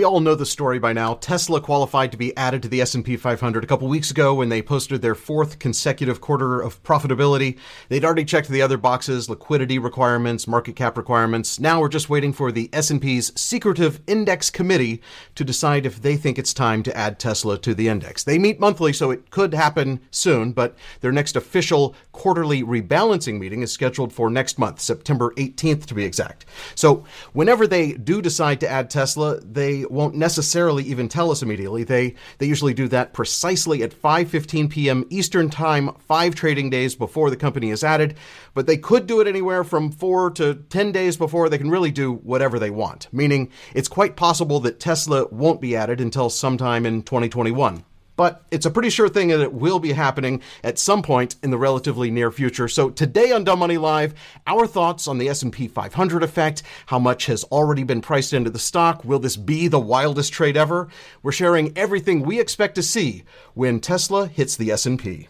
We all know the story by now. Tesla qualified to be added to the S&P 500 a couple weeks ago when they posted their fourth consecutive quarter of profitability. They'd already checked the other boxes, liquidity requirements, market cap requirements. Now we're just waiting for the S&P's secretive index committee to decide if they think it's time to add Tesla to the index. They meet monthly, so it could happen soon, but their next official quarterly rebalancing meeting is scheduled for next month, September 18th to be exact. So, whenever they do decide to add Tesla, they won't necessarily even tell us immediately. They they usually do that precisely at 5:15 p.m. Eastern Time, 5 trading days before the company is added, but they could do it anywhere from 4 to 10 days before. They can really do whatever they want, meaning it's quite possible that Tesla won't be added until sometime in 2021 but it's a pretty sure thing that it will be happening at some point in the relatively near future. So today on Dumb Money Live, our thoughts on the S&P 500 effect, how much has already been priced into the stock, will this be the wildest trade ever? We're sharing everything we expect to see when Tesla hits the S&P.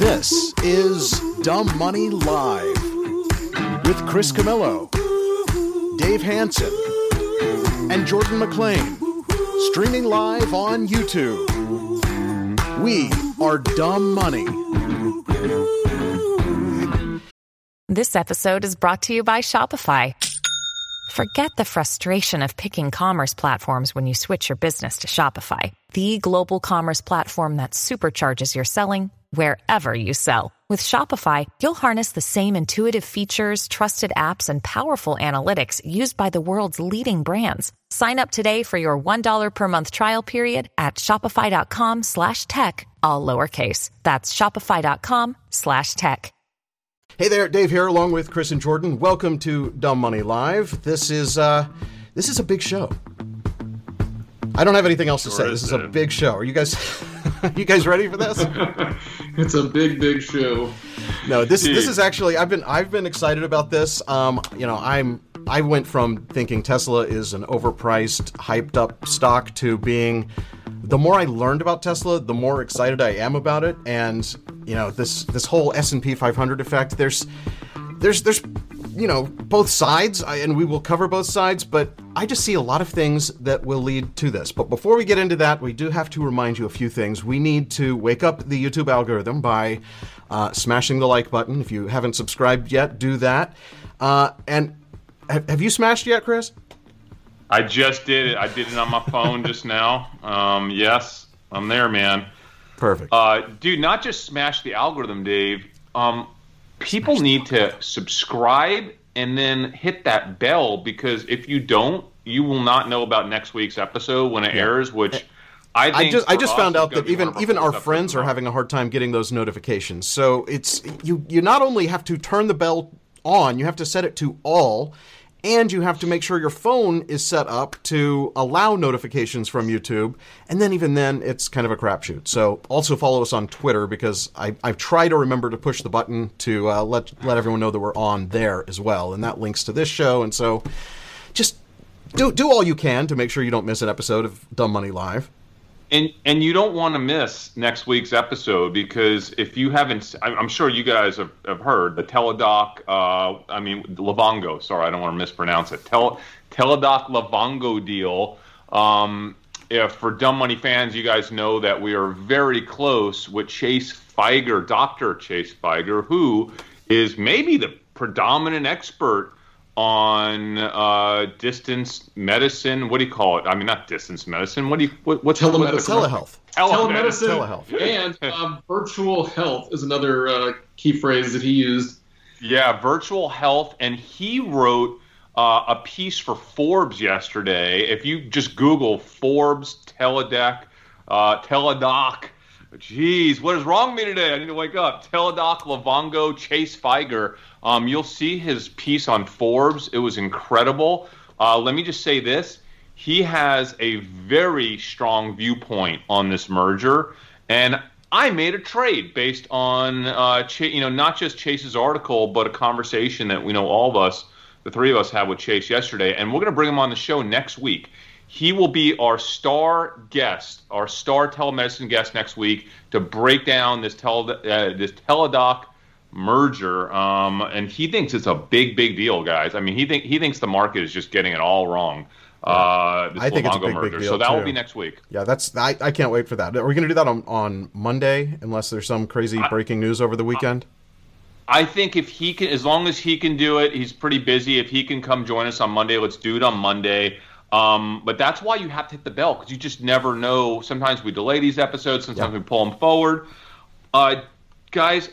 This is Dumb Money Live with Chris Camillo, Dave Hanson, and Jordan McLean streaming live on YouTube. We are Dumb Money. This episode is brought to you by Shopify. Forget the frustration of picking commerce platforms when you switch your business to Shopify, the global commerce platform that supercharges your selling wherever you sell. With Shopify, you'll harness the same intuitive features, trusted apps, and powerful analytics used by the world's leading brands. Sign up today for your $1 per month trial period at shopify.com slash tech, all lowercase. That's shopify.com slash tech. Hey there, Dave here, along with Chris and Jordan. Welcome to Dumb Money Live. This is uh, this is a big show. I don't have anything else to say. This is a big show. Are you guys you guys ready for this? it's a big, big show. No, this this is actually I've been I've been excited about this. Um, you know, I'm I went from thinking Tesla is an overpriced, hyped up stock to being the more I learned about Tesla, the more excited I am about it. And you know, this this whole S and P 500 effect. There's there's there's you know both sides, and we will cover both sides. But I just see a lot of things that will lead to this. But before we get into that, we do have to remind you a few things. We need to wake up the YouTube algorithm by uh, smashing the like button. If you haven't subscribed yet, do that. Uh, and have, have you smashed yet, Chris? I just did it. I did it on my phone just now. Um, yes, I'm there, man. Perfect. Uh, dude, not just smash the algorithm, Dave. Um, people need to subscribe and then hit that bell because if you don't, you will not know about next week's episode when it yeah. airs, which. I, I, just I just found out that even even our friends are having a hard time getting those notifications. So it's you you not only have to turn the bell on, you have to set it to all, and you have to make sure your phone is set up to allow notifications from YouTube. And then even then, it's kind of a crapshoot. So also follow us on Twitter because I, I try to remember to push the button to uh, let let everyone know that we're on there as well, and that links to this show. And so just do do all you can to make sure you don't miss an episode of Dumb Money Live and and you don't want to miss next week's episode because if you haven't, I'm sure you guys have, have heard the Teladoc. Uh, I mean Livongo. Sorry, I don't want to mispronounce it. Tel, Teladoc Livongo deal. Um, if for dumb money fans, you guys know that we are very close with Chase Feiger, Doctor Chase Feiger, who is maybe the predominant expert on uh, distance medicine. What do you call it? I mean, not distance medicine. What do you what, what's telemedicine? Telehealth. Telemedicine. Telehealth. And um, virtual health is another uh, key phrase that he used. Yeah, virtual health, and he wrote uh, a piece for Forbes yesterday. If you just Google Forbes Teledeck, uh, Teladoc. Jeez, what is wrong with me today? I need to wake up. Teladoc Livongo Chase Feiger um, you'll see his piece on Forbes. It was incredible. Uh, let me just say this: he has a very strong viewpoint on this merger, and I made a trade based on uh, Ch- you know not just Chase's article, but a conversation that we know all of us, the three of us, had with Chase yesterday, and we're going to bring him on the show next week. He will be our star guest, our star telemedicine guest next week to break down this tele uh, this Teladoc merger, um, and he thinks it's a big, big deal, guys. I mean, he think he thinks the market is just getting it all wrong. Uh, this I think it's a big, big deal, so that will be next week. Yeah, that's I, I can't wait for that. Are we going to do that on, on Monday unless there's some crazy breaking news over the weekend? I think if he can, as long as he can do it, he's pretty busy. If he can come join us on Monday, let's do it on Monday. Um, but that's why you have to hit the bell because you just never know. Sometimes we delay these episodes, sometimes we pull them forward. Uh, guys,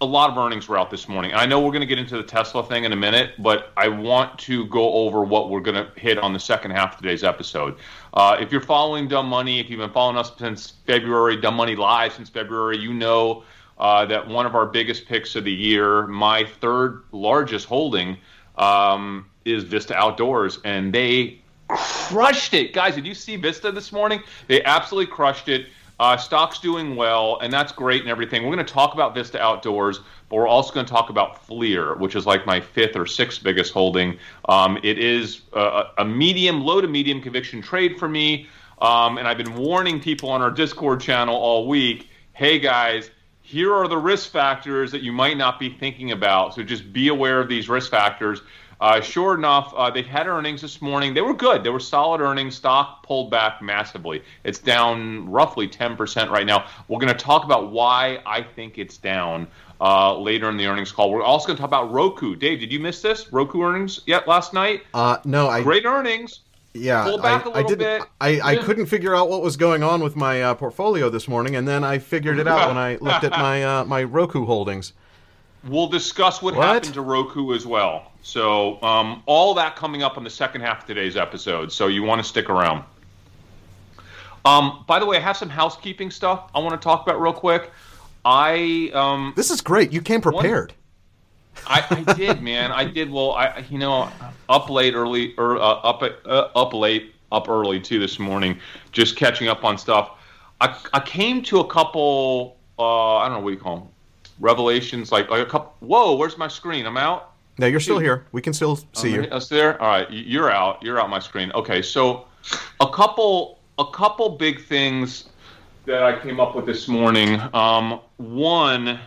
a lot of earnings were out this morning. And I know we're going to get into the Tesla thing in a minute, but I want to go over what we're going to hit on the second half of today's episode. Uh, if you're following Dumb Money, if you've been following us since February, Dumb Money Live since February, you know uh, that one of our biggest picks of the year, my third largest holding, um, is Vista Outdoors, and they crushed it, guys. Did you see Vista this morning? They absolutely crushed it. Uh, stock's doing well, and that's great and everything. We're going to talk about Vista Outdoors, but we're also going to talk about FLIR, which is like my fifth or sixth biggest holding. Um, it is a, a medium, low to medium conviction trade for me, um, and I've been warning people on our Discord channel all week. Hey guys, here are the risk factors that you might not be thinking about. So just be aware of these risk factors. Uh, sure enough, uh, they had earnings this morning. They were good. They were solid earnings. Stock pulled back massively. It's down roughly 10% right now. We're going to talk about why I think it's down uh, later in the earnings call. We're also going to talk about Roku. Dave, did you miss this? Roku earnings yet last night? Uh, no, I Great earnings. yeah, pull back I, a I little didn't. bit. I, I couldn't figure out what was going on with my uh, portfolio this morning, and then I figured it out when I looked at my uh, my Roku holdings. We'll discuss what, What? happened to Roku as well. So, um, all that coming up in the second half of today's episode. So, you want to stick around. Um, by the way, I have some housekeeping stuff I want to talk about real quick. I um, This is great. You came prepared. I, I did, man. I did. Well, I you know up late early or uh, up uh, up late up early too this morning, just catching up on stuff. I I came to a couple. Uh, I don't know what do you call them. Revelations, like like a couple. Whoa, where's my screen? I'm out. No, you're still here. We can still see you. Us there. All right, you're out. You're out my screen. Okay, so a couple a couple big things that I came up with this morning. Um, one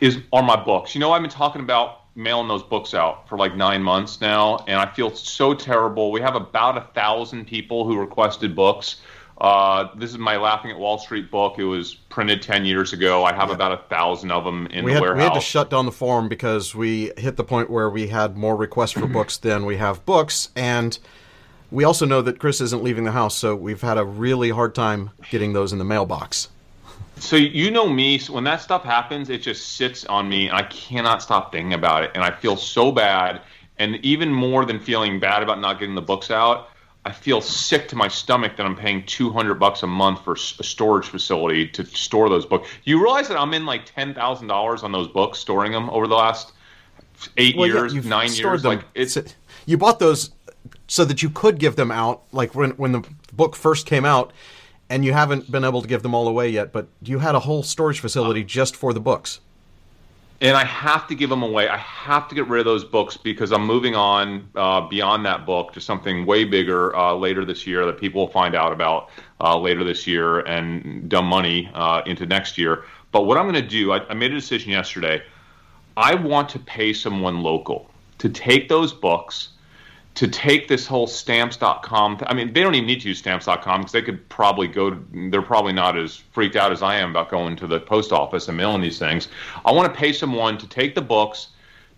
is are my books. You know, I've been talking about mailing those books out for like nine months now, and I feel so terrible. We have about a thousand people who requested books. Uh, this is my Laughing at Wall Street book. It was printed ten years ago. I have about a thousand of them in We the had, warehouse. we had to shut down the forum because we hit the point where we had more requests for books than we have books, and we also know that Chris isn't leaving the house, so we've had a really hard time getting those in the mailbox. So you know me. So when that stuff happens, it just sits on me, and I cannot stop thinking about it, and I feel so bad. And even more than feeling bad about not getting the books out, I feel sick to my stomach that I'm paying 200 bucks a month for a storage facility to store those books. You realize that I'm in like ten thousand dollars on those books, storing them over the last eight Well, years, you've nine years. them. Like it's you bought those so that you could give them out, like when when the book first came out, and you haven't been able to give them all away yet. But you had a whole storage facility uh, just for the books. And I have to give them away. I have to get rid of those books because I'm moving on uh, beyond that book to something way bigger uh, later this year that people will find out about uh, later this year and dumb money uh, into next year. But what I'm going to do, I, I made a decision yesterday. I want to pay someone local to take those books, to take this whole stamps.com. th- I mean, they don't even need to use stamps.com because they could probably go, they're probably not as freaked out as I am about going to the post office and mailing these things. I want to pay someone to take the books,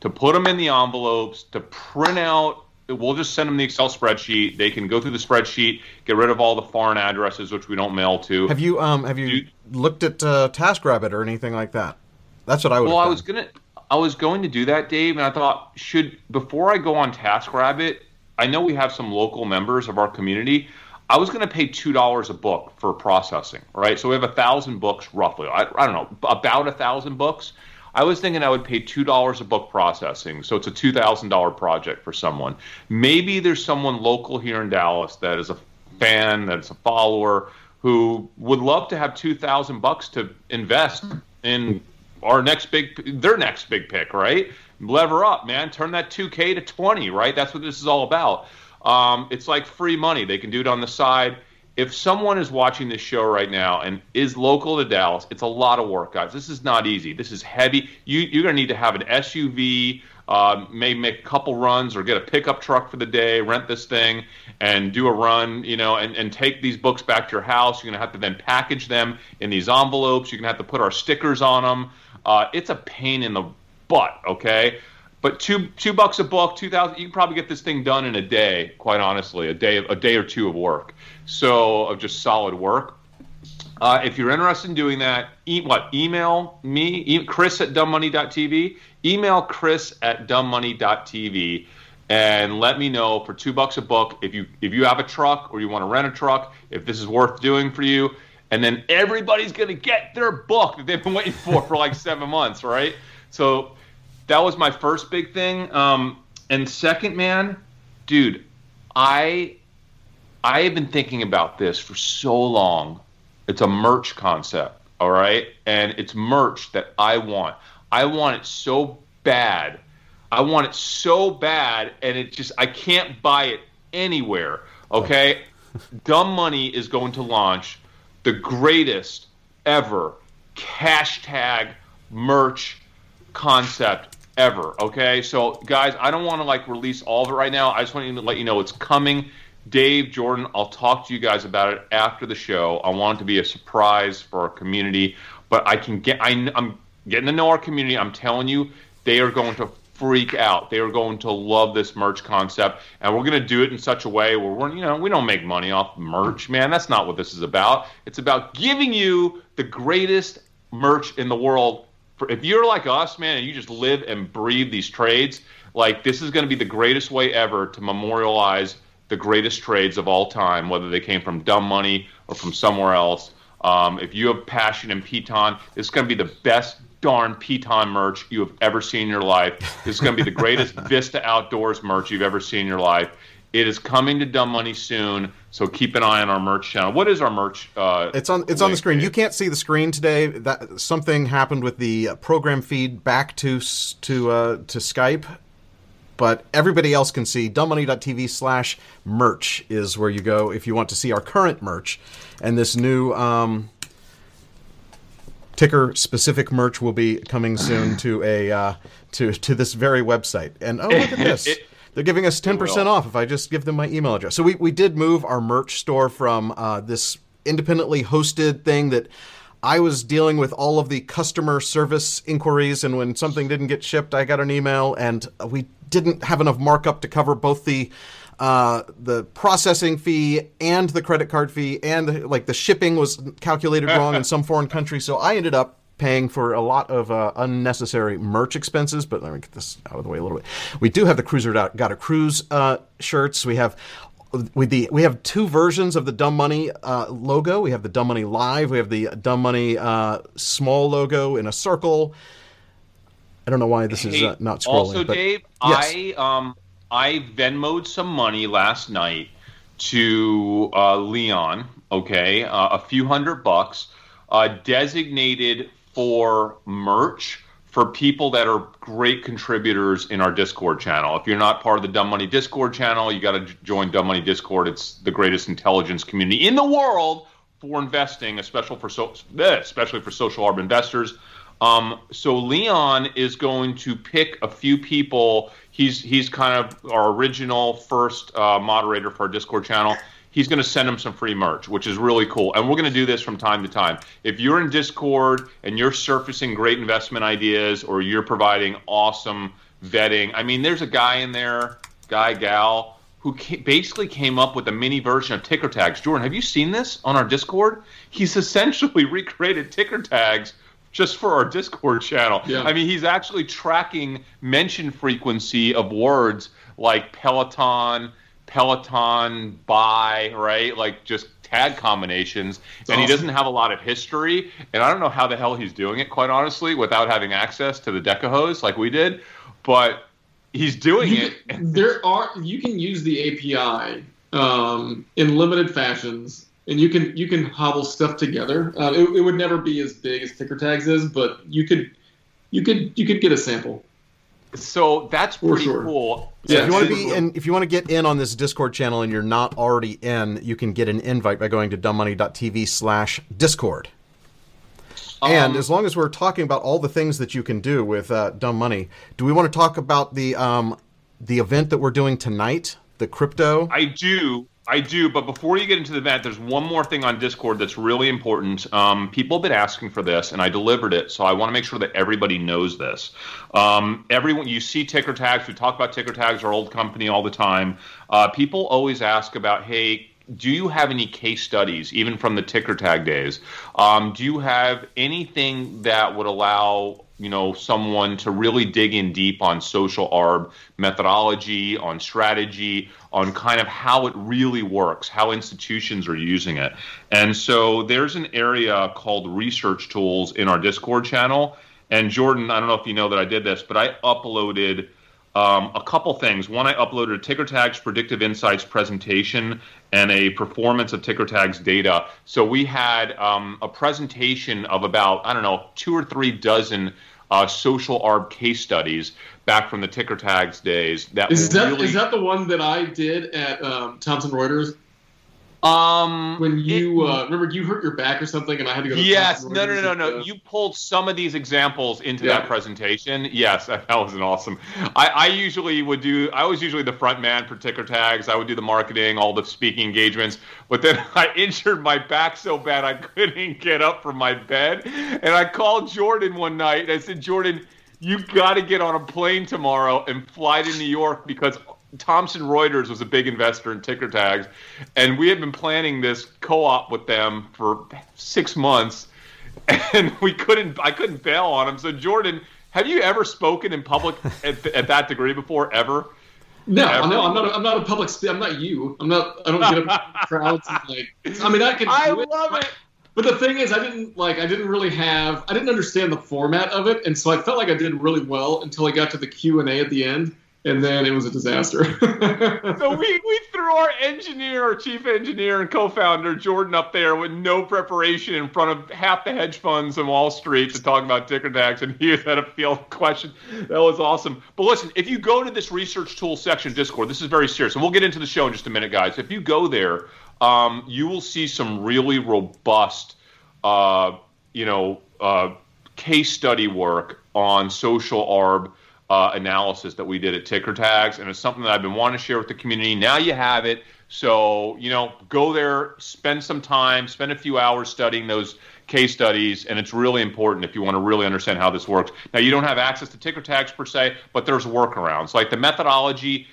to put them in the envelopes, to print out. We'll just send them the Excel spreadsheet. They can go through the spreadsheet, get rid of all the foreign addresses, which we don't mail to. Have you um have you You- looked at uh, TaskRabbit or anything like that? That's what I would. Well, I was gonna, I was going to do that, Dave, and I thought should before I go on TaskRabbit, I know we have some local members of our community. I was going to pay two dollars a book for processing, right? So we have a thousand books roughly. I, I don't know, about a thousand books. I was thinking I would pay two dollars a book processing, so it's a two thousand dollar project for someone. Maybe there's someone local here in Dallas that is a fan, that's a follower, who would love to have two thousand bucks to invest in our next big, their next big pick, right? Lever up, man. Turn that 2K to 20, right? That's what this is all about. Um, it's like free money. They can do it on the side. if someone is watching this show right now and is local to Dallas, it's a lot of work, guys. This is not easy. This is heavy. You, you're going to need to have an SUV, uh, maybe make a couple runs or get a pickup truck for the day, rent this thing, and do a run, you know, and, and take these books back to your house. You're going to have to then package them in these envelopes. You're going to have to put our stickers on them. Uh, it's a pain in the butt, okay? But two two bucks a book, two thousand. You can probably get this thing done in a day. Quite honestly, a day a day or two of work. So of just solid work. Uh, if you're interested in doing that, e- what email me, e- Chris at dumbmoney.tv. Email Chris at dumbmoney.tv and let me know for two bucks a book if you if you have a truck or you want to rent a truck if this is worth doing for you and then everybody's going to get their book that they've been waiting for for like seven months right? So that was my first big thing. Um, and second man dude i i have been thinking about this for so long. It's a merch concept all right? And it's merch that i want. I want it so bad. I want it so bad, and it just I can't buy it anywhere. Okay, Dumb Money is going to launch the greatest ever hashtag merch concept ever. Okay, so guys, I don't want to like release all of it right now. I just want to let you know it's coming. Dave Jordan, I'll talk to you guys about it after the show. I want it to be a surprise for our community, but I can get I, I'm getting to know our community. I'm telling you, they are going to freak out. They are going to love this merch concept, and we're going to do it in such a way where we're, you know, we don't make money off merch, man. That's not what this is about. It's about giving you the greatest merch in the world. For if you're like us, man, and you just live and breathe these trades, like this is going to be the greatest way ever to memorialize the greatest trades of all time, whether they came from dumb money or from somewhere else. Um, if you have passion in Piton, it's going to be the best darn Piton merch you have ever seen in your life. This is going to be the greatest Vista Outdoors merch you've ever seen in your life. It is coming to Dumb Money soon, so keep an eye on our merch channel. What is our merch? Uh, it's on. It's on the screen. You can't see the screen today. That something happened with the program feed back to to uh, to Skype, but everybody else can see. Dumbmoney.tv slash merch is where you go if you want to see our current merch and this new. Um, ticker specific merch will be coming soon to a uh, to to this very website. And oh, look at this. They're giving us 10% off if I just give them my email address. So we, we did move our merch store from uh, this independently hosted thing that I was dealing with all of the customer service inquiries. And when something didn't get shipped, I got an email, and we didn't have enough markup to cover both the uh, the processing fee and the credit card fee and like the shipping was calculated wrong in some foreign country. So I ended up paying for a lot of uh, unnecessary merch expenses. But let me get this out of the way a little bit. We do have the Cruiser Got a Cruise uh, shirts. We have with the we have two versions of the Dumb Money uh, logo. We have the Dumb Money Live. We have the Dumb Money uh, small logo in a circle. I don't know why this hey, is uh, not scrolling. Also, but, Dave, yes. I um I Venmoed some money last night to uh, Leon. Okay, uh, a few hundred bucks, uh, designated for merch for people that are great contributors in our Discord channel. If you're not part of the Dumb Money Discord channel, you got to join Dumb Money Discord. It's the greatest intelligence community in the world for investing, especially for so, eh, especially for social arb investors. Um, so Leon is going to pick a few people. He's he's kind of our original first uh, moderator for our Discord channel. He's going to send him some free merch, which is really cool. And we're going to do this from time to time. If you're in Discord and you're surfacing great investment ideas, or you're providing awesome vetting, I mean, there's a guy in there, guy gal, who basically came up with a mini version of ticker tags. Jordan, have you seen this on our Discord? He's essentially recreated ticker tags just for our Discord channel. Yeah. I mean, he's actually tracking mention frequency of words like Peloton, Peloton, buy, right? Like just tag combinations. That's and awesome. he doesn't have a lot of history. And I don't know how the hell he's doing it, quite honestly, without having access to the Decahose like we did. But he's doing you, it. there are you can use the API um, in limited fashions and you can you can hobble stuff together. Uh, it, it, would never be as big as ticker tags is, but you could you could you could get a sample. so that's pretty sure. cool. So Yeah, if you want to be cool. in, if you want to get in on this Discord channel and you're not already in, you can get an invite by going to dumbmoney.tv slash discord. and Um, as long as we're talking about all the things that you can do with uh, Dumb Money, do we want to talk about the um, the event that we're doing tonight, the crypto? I do. I do. But before you get into the event, there's one more thing on Discord that's really important. Um, people have been asking for this, and I delivered it. So I want to make sure that everybody knows this. Um, everyone, you see ticker tags. We talk about ticker tags, our old company, all the time. Uh, people always ask about, hey, do you have any case studies, even from the ticker tag days? Um, do you have anything that would allow you know someone to really dig in deep on social arb methodology, on strategy, on kind of how it really works, how institutions are using it? And so there's an area called research tools in our Discord channel. And Jordan, I don't know if you know that I did this, but I uploaded um, a couple things. One, I uploaded a Ticker Tags Predictive Insights presentation and a performance of Ticker Tags data. So we had um, a presentation of about, I don't know, two or three dozen uh, social ARB case studies back from the Ticker Tags days. That Is that is really, that the one that I did at um, Thomson Reuters um, when it- you uh, remember you hurt your back or something and I had to go? To Yes, Thomson no, no, no, no. uh, You pulled some of these examples into Yeah. that presentation. Yes, that that was an awesome. I, I usually would do. I was usually the front man for ticker tags. I would do the marketing, all the speaking engagements. But then I injured my back so bad I couldn't get up from my bed, and I called Jordan one night and I said, Jordan, you got to get on a plane tomorrow and fly to New York because Thomson Reuters was a big investor in ticker tags, and we had been planning this co-op with them for six months, and we couldn't. I couldn't bail on them. So Jordan, have you ever spoken in public at, at that degree before? Ever? No, Ever. no, I'm not. A, I'm not a public. Spe- I'm not you. I'm not. I don't get up in crowds and like. I mean, I can. I it, love it. But the thing is, I didn't like. I didn't really have. I didn't understand the format of it, and so I felt like I did really well until I got to the Q and A at the end, and then it was a disaster. So we, we threw our engineer, our chief engineer and co-founder Jordan up there with no preparation in front of half the hedge funds in Wall Street to talk about ticker tags, and he had a field question. That was awesome. But listen, if you go to this research tool section of Discord, this is very serious, and we'll get into the show in just a minute, guys. If you go there, um, you will see some really robust, uh, you know, uh, case study work on social arb uh, analysis that we did at Ticker Tags, and it's something that I've been wanting to share with the community. Now you have it. So, you know, go there, spend some time, spend a few hours studying those case studies, and it's really important if you want to really understand how this works. Now, you don't have access to ticker tags per se, but there's workarounds. Like the methodology,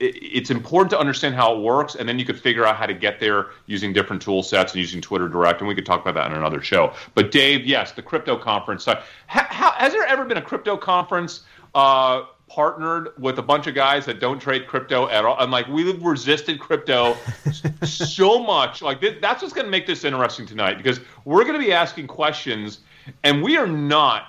it's important to understand how it works, and then you could figure out how to get there using different tool sets and using Twitter Direct, and we could talk about that in another show. But Dave, yes, the crypto conference. Ha- how, has there ever been a crypto conference uh, partnered with a bunch of guys that don't trade crypto at all? I'm like, we've resisted crypto so much. Like this, that's what's going to make this interesting tonight because we're going to be asking questions, and we are not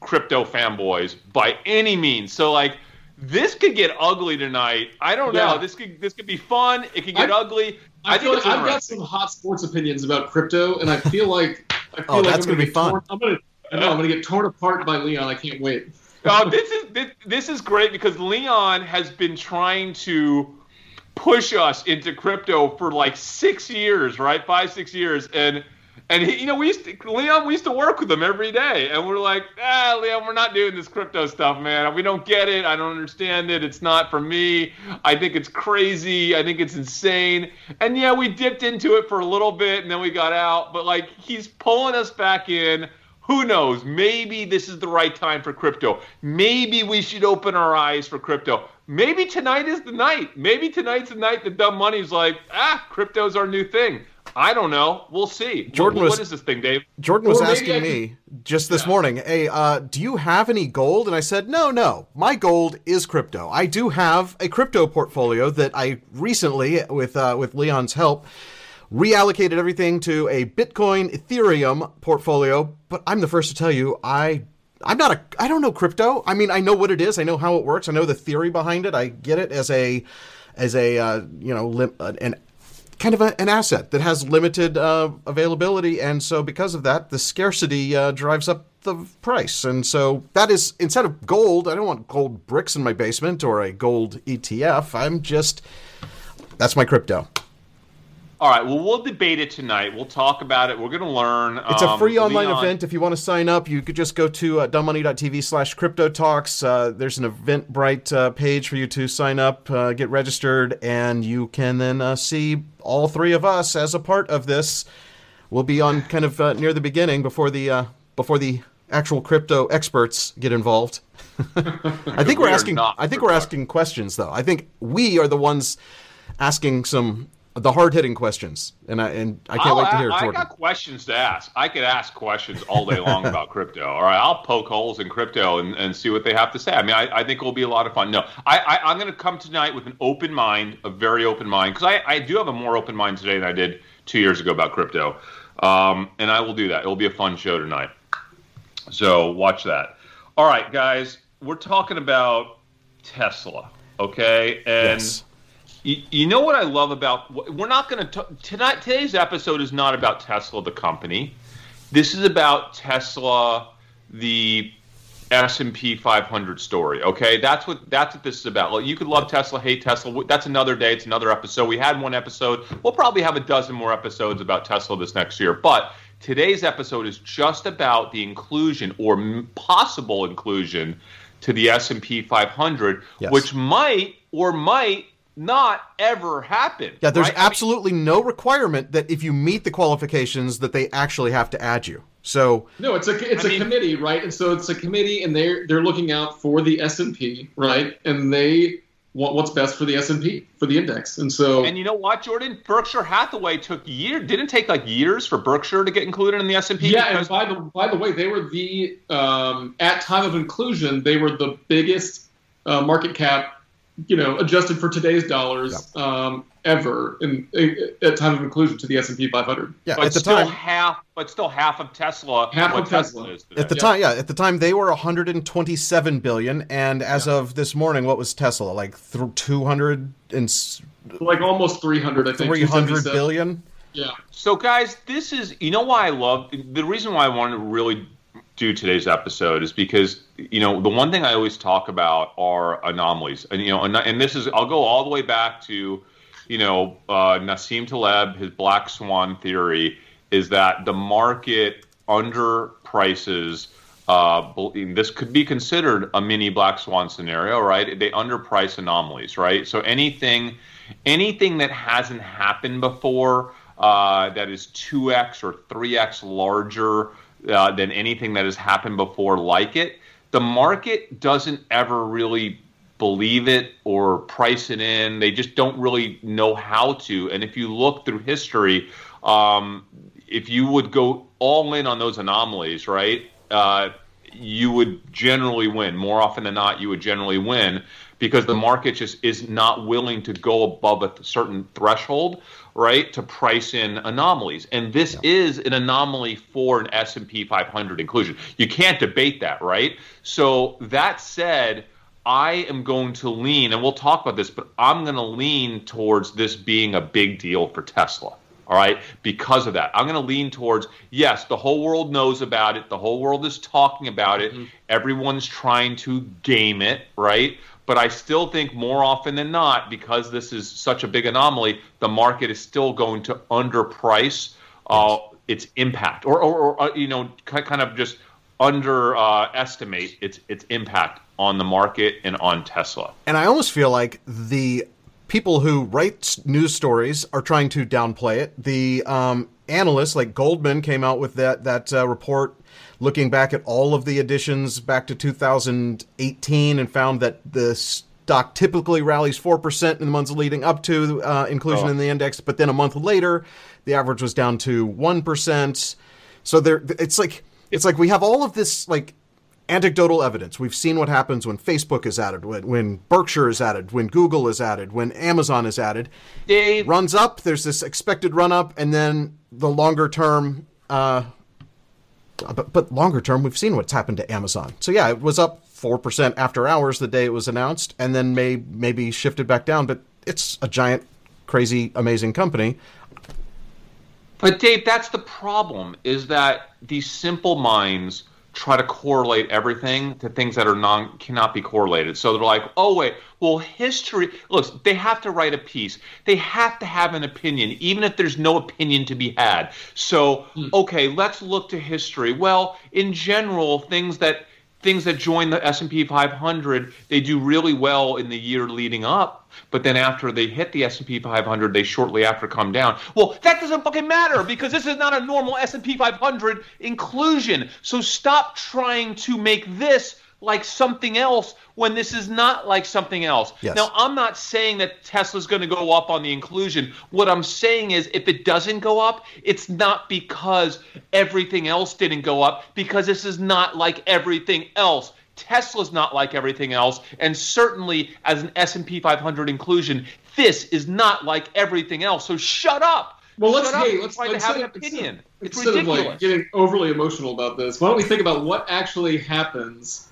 crypto fanboys by any means. So like this could get ugly tonight. I don't know. This could this could be fun. It could get I- ugly. I, I feel think like I've got some hot sports opinions about crypto, and I feel like I feel Oh, like that's I'm gonna be get fun. Torn, I'm gonna. I know I'm gonna get torn apart by Leon. I can't wait. Oh, this is this, this is great because Leon has been trying to push us into crypto for like six years, right? Five, six years, and and he, you know we used to, Leon we used to work with him every day, and we're like, ah, Leon, we're not doing this crypto stuff, man. We don't get it. I don't understand it. It's not for me. I think it's crazy. I think it's insane. And yeah, we dipped into it for a little bit, and then we got out. But like he's pulling us back in who knows? Maybe this is the right time for crypto. Maybe we should open our eyes for crypto. Maybe tonight is the night. Maybe tonight's the night that dumb money's like, ah, crypto's our new thing. I don't know. We'll see. Jordan what, was- what is this thing, Dave? Jordan was Or asking I me just this morning, "Hey, uh, do you have any gold?" And I said, "No, no. My gold is crypto. I do have a crypto portfolio that I recently, with uh, with Leon's help, reallocated everything to a Bitcoin, Ethereum portfolio. But I'm the first to tell you, I." I'm not a. I don't know crypto. I mean, I know what it is. I know how it works. I know the theory behind it. I get it as a, as a uh, you know, lim, an kind of a, an asset that has limited uh, availability, and so because of that, the scarcity uh, drives up the price. And so that is instead of gold, I don't want gold bricks in my basement or a gold ETF. I'm just that's my crypto. All right. Well, we'll debate it tonight. We'll talk about it. We're going to learn. It's a Um, free online Leon- event. If you want to sign up, you could just go to uh, dumbmoney.tv slash crypto talks. Uh, there's an Eventbrite uh, page for you to sign up, uh, get registered, and you can then uh, see all three of us as a part of this. We'll be on kind of uh, near the beginning before the uh, before the actual crypto experts get involved. I think We we're are asking. I think we're asking questions, though. I think we are the ones asking some the hard hitting questions, and I and I can't I'll wait to hear I Jordan. got questions to ask. I could ask questions all day long about crypto. All right, I'll poke holes in crypto and, and see what they have to say. I mean, I, I think it will be a lot of fun. No, I, I, I'm going to come tonight with an open mind, a very open mind, because I, I do have a more open mind today than I did two years ago about crypto. Um, and I will do that. It'll be a fun show tonight. So watch that. All right, guys, we're talking about Tesla, okay? And Yes. You, you know what I love about we're not going to tonight today's episode is not about Tesla the company. This is about Tesla the S&P 500 story, okay? That's what that's what this is about. Like, you could love Tesla, hate Tesla. That's another day, it's another episode. We had one episode. We'll probably have a dozen more episodes about Tesla this next year. But today's episode is just about the inclusion or m- possible inclusion to the S&P 500, Yes. which might or might not ever happen. Yeah, there's right? I mean, absolutely no requirement that if you meet the qualifications that they actually have to add you. So No, it's a it's I a mean- committee, right? And so it's a committee, and they're they're looking out for the S and P, right? And they want what's best for the S and P for the index. And so and you know what, Jordan? Berkshire Hathaway took year didn't take like years for Berkshire to get included in the S and P. yeah, and by the by the way, they were the um, at time of inclusion, they were the biggest uh, market cap, you know, adjusted for today's dollars um, ever in, at time of inclusion to the S and P 500. yeah, but at the still time, half, but still half of Tesla. Half of Tesla. is today. at the Yeah. time, yeah, at the time they were 127 billion, and as of this morning, what was Tesla like? Th- 200 and Like almost 300, I think. 300 277. billion. Yeah. So, guys, this is you know why I love the reason why I wanted to really do today's episode is because you know the one thing I always talk about are anomalies, and you know, and, this is I'll go all the way back to you know uh, Nassim Taleb, his black swan theory is that the market underprices. Uh, this could be considered a mini black swan scenario, right? They underprice anomalies, right? So anything, anything that hasn't happened before uh, that is 2x or 3x larger uh, than anything that has happened before like it, the market doesn't ever really believe it or price it in. They just don't really know how to. And if you look through history, um, if you would go all in on those anomalies, right, uh, you would generally win. More often than not, you would generally win because the market just is not willing to go above a certain threshold, right, to price in anomalies. And this is an anomaly for an S&P 500 inclusion. You can't debate that, right? So that said, I am going to lean, and we'll talk about this, but I'm going to lean towards this being a big deal for Tesla. All right, because of that, I'm going to lean towards yes, the whole world knows about it. The whole world is talking about it. Mm-hmm. Everyone's trying to game it, right? But I still think more often than not, because this is such a big anomaly, the market is still going to underprice uh, its impact, or, or, or uh, you know, kind of just underestimate its its impact on the market and on Tesla. And I almost feel like the people who write news stories are trying to downplay it. The um, analysts, like Goldman, came out with that that uh, report looking back at all of the additions back to 2018 and found that the stock typically rallies 4% in the months leading up to uh, inclusion Oh. in the index, but then a month later, the average was down to 1%. So there it's like it's like we have all of this like anecdotal evidence. We've seen what happens when Facebook is added, when, when Berkshire is added, when Google is added, when Amazon is added. Dave, Runs up, there's this expected run up, and then the longer term, uh, but, but longer term, we've seen what's happened to Amazon. So yeah, it was up 4% after hours the day it was announced, and then may, maybe shifted back down, but it's a giant, crazy, amazing company. But Dave, that's the problem is that these simple minds try to correlate everything to things that are non cannot be correlated. So they're like, oh wait, well history. Look, they have to write a piece. They have to have an opinion, even if there's no opinion to be had. So hmm. okay, let's look to history. Well, in general, things that things that join the S&P 500, they do really well in the year leading up, but then after they hit the S&P 500, they shortly after come down. Well, that doesn't fucking matter because this is not a normal S&P 500 inclusion. So stop trying to make this like something else when this is not like something else. Yes. Now, I'm not saying that Tesla's going to go up on the inclusion. What I'm saying is if it doesn't go up, it's not because everything else didn't go up because this is not like everything else. Tesla's not like everything else, and certainly as an S&P 500 inclusion, this is not like everything else. So shut up. Well, let's shut hey, let's, let's have an opinion. Instead, it's ridiculous. of like getting overly emotional about this, why don't we think about what actually happens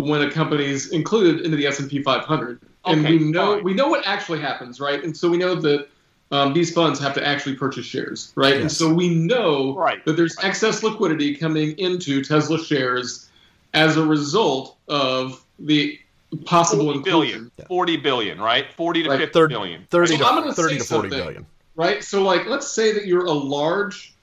when a company is included into the S&P 500. And okay, we know fine. we know what actually happens, right? And so we know that um, these funds have to actually purchase shares, right? Yes. And so we know right. that there's right. excess liquidity coming into Tesla shares as a result of the possible 40 billion, 40 billion, right? 40 to right. 50 30, billion. 30 so to, 30 to 40 billion. Right? So like let's say that you're a large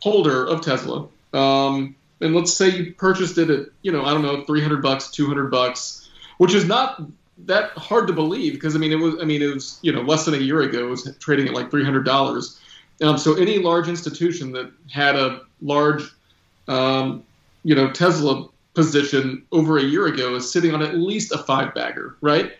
holder of Tesla. Um, and let's say you purchased it at you know I don't know 300 bucks, 200 bucks, which is not that hard to believe because I mean it was I mean it was you know less than a year ago it was trading at like 300 dollars. Um, so any large institution that had a large um, you know Tesla position over a year ago is sitting on at least a five bagger, right?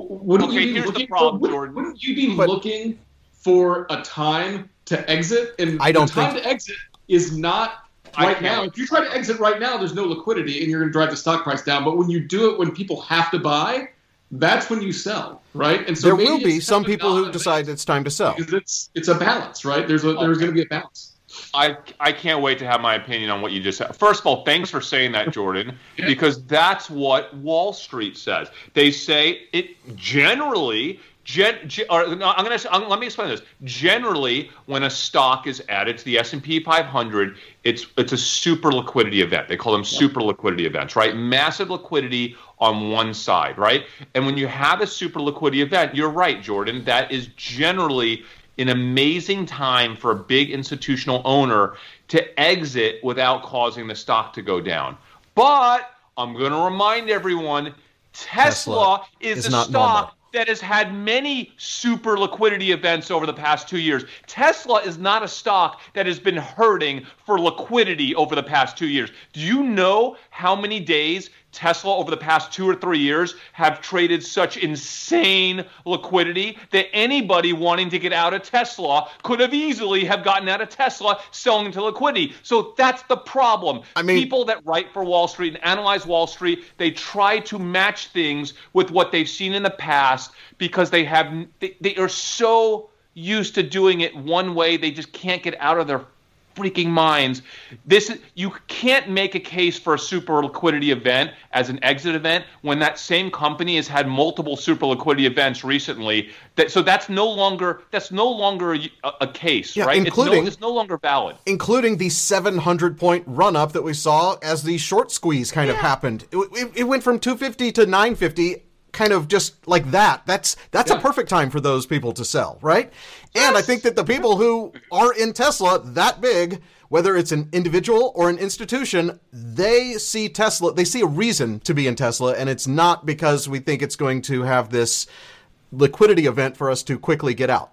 Wouldn't okay, you be looking problem, for, wouldn't, wouldn't, you be but, looking for a time to exit? And I don't the time think... to exit is not right now, if you try to exit right now, there's no liquidity and you're going to drive the stock price down. But when you do it when people have to buy, that's when you sell, right? And so there will be some people who decide it's time to sell because it's it's a balance, right? There's a, okay. there's going to be a balance. I I can't wait to have my opinion on what you just said. First of all, thanks for saying that, Jordan, because that's what Wall Street says. They say it generally Gen, no, I'm going to let me explain this. Generally, when a stock is added to the S&P 500, it's it's a super liquidity event. They call them super liquidity events, right? Massive liquidity on one side, right? And when you have a super liquidity event, you're right, Jordan. That is generally an amazing time for a big institutional owner to exit without causing the stock to go down. But I'm going to remind everyone Tesla, Tesla is, is a stock normal that has had many super liquidity events over the past two years. Tesla is not a stock that has been hurting for liquidity over the past two years. Do you know how many days Tesla over the past two or three years have traded such insane liquidity that anybody wanting to get out of Tesla could have easily have gotten out of Tesla selling into liquidity. So that's the problem. I mean, people that write for Wall Street and analyze Wall Street, they try to match things with what they've seen in the past because they have they, they are so used to doing it one way they just can't get out of their freaking minds. This you can't make a case for a super liquidity event as an exit event when that same company has had multiple super liquidity events recently. That so that's no longer that's no longer a, a case, yeah, right? Including, it's no, it's no longer valid. Including the 700 point run up that we saw as the short squeeze kind yeah. of happened. It, it, it went from 250 to 950 kind of just like that. That's that's yeah. a perfect time for those people to sell, right? Yes. And I think that the people who are in Tesla that big, whether it's an individual or an institution, they see Tesla, they see a reason to be in Tesla and it's not because we think it's going to have this liquidity event for us to quickly get out.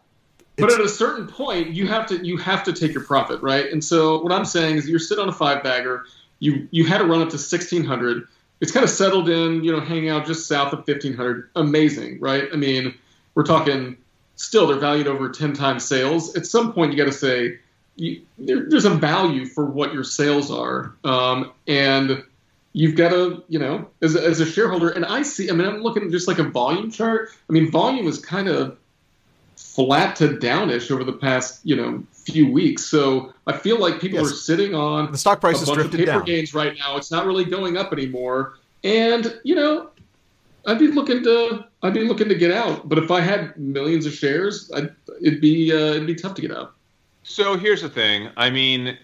It's, but at a certain point, you have to you have to take your profit, right? And so what I'm saying is, you're sitting on a five bagger. You you had to run up to 1600 it's kind of settled in, you know, hanging out just south of 1500. Amazing, right? I mean, we're talking still they're valued over 10 times sales. At some point, you got to say you, there, there's a value for what your sales are, um, and you've got to, you know, as, as a shareholder. And I see, I mean, I'm looking just like a volume chart. I mean, volume is kind of flat to downish over the past, you know, few weeks. So I feel like people yes. are sitting on the stock price a bunch of paper down. gains right now. It's not really going up anymore. And you know, I'd be looking to I'd be looking to get out. But if I had millions of shares, I'd, it'd be uh, it'd be tough to get out. So here's the thing. I mean,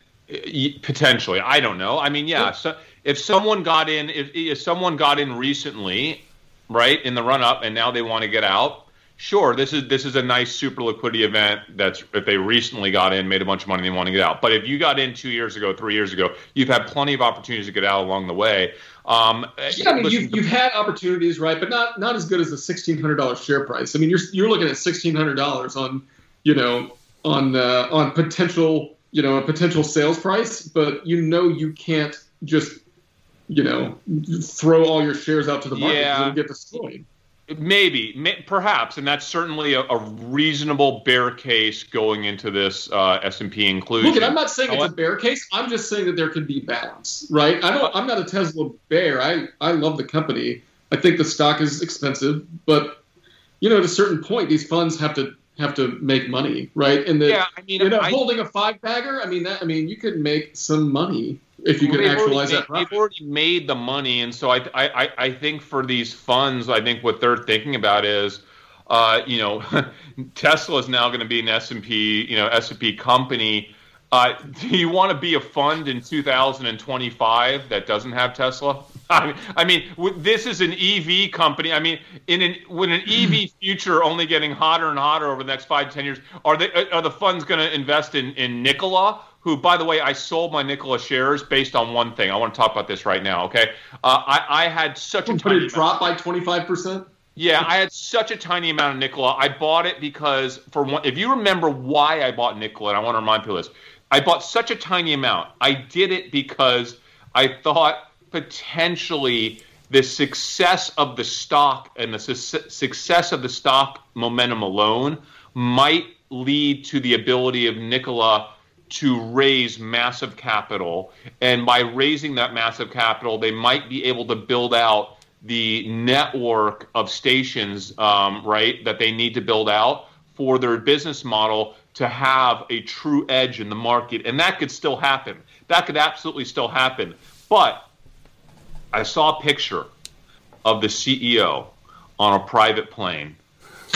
Potentially, I don't know. I mean, yeah. So if someone got in, if, if someone got in recently, right in the run up, and now they want to get out, sure, this is this is a nice super liquidity event. That's if they recently got in, made a bunch of money, and they want to get out. But if you got in two years ago, three years ago, you've had plenty of opportunities to get out along the way. Um, yeah, I mean, you've, you've had opportunities, right? But not not as good as a sixteen hundred dollars share price. I mean, you're you're looking at sixteen hundred dollars on you know on uh, on potential you know a potential sales price, but you know you can't just you know throw all your shares out to the market yeah. and get destroyed. Maybe, may, perhaps, and that's certainly a, a, reasonable bear case going into this uh, S and P inclusion. Look, I'm not saying it's a bear case. I'm just saying that there can be balance, right? I don't. I'm not a Tesla bear. I I love the company. I think the stock is expensive, but you know, at a certain point, these funds have to have to make money, right? And the, yeah, I mean, you know, I, holding a five bagger, I mean, that I mean, you could make some money if you can actualize made, that profit. They've already made the money, and so I, I, I think for these funds, I think what they're thinking about is, uh, you know, Tesla is now going to be an S and P, you know, S and P company. Uh, do you want to be a fund in 2025 that doesn't have Tesla? I mean, I mean, this is an EV company. I mean, in an when an EV future only getting hotter and hotter over the next five ten years, are they are the funds going to invest in in Nikola, who, by the way, I sold my Nikola shares based on one thing. I want to talk about this right now. Okay, uh, I, I had such a tiny it drop by twenty five percent. Yeah, I had such a tiny amount of Nikola. I bought it because for one, if you remember why I bought Nikola, and I want to remind people this, I bought such a tiny amount. I did it because I thought potentially the success of the stock and the su- success of the stock momentum alone might lead to the ability of Nikola to raise massive capital. And by raising that massive capital, they might be able to build out the network of stations, um, right, that they need to build out for their business model to have a true edge in the market. And that could still happen. That could absolutely still happen. But I saw a picture of the CEO on a private plane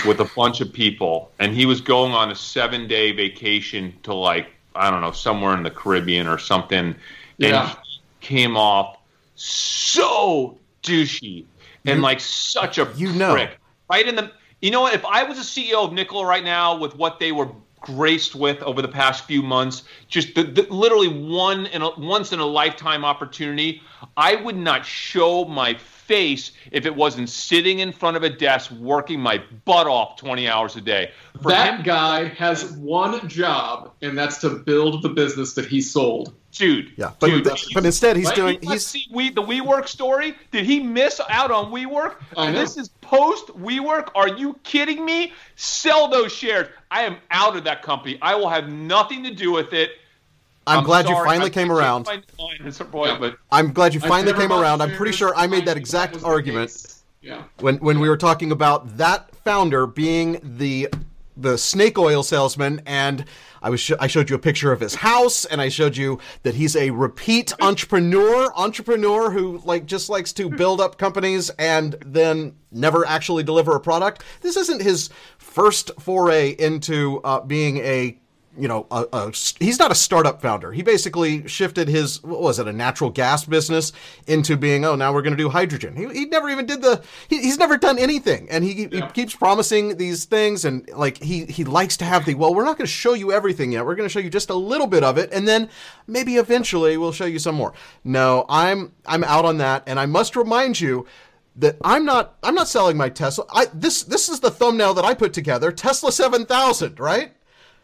with a bunch of people, and he was going on a seven day vacation to like I don't know, somewhere in the Caribbean or something. Yeah. And he came off so douchey and you, like such a you prick. Know. Right in the you know what? If I was a CEO of Nikola right now with what they were graced with over the past few months, just the, the, literally one in a, once in a lifetime opportunity, I would not show my face if it wasn't sitting in front of a desk working my butt off 20 hours a day. For that him, guy has one job, and that's to build the business that he sold. Dude, yeah, but dude, but instead he's right? doing he's see we the WeWork story. Did he miss out on WeWork? I know. This is post WeWork. Are you kidding me? Sell those shares. I am out of that company. I will have nothing to do with it. I'm, I'm glad sorry, you finally I came around. I'm glad you finally came around. I'm pretty sure I made that exact argument. Yeah. When when we were talking about that founder being the the snake oil salesman and I was sh- I showed you a picture of his house and I showed you that he's a repeat entrepreneur entrepreneur who like just likes to build up companies and then never actually deliver a product. This isn't his first foray into uh, being a you know, a, a, he's not a startup founder. He basically shifted his, what was it, a natural gas business into being, oh, now we're going to do hydrogen. He, he never even did the, he, he's never done anything. And he, yeah. he keeps promising these things. And like, he, he likes to have the, well, we're not going to show you everything yet. We're going to show you just a little bit of it. And then maybe eventually we'll show you some more. No, I'm, I'm out on that. And I must remind you, that I'm not I'm not selling my Tesla. I this this is the thumbnail that I put together. Tesla 7000, right?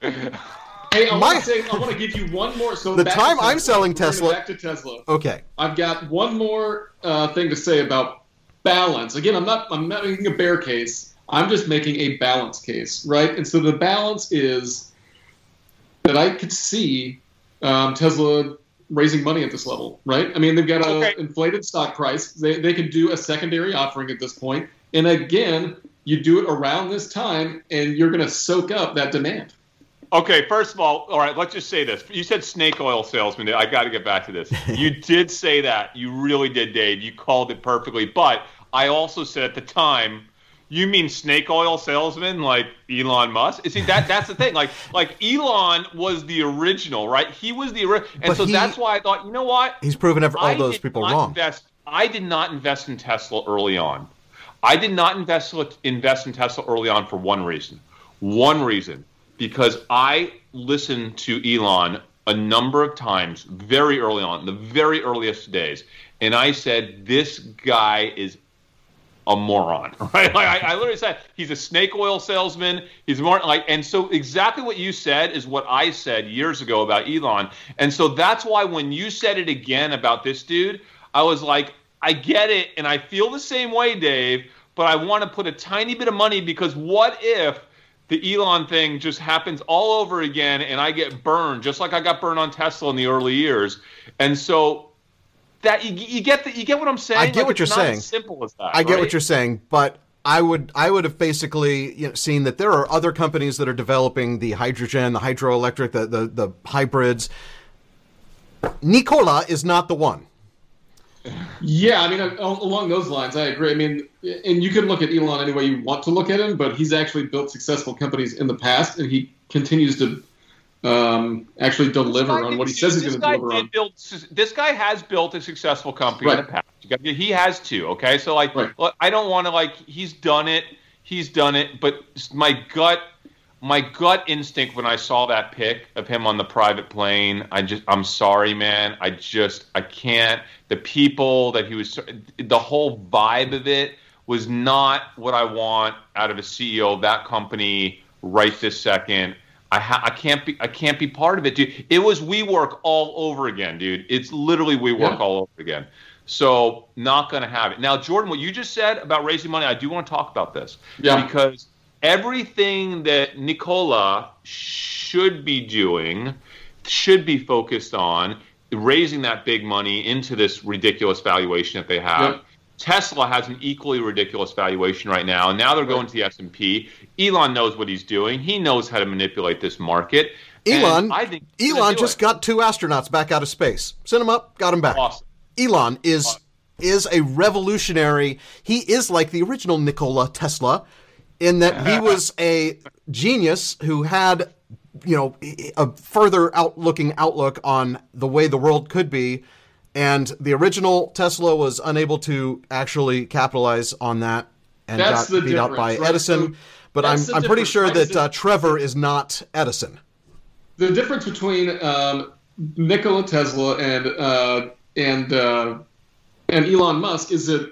Hey, I want to say I want to give you one more. So the time I'm selling Tesla, back to Tesla. Okay, I've got one more uh, thing to say about balance. Again, I'm not I'm not making a bear case. I'm just making a balance case, right? And so the balance is that I could see um, Tesla raising money at this level, right? I mean, they've got an okay. inflated stock price. They they could do a secondary offering at this point. point, and again, you do it around this time, and you're going to soak up that demand. Okay, first of all, all right, let's just say this. You said snake oil salesman. I got to get back to this. You did say that. You really did, Dave. You called it perfectly. But I also said at the time, You mean snake oil salesman like Elon Musk? See that that's the thing. Like like Elon was the original, right? He was the original, and But so he- that's why I thought, you know what? He's proven all I those people wrong. Invest, I did not invest in Tesla early on. I did not invest invest in Tesla early on for one reason. One reason because I listened to Elon a number of times very early on, the very earliest days, and I said this guy is a moron, right? Like I, I literally said he's a snake oil salesman. He's more like, and so exactly what you said is what I said years ago about Elon, and so that's why when you said it again about this dude, I was like, I get it, and I feel the same way, Dave. But I want to put a tiny bit of money because what if the Elon thing just happens all over again, and I get burned, just like I got burned on Tesla in the early years, and so that you, you get the, you get what I'm saying. I get Like, what it's you're not saying. As simple as that. I get right? what you're saying, but I would I would have basically you know, seen that there are other companies that are developing the hydrogen, the hydroelectric, the the, the hybrids. Nikola is not the one. Yeah, I mean, uh, along those lines, I agree. I mean, and you can look at Elon any way you want to look at him, but he's actually built successful companies in the past, and he continues to um, actually deliver on what he says he's going to deliver on. build- this guy has built a successful company in the past. He has too. Okay, so like, Right. I don't want to like. He's done it. He's done it. But my gut, my gut instinct when I saw that pic of him on the private plane, I just, I'm sorry, man. I just, I can't. The people that he was, the whole vibe of it was not what I want out of a CEO of that company right this second. I, ha- I can't be I can't be part of it, dude. It was WeWork all over again, dude. It's literally WeWork Yeah. all over again. So not going to have it. Now, Jordan, what you just said about raising money, I do want to talk about this Yeah. because everything that Nikola should be doing should be focused on raising that big money into this ridiculous valuation that they have. Yep. Tesla has an equally ridiculous valuation right now, and now they're going to the S and P. Elon knows what he's doing. He knows how to manipulate this market. And Elon, I think Elon just it. got two astronauts back out of space. Sent them up, got them back. Awesome. Elon is is a revolutionary. He is like the original Nikola Tesla, in that he was a genius who had, you know, a further outlooking outlook on the way the world could be, and the original Tesla was unable to actually capitalize on that and That's got beat out by right? Edison. So but I'm I'm pretty sure that uh, Trevor is not Edison. the difference between um, Nikola Tesla and uh, and uh, and Elon Musk is that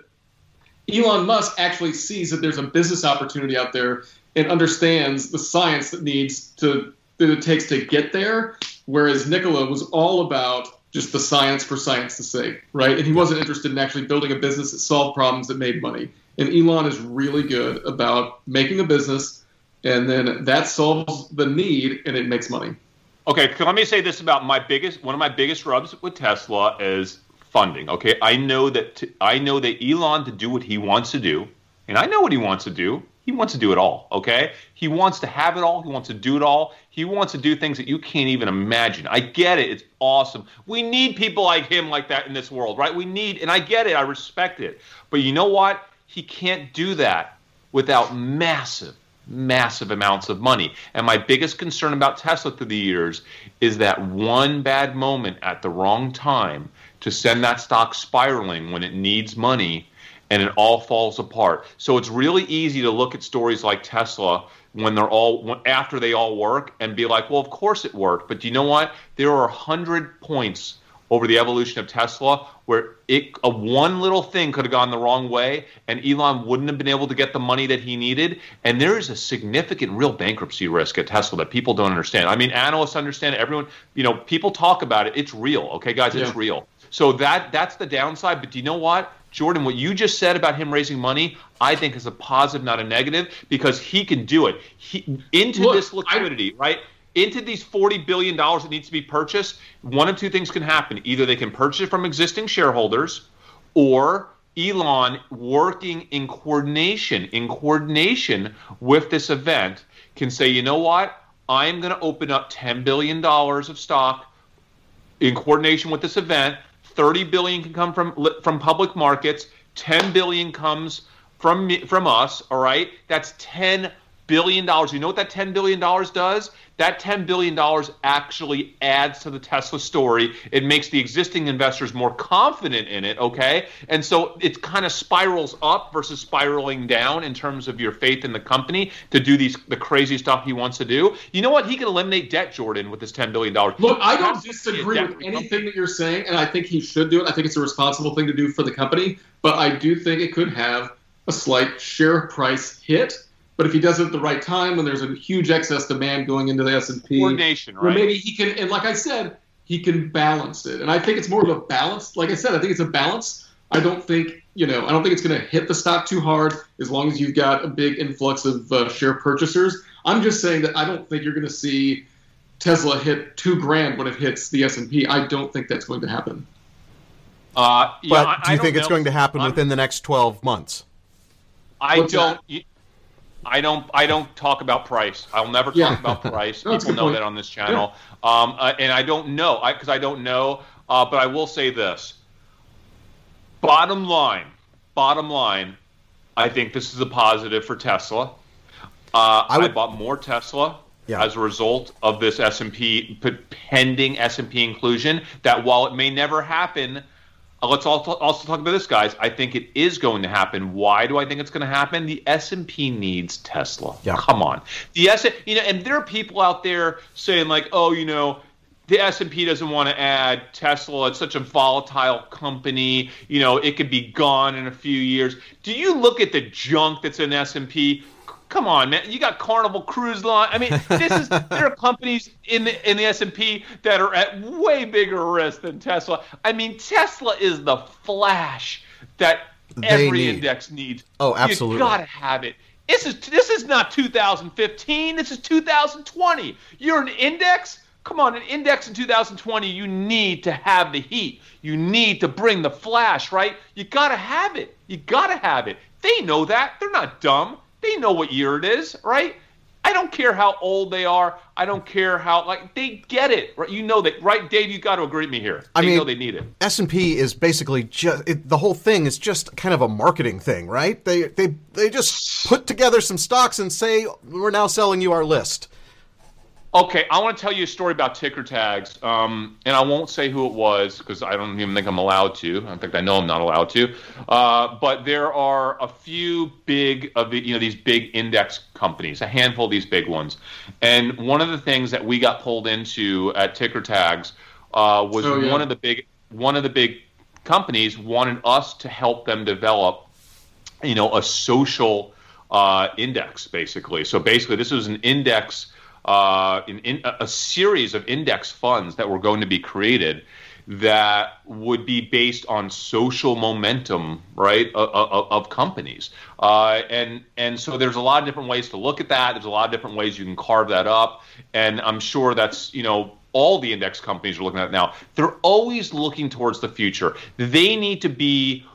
Elon Musk actually sees that there's a business opportunity out there and understands the science that needs to that it takes to get there, whereas Nikola was all about just the science for science's sake, right? And he wasn't interested in actually building a business that solved problems that made money. And Elon is really good about making a business, and then that solves the need and it makes money. Okay, let me say this about my biggest one of my biggest rubs with Tesla is funding. Okay, I know that I know that Elon to do what he wants to do, and I know what he wants to do. He wants to do it all. Okay, he wants to have it all. He wants to do it all. He wants to do things that you can't even imagine. I get it. It's awesome. We need people like him like that in this world, right? We need, and I get it. I respect it. But you know what? He can't do that without massive, massive amounts of money. And my biggest concern about Tesla through the years is that one bad moment at the wrong time to send that stock spiraling when it needs money and it all falls apart. So it's really easy to look at stories like Tesla when they're all after they all work and be like, "Well, of course it worked." But do you know what? There are 100 points over the evolution of Tesla where it a one little thing could have gone the wrong way and Elon wouldn't have been able to get the money that he needed and there is a significant real bankruptcy risk at Tesla that people don't understand. I mean analysts understand everyone, you know, people talk about it. It's real. Okay guys, it's real. So that that's the downside, but do you know what? Jordan, what you just said about him raising money, I think is a positive, not a negative, because he can do it. He, into Look, this I- liquidity, right? Into these forty billion dollars that needs to be purchased, one of two things can happen: either they can purchase it from existing shareholders, or Elon, working in coordination, in coordination with this event, can say, you know what? I'm going to open up ten billion dollars of stock in coordination with this event. Thirty billion can come from from public markets. Ten billion comes from from us, all right, that's 10 billion dollars. You know what that 10 billion dollars does? That 10 billion dollars actually adds to the Tesla story. It makes the existing investors more confident in it, okay? And so it kind of spirals up versus spiraling down in terms of your faith in the company to do these the crazy stuff he wants to do. You know what? He can eliminate debt, Jordan, with this 10 billion dollars. Look, I don't disagree with anything that you're saying, and I think he should do it. I think it's a responsible thing to do for the company, but I do think it could have a slight share price hit but if he does it at the right time, when there's a huge excess demand going into the S and P, coordination, right? Well, maybe he can. And like I said, he can balance it. And I think it's more of a balance. Like I said, I think it's a balance. I don't think you know. I don't think it's going to hit the stock too hard as long as you've got a big influx of uh, share purchasers. I'm just saying that I don't think you're going to see Tesla hit two grand when it hits the S and P. I don't think that's going to happen. Uh, yeah, but I, do you think it's going to happen I'm, within the next 12 months? I What's don't. I don't. I don't talk about price. I'll never talk yeah. about price. no, People know point. that on this channel, yeah. um, uh, and I don't know because I, I, don't know. Uh, but I will say this: bottom line, bottom line, I think this is a positive for Tesla. Uh, I, would, I, bought more Tesla yeah. as a result of this S and P pending S and P inclusion. That while it may never happen Uh, let's also, also talk about this, guys. I think it is going to happen. Why do I think it's going to happen? The S and P needs Tesla. Yeah. Come on, the S. You know, and there are people out there saying like, oh, you know, the S&P doesn't want to add Tesla. It's such a volatile company. You know, it could be gone in a few years. Do you look at the junk that's in S&P? Come on, man. You got Carnival Cruise Line. I mean, this is there are companies in the in the S and P that are at way bigger risk than Tesla. I mean, Tesla is the flash that they every need. index needs. Oh, absolutely. You gotta have it. This is this is not 2015. This is 2020. You're an index. Come on, an index in 2020. You need to have the heat. You need to bring the flash, right? You gotta have it. You gotta have it. They know that. They're not dumb. They know what year it is, right? I don't care how old they are. I don't care how like they get it. Right? You know that, right, Dave? You got to agree with me here. They I mean, know they need it. S and P is basically just it, the whole thing is just kind of a marketing thing, right? They they they just put together some stocks and say we're now selling you our list. Okay, I want to tell you a story about TickerTags, um, and I won't say who it was because I don't even think I'm allowed to. In fact, I know I'm not allowed to. Uh, but there are a few big of the, you know these big index companies, a handful of these big ones, and one of the things that we got pulled into at TickerTags uh, was oh, yeah. one of the big one of the big companies wanted us to help them develop, you know, a social uh, index basically. So basically, this was an index uh, in, in a series of index funds that were going to be created that would be based on social momentum, right, of, of, of companies. Uh, and and so there's a lot of different ways to look at that. There's a lot of different ways you can carve that up, and I'm sure that's you know all the index companies are looking at now. They're always looking towards the future. They need to be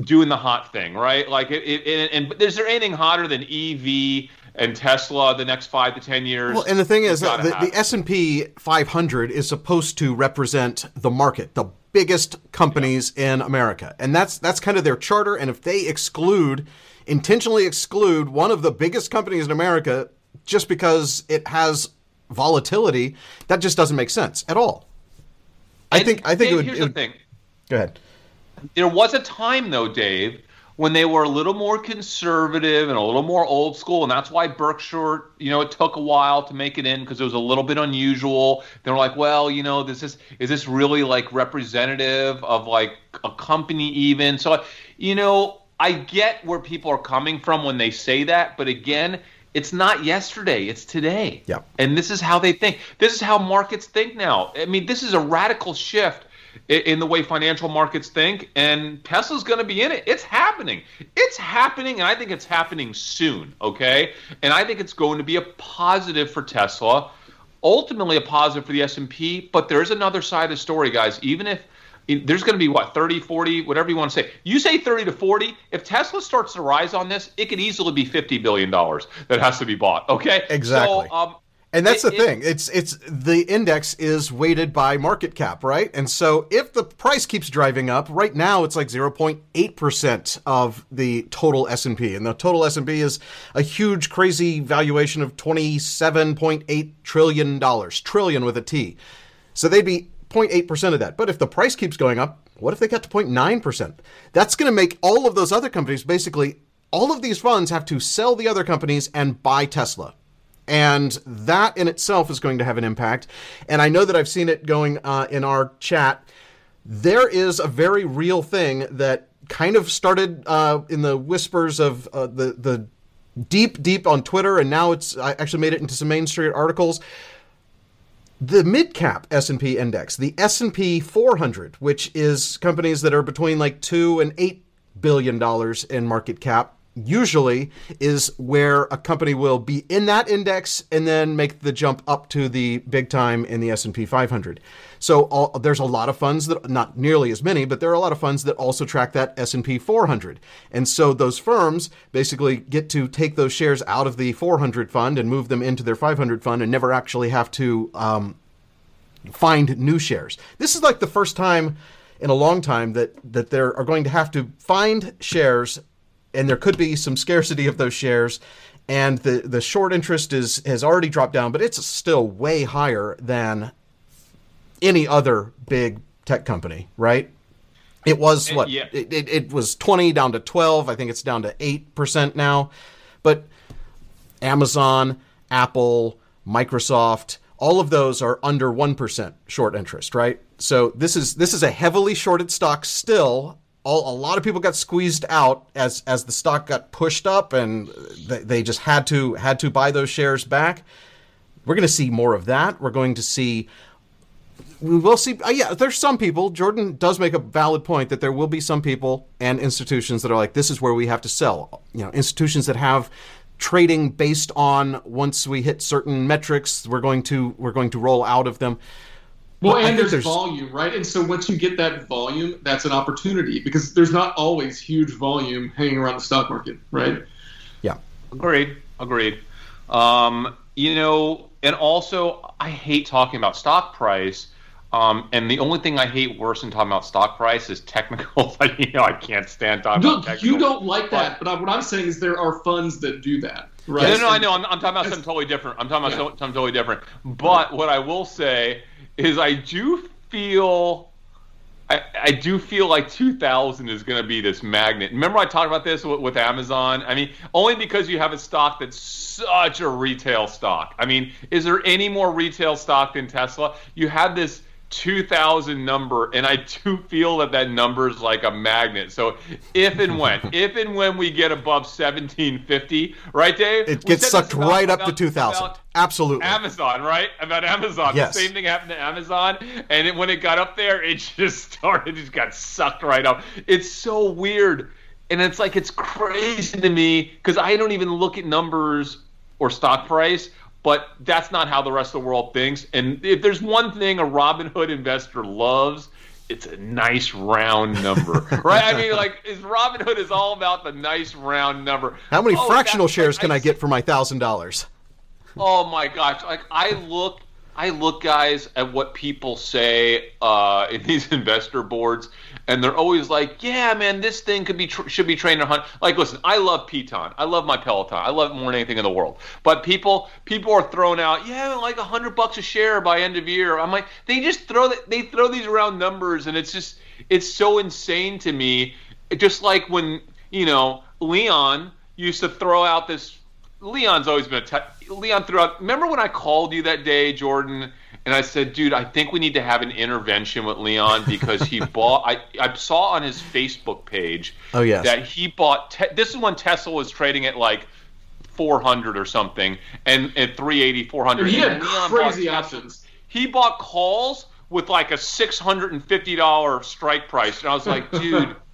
doing the hot thing, right? Like, it, it, and, and is there anything hotter than EV? And Tesla the next five to ten years. Well, and the thing is, the, the S and P 500 is supposed to represent the market, the biggest companies yeah. in America, and that's that's kind of their charter. And if they exclude, intentionally exclude one of the biggest companies in America just because it has volatility, that just doesn't make sense at all. I think I think Dave, it would. Here's it would, the thing. Go ahead. There was a time though, Dave, when they were a little more conservative and a little more old school, and that's why Berkshire, you know, it took a while to make it in because it was a little bit unusual. They were like, well, you know, this is is this really like representative of like a company even? So, you know, I get where people are coming from when they say that, but again, it's not yesterday, it's today. Yeah. And this is how they think. This is how markets think now. I mean, this is a radical shift in the way financial markets think, and Tesla's going to be in it. It's happening. It's happening, and I think it's happening soon. Okay, and I think it's going to be a positive for Tesla, ultimately a positive for the S and P. But there is another side of the story, guys. Even if there's going to be what 30 40 whatever you want to say you say 30 to 40 if tesla starts to rise on this it could easily be 50 billion dollars that has to be bought okay exactly so um, And that's it, the thing. It, it's it's the index is weighted by market cap, right? And so if the price keeps driving up, right now it's like 0.8% of the total S&P. And the total S&P is a huge crazy valuation of 27.8 trillion dollars, trillion with a T. So they'd be 0.8% of that. But if the price keeps going up, what if they got to 0.9%? That's going to make all of those other companies basically all of these funds have to sell the other companies and buy Tesla and that in itself is going to have an impact. And I know that I've seen it going uh, in our chat. There is a very real thing that kind of started uh, in the whispers of uh, the the deep deep on Twitter, and now it's I actually made it into some Main Street articles. The mid cap S and P index, the S and P 400, which is companies that are between like two and eight billion dollars in market cap, usually is where a company will be in that index and then make the jump up to the big time in the S&P 500. So all, there's a lot of funds that not nearly as many, but there are a lot of funds that also track that S&P 400. And so those firms basically get to take those shares out of the 400 fund and move them into their 500 fund and never actually have to um, find new shares. This is like the first time in a long time that that they are going to have to find shares and there could be some scarcity of those shares. And the, the short interest is has already dropped down, but it's still way higher than any other big tech company, right? It was what? Yeah. It, it, it, was 20 down to 12. I think it's down to 8% now. But Amazon, Apple, Microsoft, all of those are under 1% short interest, right? So this is this is a heavily shorted stock still all, a lot of people got squeezed out as as the stock got pushed up, and they, they just had to had to buy those shares back. We're going to see more of that. We're going to see. We will see. Uh, yeah, there's some people. Jordan does make a valid point that there will be some people and institutions that are like, this is where we have to sell. You know, institutions that have trading based on once we hit certain metrics, we're going to we're going to roll out of them. Well, and there's, there's, volume, right? And so once you get that volume, that's an opportunity because there's not always huge volume hanging around the stock market, right? Yeah. Agreed. Agreed. Um, you know, and also I hate talking about stock price. Um, and the only thing I hate worse than talking about stock price is technical. you know, I can't stand talking no, about technical. You don't like that, but, but what I'm saying is there are funds that do that. Right? No, no, I know. I'm, I'm talking about something totally different. I'm talking about yeah. something totally different. But what I will say is I do feel I, I, do feel like 2000 is going to be this magnet. Remember, I talked about this with, with, Amazon? I mean, only because you have a stock that's such a retail stock. I mean, is there any more retail stock than Tesla? You have this 2000 number, and I do feel that that number is like a magnet. So if and when, if and when we get above 1750, right, Dave? It gets sucked right up to 2000. Absolutely. Amazon, right? About Amazon. Yes. The same thing happened to Amazon, and it, when it got up there, it just started, it just got sucked right up. It's so weird. And it's like, it's crazy to me because I don't even look at numbers or stock price but that's not how the rest of the world thinks. And if there's one thing a Robinhood investor loves, it's a nice round number, right? I mean, like, is Robinhood is all about the nice round number. How many oh, fractional shares like, can I, I get for my thousand dollars? Oh my gosh! Like, I look, I look, guys, at what people say uh, in these investor boards, and they're always like, "Yeah, man, this thing could be should be trained to hunt." Like, listen, I love Peloton, I love my Peloton, I love it more than anything in the world. But people people are throwing out, yeah, like a hundred bucks a share by end of year. I'm like, they just throw that they throw these around numbers, and it's just it's so insane to me. Just like when you know Leon used to throw out this. Leon's always been a te- Leon threw out. Remember when I called you that day, Jordan? And I said, dude, I think we need to have an intervention with Leon because he bought. I, I saw on his Facebook page. Oh yes. That he bought. Te- this is when Tesla was trading at like 400 or something, and at 380, 400. He had crazy options. He bought calls with like a six hundred and fifty dollar strike price, and I was like, dude.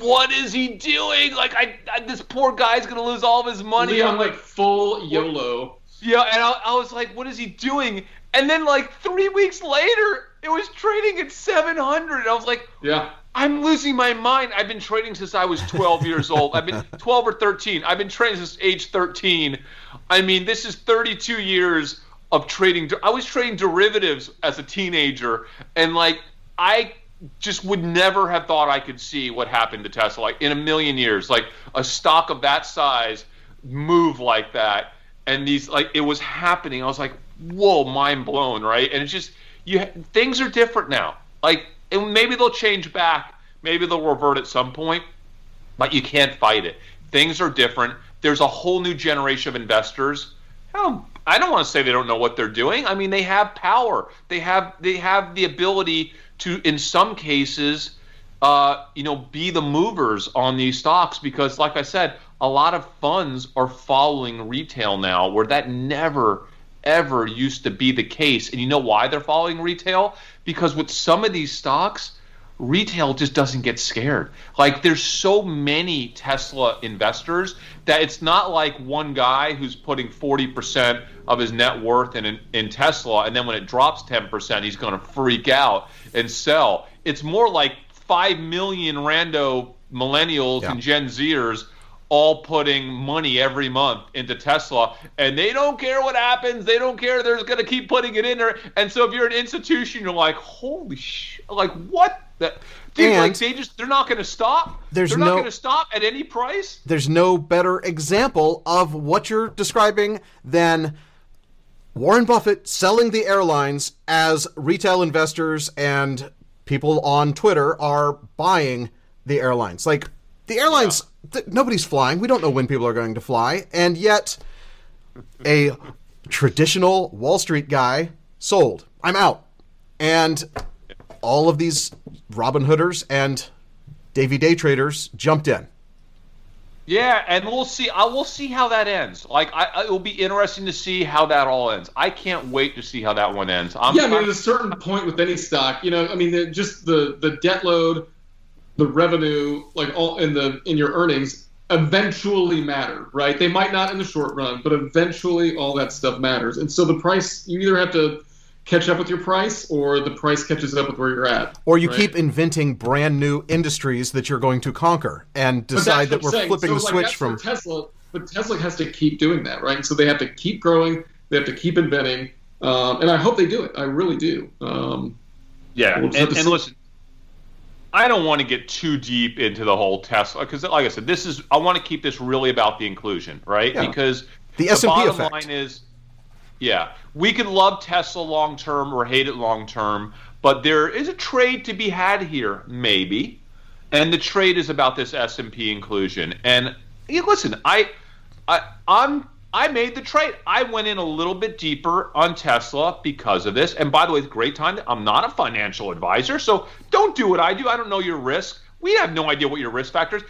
what is he doing? Like, I, I, this poor guy's gonna lose all of his money. Leon, I'm like full YOLO. Yeah, and I, I was like, what is he doing? And then like three weeks later, it was trading at 700. I was like, yeah. I'm losing my mind. I've been trading since I was 12 years old. I've been 12 or 13. I've been trading since age 13. I mean, this is 32 years of trading. I was trading derivatives as a teenager, and like I just would never have thought I could see what happened to Tesla like in a million years. Like a stock of that size move like that, and these like it was happening. I was like, whoa, mind blown, right? And it's just you things are different now. Like and maybe they'll change back, maybe they'll revert at some point, but you can't fight it. Things are different. There's a whole new generation of investors. Hell, I don't want to say they don't know what they're doing. I mean, they have power. They have they have the ability to, in some cases, uh, you know, be the movers on these stocks because, like I said, a lot of funds are following retail now, where that never ever used to be the case. And you know why they're following retail? Because with some of these stocks, retail just doesn't get scared. Like there's so many Tesla investors that it's not like one guy who's putting 40% of his net worth in, in, in Tesla and then when it drops 10%, he's going to freak out and sell. It's more like 5 million rando millennials yeah. and Gen Zers all putting money every month into Tesla, and they don't care what happens. They don't care. They're going to keep putting it in there. And so if you're an institution, you're like, holy shit, like what? That dude, like they just they're not going to stop. There's they're not going to stop at any price. There's no better example of what you're describing than. Warren Buffett selling the airlines as retail investors and people on Twitter are buying the airlines. Like the airlines, yeah. th- nobody's flying. We don't know when people are going to fly, and yet a traditional Wall Street guy sold. I'm out, and all of these Robin Hooders and Davy Day traders jumped in. Yeah, and we'll see. I will see how that ends. Like, I, it will be interesting to see how that all ends. I can't wait to see how that one ends. I'm, yeah, I mean, I'm, at a certain point with any stock, you know, I mean, the, just the the debt load, the revenue, like all in the in your earnings, eventually matter, right? They might not in the short run, but eventually all that stuff matters. And so the price, you either have to catch up with your price or the price catches up with where you're at. Or you right? keep inventing brand new industries that you're going to conquer and decide that we're saying. flipping so, the like, switch from Tesla. But Tesla has to keep doing that, right? So they have to keep growing. They have to keep inventing, um, and I hope they do it. I really do. Um, yeah, we'll and, and listen, I don't want to get too deep into the whole Tesla because, like I said, this is I want to keep this really about the inclusion, right? Yeah. Because the, the bottom effect. line is, yeah, we can love Tesla long term or hate it long term, but there is a trade to be had here, maybe, and the trade is about this S and P inclusion. And you listen, I, I, I'm I made the trade. I went in a little bit deeper on Tesla because of this. And by the way, great time. I'm not a financial advisor, so don't do what I do. I don't know your risk. We have no idea what your risk factors.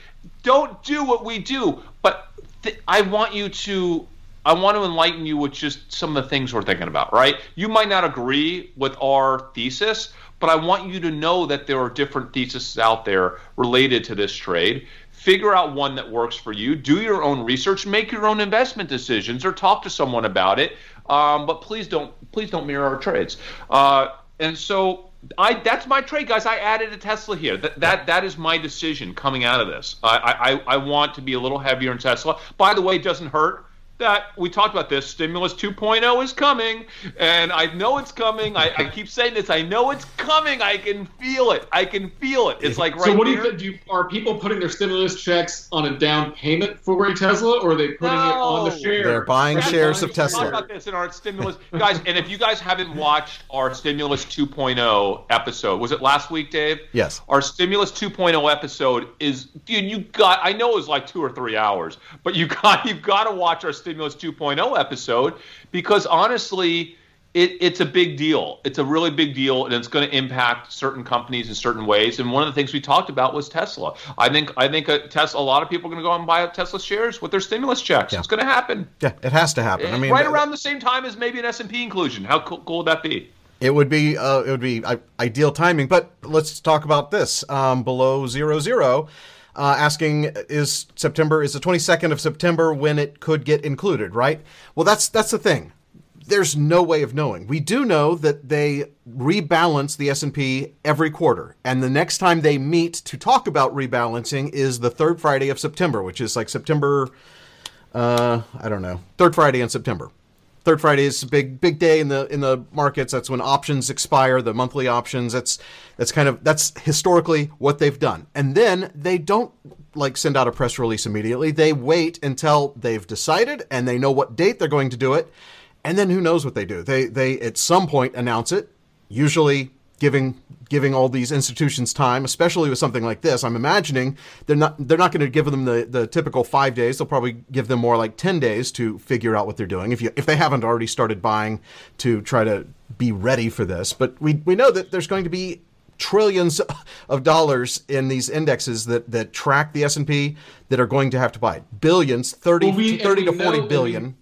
Don't do what we do. But th- I want you to I want to enlighten you with just some of the things we're thinking about, right? You might not agree with our thesis, but I want you to know that there are different theses out there related to this trade figure out one that works for you do your own research make your own investment decisions or talk to someone about it um, but please don't please don't mirror our trades uh, and so I that's my trade, guys. I added a Tesla here. That that that is my decision coming out of this. I I, I want to be a little heavier in Tesla. By the way, it doesn't hurt that we talked about this. Stimulus 2.0 is coming, and I know it's coming. I, I, keep saying this. I know it's coming. I can feel it. I can feel it. It's like right. Now. So what there. do you, think? do you are people putting their stimulus checks on a down payment for a Tesla, or are they putting no. it on the share? They're buying They're shares buying of Tesla. Talk about this in our stimulus, guys. And if you guys haven't watched our stimulus 2.0 episode, was it last week, Dave? Yes. Our stimulus 2.0 episode is, dude. You got. I know it was like two or three hours, but you got. You've got to watch our stimulus Stimulus 2.0 episode because honestly, it, it's a big deal. It's a really big deal, and it's going to impact certain companies in certain ways. And one of the things we talked about was Tesla. I think I think a Tesla. A lot of people are going to go out and buy Tesla shares with their stimulus checks. Yeah. It's going to happen. Yeah, it has to happen. I mean, right around the same time as maybe an S and P inclusion. How cool, cool would that be? It would be uh, it would be uh, ideal timing. But let's talk about this. Um, below zero zero uh, asking is September is the 22nd of September when it could get included, right? Well, that's that's the thing. There's no way of knowing. We do know that they rebalance the S&P every quarter, and the next time they meet to talk about rebalancing is the third Friday of September, which is like September uh, I don't know, third Friday in September. Third Friday is a big big day in the in the markets. That's when options expire, the monthly options. That's that's kind of that's historically what they've done. And then they don't like send out a press release immediately. They wait until they've decided and they know what date they're going to do it. And then who knows what they do? They they at some point announce it, usually giving giving all these institutions time, especially with something like this. I'm imagining they're not they're not going to give them the, the typical five days. They'll probably give them more like ten days to figure out what they're doing. If you if they haven't already started buying to try to be ready for this, but we we know that there's going to be trillions of dollars in these indexes that, that track the S&P that are going to have to buy it. Billions, 30, well, we, 30 to 40 know, billion. We,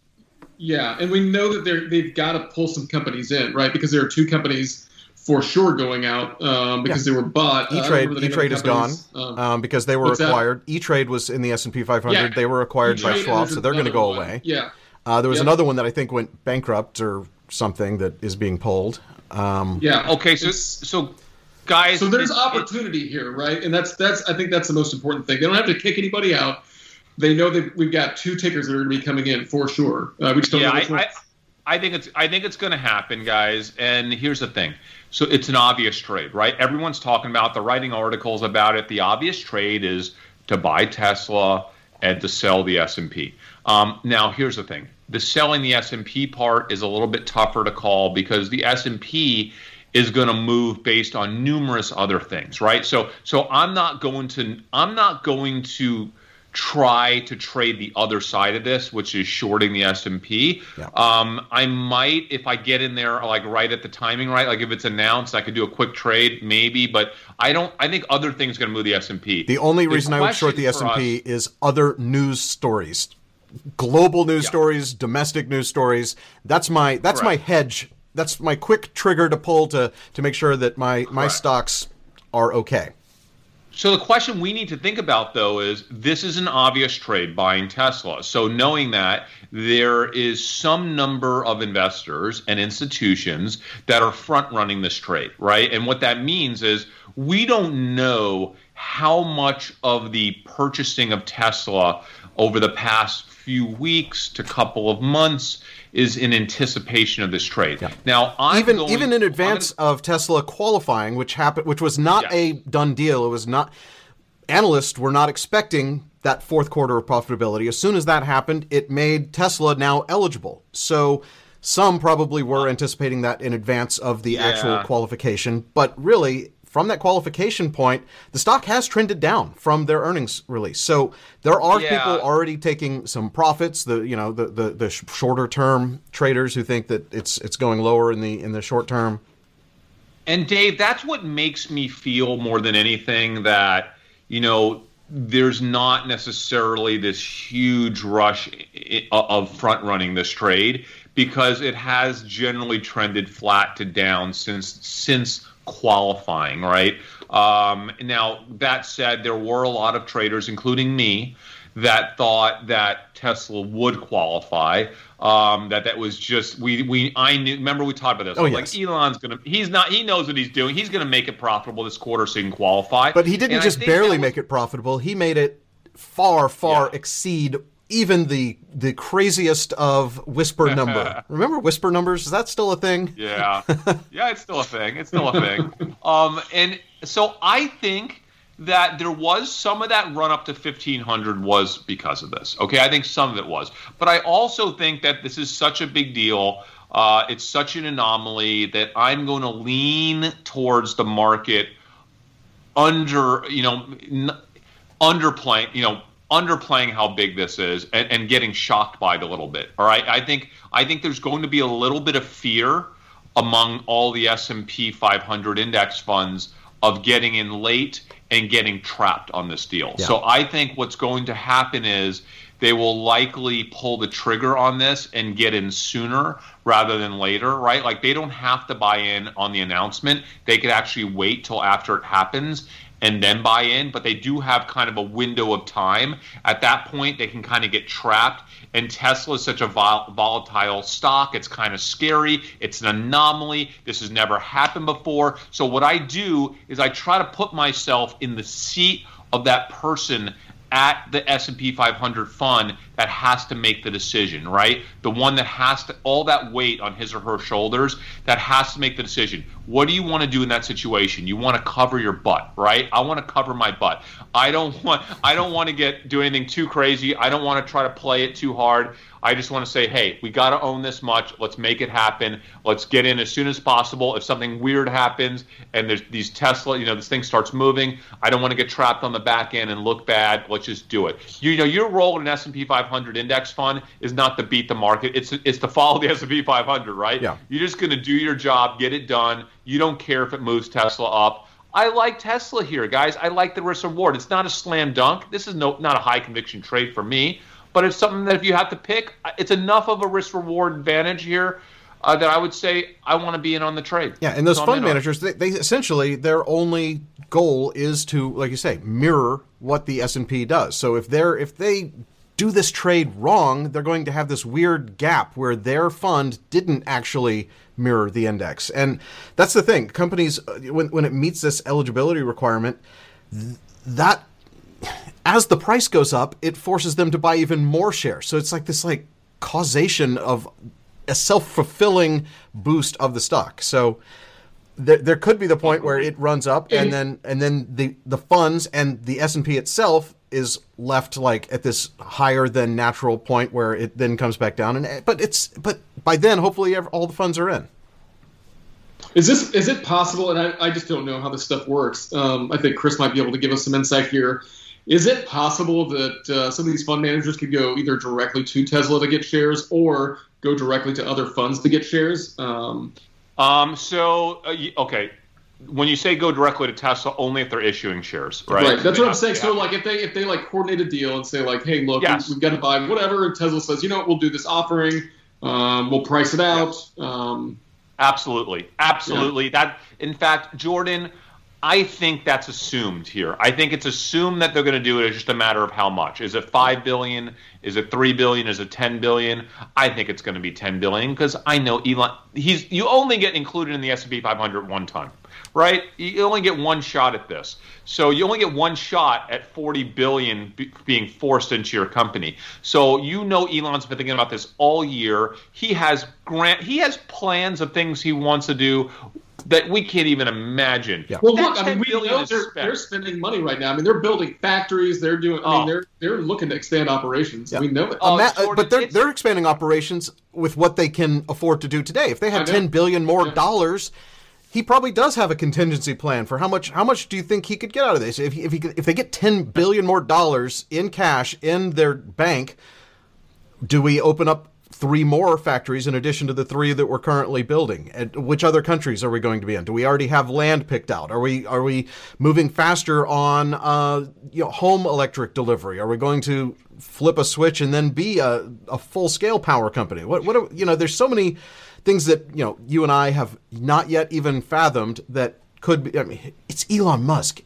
yeah, and we know that they're, they've got to pull some companies in, right? Because there are two companies for sure going out um, because yeah. they were bought. E Trade, E Trade is gone um, um, because they were acquired. E Trade was in the S and P 500. Yeah. They were acquired E-Trade by Schwab, so they're going to go one. away. Yeah. Uh, there was yep. another one that I think went bankrupt or something that is being pulled. Um, yeah. Okay. So so guys. So there's opportunity here, right? And that's that's I think that's the most important thing. They don't have to kick anybody out. They know that we've got two tickers that are going to be coming in for sure. Uh, we just don't yeah, know which I, I, I think it's I think it's going to happen, guys. And here's the thing. So it's an obvious trade, right? Everyone's talking about the writing articles about it. The obvious trade is to buy Tesla and to sell the S&P. Um, now, here's the thing: the selling the S&P part is a little bit tougher to call because the S&P is going to move based on numerous other things, right? So, so I'm not going to I'm not going to try to trade the other side of this, which is shorting the S and P. Um, I might, if I get in there like right at the timing, right, like if it's announced, I could do a quick trade, maybe. But I don't. I think other things going to move the S and P. The only the reason I would short the S and P is other news stories, global news yeah. stories, domestic news stories. That's my that's Correct. my hedge. That's my quick trigger to pull to to make sure that my Correct. my stocks are okay. So the question we need to think about though is this is an obvious trade buying Tesla. So knowing that there is some number of investors and institutions that are front running this trade, right? And what that means is we don't know how much of the purchasing of Tesla over the past few weeks to couple of months is in anticipation of this trade. Yeah. Now, I'm even going, even in advance gonna, of Tesla qualifying, which happened, which was not yes. a done deal. It was not. Analysts were not expecting that fourth quarter of profitability. As soon as that happened, it made Tesla now eligible. So some probably were anticipating that in advance of the yeah. actual qualification, but really from that qualification point, the stock has trended down from their earnings release. So there are yeah. people already taking some profits. The you know the, the the shorter term traders who think that it's it's going lower in the in the short term. And Dave, that's what makes me feel more than anything that you know there's not necessarily this huge rush of front running this trade because it has generally trended flat to down since since qualifying, right? Um, now, that said, there were a lot of traders, including me, that thought that Tesla would qualify. Um, that that was just we we I knew. Remember we talked about this. Oh, yes. Like Elon's gonna he's not he knows what he's doing. He's gonna make it profitable this quarter so he can qualify. But he didn't and just barely was, make it profitable. He made it far far yeah. exceed even the the craziest of whisper number. Remember whisper numbers? Is that still a thing? Yeah, yeah, it's still a thing. It's still a thing. Um, and so I think that there was some of that run up to 1500 was because of this. Okay, I think some of it was, but I also think that this is such a big deal. Uh, it's such an anomaly that I'm going to lean towards the market under, you know, n- underplaying, you know, underplaying how big this is and, and getting shocked by it a little bit. All right, I think I think there's going to be a little bit of fear among all the S&P 500 index funds of getting in late and getting trapped on this deal. Yeah. So I think what's going to happen is they will likely pull the trigger on this and get in sooner rather than later, right? Like they don't have to buy in on the announcement. They could actually wait till after it happens and then buy in, but they do have kind of a window of time. At that point, they can kind of get trapped. And Tesla is such a vol- volatile stock. It's kind of scary. It's an anomaly. This has never happened before. So, what I do is I try to put myself in the seat of that person at the S&P 500 fund that has to make the decision, right? The one that has to all that weight on his or her shoulders that has to make the decision. What do you want to do in that situation? You want to cover your butt, right? I want to cover my butt. I don't want I don't want to get do anything too crazy. I don't want to try to play it too hard. I just want to say, hey, we got to own this much. Let's make it happen. Let's get in as soon as possible. If something weird happens and there's these Tesla, you know, this thing starts moving, I don't want to get trapped on the back end and look bad. Let's just do it. You know, your role in an S&P 500 index fund is not to beat the market. It's it's to follow the S&P 500, right? Yeah. You're just going to do your job, get it done. You don't care if it moves Tesla up. I like Tesla here, guys. I like the risk reward. It's not a slam dunk. This is no not a high conviction trade for me but it's something that if you have to pick, it's enough of a risk reward advantage here. Uh, that I would say I want to be in on the trade. Yeah, and those so fund managers, they, they, essentially their only goal is to, like you say, mirror what the S and P does. So if they're if they do this trade wrong, they're going to have this weird gap where their fund didn't actually mirror the index, and that's the thing. Companies, uh, when when it meets this eligibility requirement, th- that as the price goes up, it forces them to buy even more shares. So it's like this like causation of a self-fulfilling boost of the stock. So there, there could be the point where it runs up and then and then the the funds and the S&P itself is left like at this higher than natural point where it then comes back down and but it's but by then hopefully all the funds are in. Is this is it possible? And I, I just don't know how this stuff works. Um, I think Chris might be able to give us some insight here. Is it possible that uh, some of these fund managers could go either directly to Tesla to get shares or go directly to other funds to get shares? Um, um, so, uh, okay, when you say go directly to Tesla, only if they're issuing shares, right? Right. That's what I'm saying. So, like, if they if they like coordinate a deal and say like, hey, look, yes. we, have got to buy whatever, and Tesla says, you know, what, we'll do this offering, um, we'll price it out. Um, absolutely, absolutely. Yeah. That, in fact, Jordan. I think that's assumed here. I think it's assumed that they're going to do it. It's just a matter of how much. Is it five billion? Is it three billion? Is it ten billion? I think it's going to be ten billion because I know Elon. He's you only get included in the S and P 500 one time, right? You only get one shot at this. So you only get one shot at 40 billion b- being forced into your company. So you know Elon's been thinking about this all year. He has grant. He has plans of things he wants to do that we can't even imagine. Yeah. Well, look, I mean, we know they're, they're, spending money right now. I mean, they're building factories. They're doing. I mean, oh. they're they're looking to expand operations. Yeah. We know it. Oh, uh, but they're they're expanding operations with what they can afford to do today. If they had ten billion more yeah. dollars. He probably does have a contingency plan for how much. How much do you think he could get out of this? If he, if he, if they get ten billion more dollars in cash in their bank, do we open up three more factories in addition to the three that we're currently building. And which other countries are we going to be in? Do we already have land picked out? Are we are we moving faster on uh, you know home electric delivery? Are we going to flip a switch and then be a, a full scale power company? What what are, you know? There's so many things that you know you and I have not yet even fathomed that could be. I mean, it's Elon Musk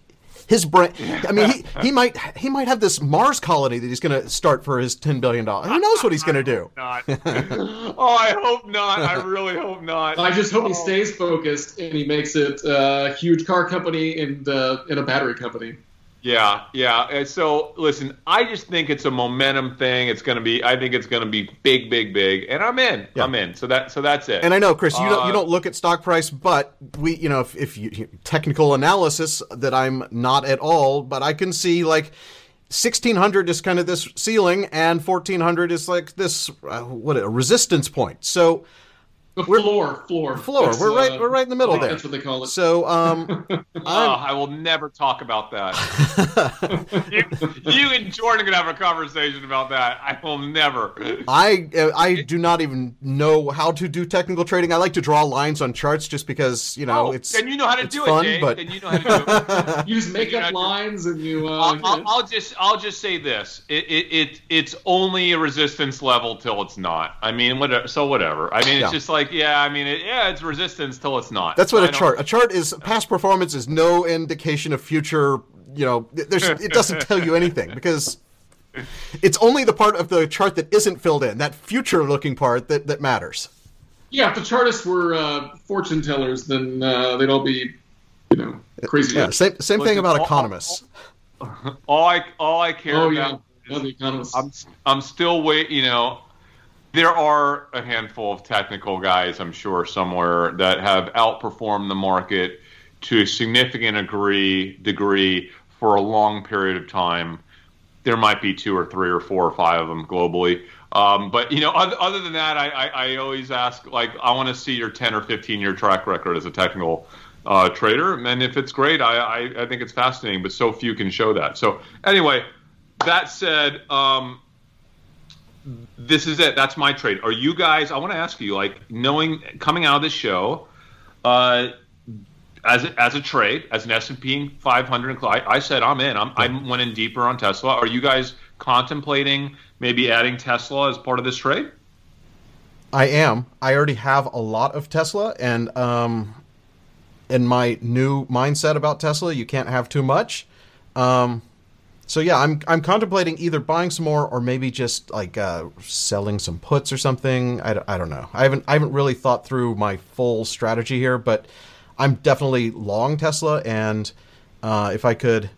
his brain. I mean, he, he might he might have this Mars colony that he's going to start for his ten billion dollars. Who knows what he's going to do? Not. oh, I hope not. I really hope not. I just hope oh. he stays focused and he makes it a huge car company and uh, and a battery company. Yeah, yeah. So listen, I just think it's a momentum thing. It's going to be. I think it's going to be big, big, big, and I'm in. Yeah. I'm in. So that so that's it. And I know, Chris, you uh, don't you don't look at stock price, but we, you know, if, if you technical analysis that I'm not at all, but I can see like. 1600 is kind of this ceiling and 1400 is like this uh, what a resistance point so the floor, floor, floor. That's, we're right. Uh, we're right in the middle there. That's what they call it. So, um, oh, I will never talk about that. you, you, and Jordan are gonna have a conversation about that. I will never. I I do not even know how to do technical trading. I like to draw lines on charts just because you know oh, it's. Then you know how to do fun, it, Dave. But then you know how to do it. use makeup lines and you. Uh, I'll, I'll, I'll, just I'll just say this. It, it, it it's only a resistance level till it's not. I mean, whatever. So whatever. I mean, it's yeah. just like like, yeah, I mean, it, yeah, it's resistance till it's not. That's what I a chart. A chart is past performance is no indication of future. You know, there's it doesn't tell you anything because it's only the part of the chart that isn't filled in, that future-looking part that that matters. Yeah, if the chartists were uh, fortune tellers, then uh, they'd all be, you know, crazy. Yeah, same same thing about economists. all I all I care Oh about. yeah, the economists. I'm I'm still wait. You know, there are a handful of technical guys, I'm sure, somewhere that have outperformed the market to a significant degree degree for a long period of time. There might be two or three or four or five of them globally. Um, but you know, other, other than that, I, I, I always ask like I want to see your 10 or 15 year track record as a technical uh, trader, and if it's great, I, I, I think it's fascinating. But so few can show that. So anyway, that said, um, this is it. That's my trade. Are you guys? I want to ask you, like, knowing coming out of this show, uh, as a, as a trade, as an S and P 500, I, I said I'm in. I'm I went in deeper on Tesla. Are you guys contemplating maybe adding Tesla as part of this trade? I am. I already have a lot of Tesla, and um, in my new mindset about Tesla, you can't have too much. Um, so yeah, I'm I'm contemplating either buying some more or maybe just like uh, selling some puts or something. I, I don't know. I haven't I haven't really thought through my full strategy here, but I'm definitely long Tesla, and uh, if I could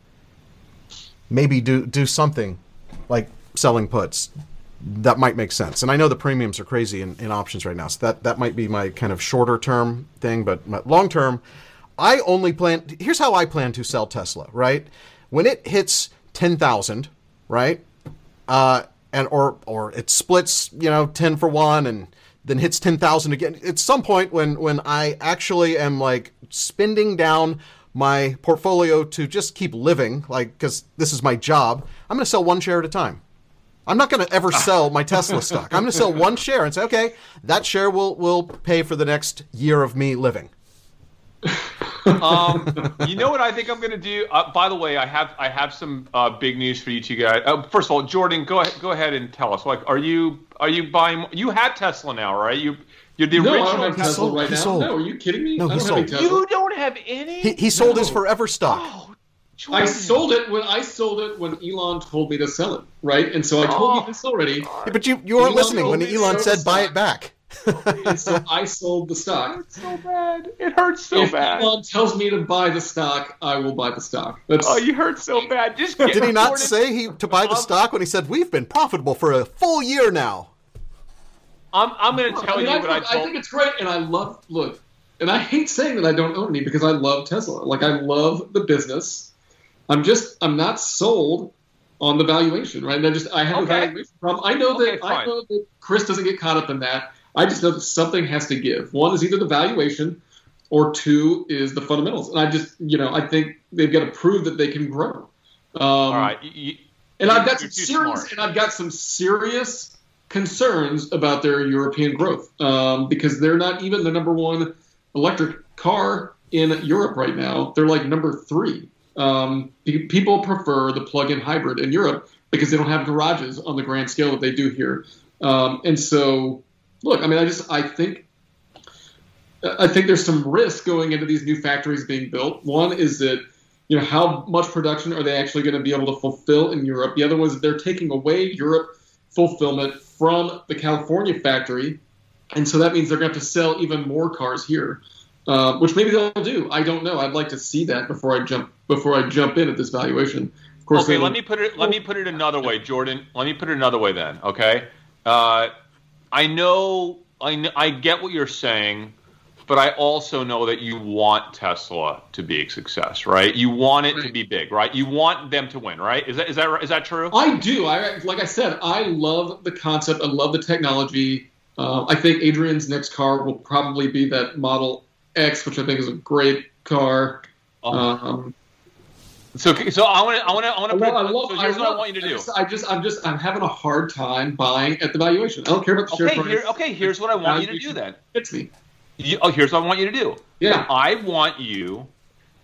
maybe do do something like selling puts, that might make sense. And I know the premiums are crazy in, in options right now, so that that might be my kind of shorter term thing. But long term, I only plan. Here's how I plan to sell Tesla. Right when it hits ten thousand, right, uh, and or or it splits, you know, ten for one, and then hits ten thousand again. At some point when when I actually am like spending down my portfolio to just keep living, like because this is my job, I'm going to sell one share at a time. I'm not going to ever sell my Tesla stock. I'm going to sell one share and say, okay, that share will will pay for the next year of me living. Um, you know what I think I'm going to do? Uh, by the way, I have I have some uh, big news for you two guys. Uh, first of all, Jordan, go ahead, go ahead and tell us. Like, are you are you buying? You have Tesla now, right? You you're the no, I original. don't have Tesla sold- right he now. sold. No, are you kidding me? No, I he don't have any sold. Tesla. you don't have any. He, he sold his forever stock. oh, I sold it when I sold it when Elon told me to sell it, right? And so I told Oh. you this already, Yeah, but you, you weren't Elon listening when Elon said buy stock. it back. And so I sold the stock. It's so bad. It hurts so if bad. Elon tells me to buy the stock, I will buy the stock. That's Oh, you hurt so bad. Just get Did he not say he to buy the Um, stock when he said we've been profitable for a full year now? I'm I'm going to tell I mean, you I, what I think, I told. think it's great, and I love look, and I hate saying that I don't own any because I love Tesla. Like I love the business. I'm just I'm not sold on the valuation, right? And I just I have a valuation problem. I know that Okay, I know that Chris doesn't get caught up in that. I just know that something has to give. One is either the valuation, or two is the fundamentals. And I just you know I think they've got to prove that they can grow. Um, all right. You, you- and I've got some serious, smart. and I've got some serious concerns about their European growth um, because they're not even the number one electric car in Europe right now. They're like number three. Um, people prefer the plug-in hybrid in Europe because they don't have garages on the grand scale that they do here. Um, and so, look, I mean, I just I think I think there's some risk going into these new factories being built. One is that you know how much production are they actually going to be able to fulfill in Europe? The other one is they're taking away Europe fulfillment from the California factory, and so that means they're going to have to sell even more cars here, uh, which maybe they'll do. I don't know. I'd like to see that before I jump before I jump in at this valuation. Of course, okay, let me put it. Let me put it another way, Jordan. Let me put it another way then. Okay, uh, I know, I I get what you're saying, but I also know that you want Tesla to be a success, right? You want it to be big, right? You want them to win, right? Is that is that is that true? I do. I like I said, I love the concept. I love the technology. Uh, I think Adrian's next car will probably be that Model X, which I think is a great car. Oh. Um, so so I want to I want to I want I to put. I love, so here's I what I want you to I do. just, I just, I'm just, I'm having a hard time buying at the valuation. I don't care about the share Okay, price. here, okay. Here's what I want you to do then. It's me. You, oh, here's what I want you to do. Yeah. I want you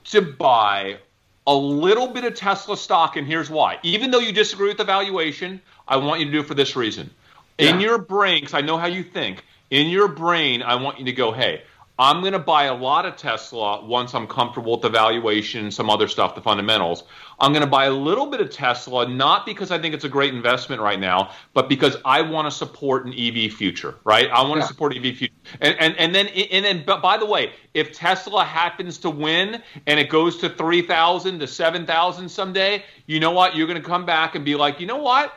to buy a little bit of Tesla stock, and here's why. Even though you disagree with the valuation, I want you to do it for this reason. In Yeah. your brain, because I know how you think, in your brain, I want you to go, hey, I'm going to buy a lot of Tesla once I'm comfortable with the valuation and some other stuff, the fundamentals. I'm going to buy a little bit of Tesla, not because I think it's a great investment right now, but because I want to support an EV future, right? I want yeah. to support EV future. And, and, and then, and then, but by the way, if Tesla happens to win and it goes to 3,000 to 7,000 someday, you know what? You're going to come back and be like, you know what?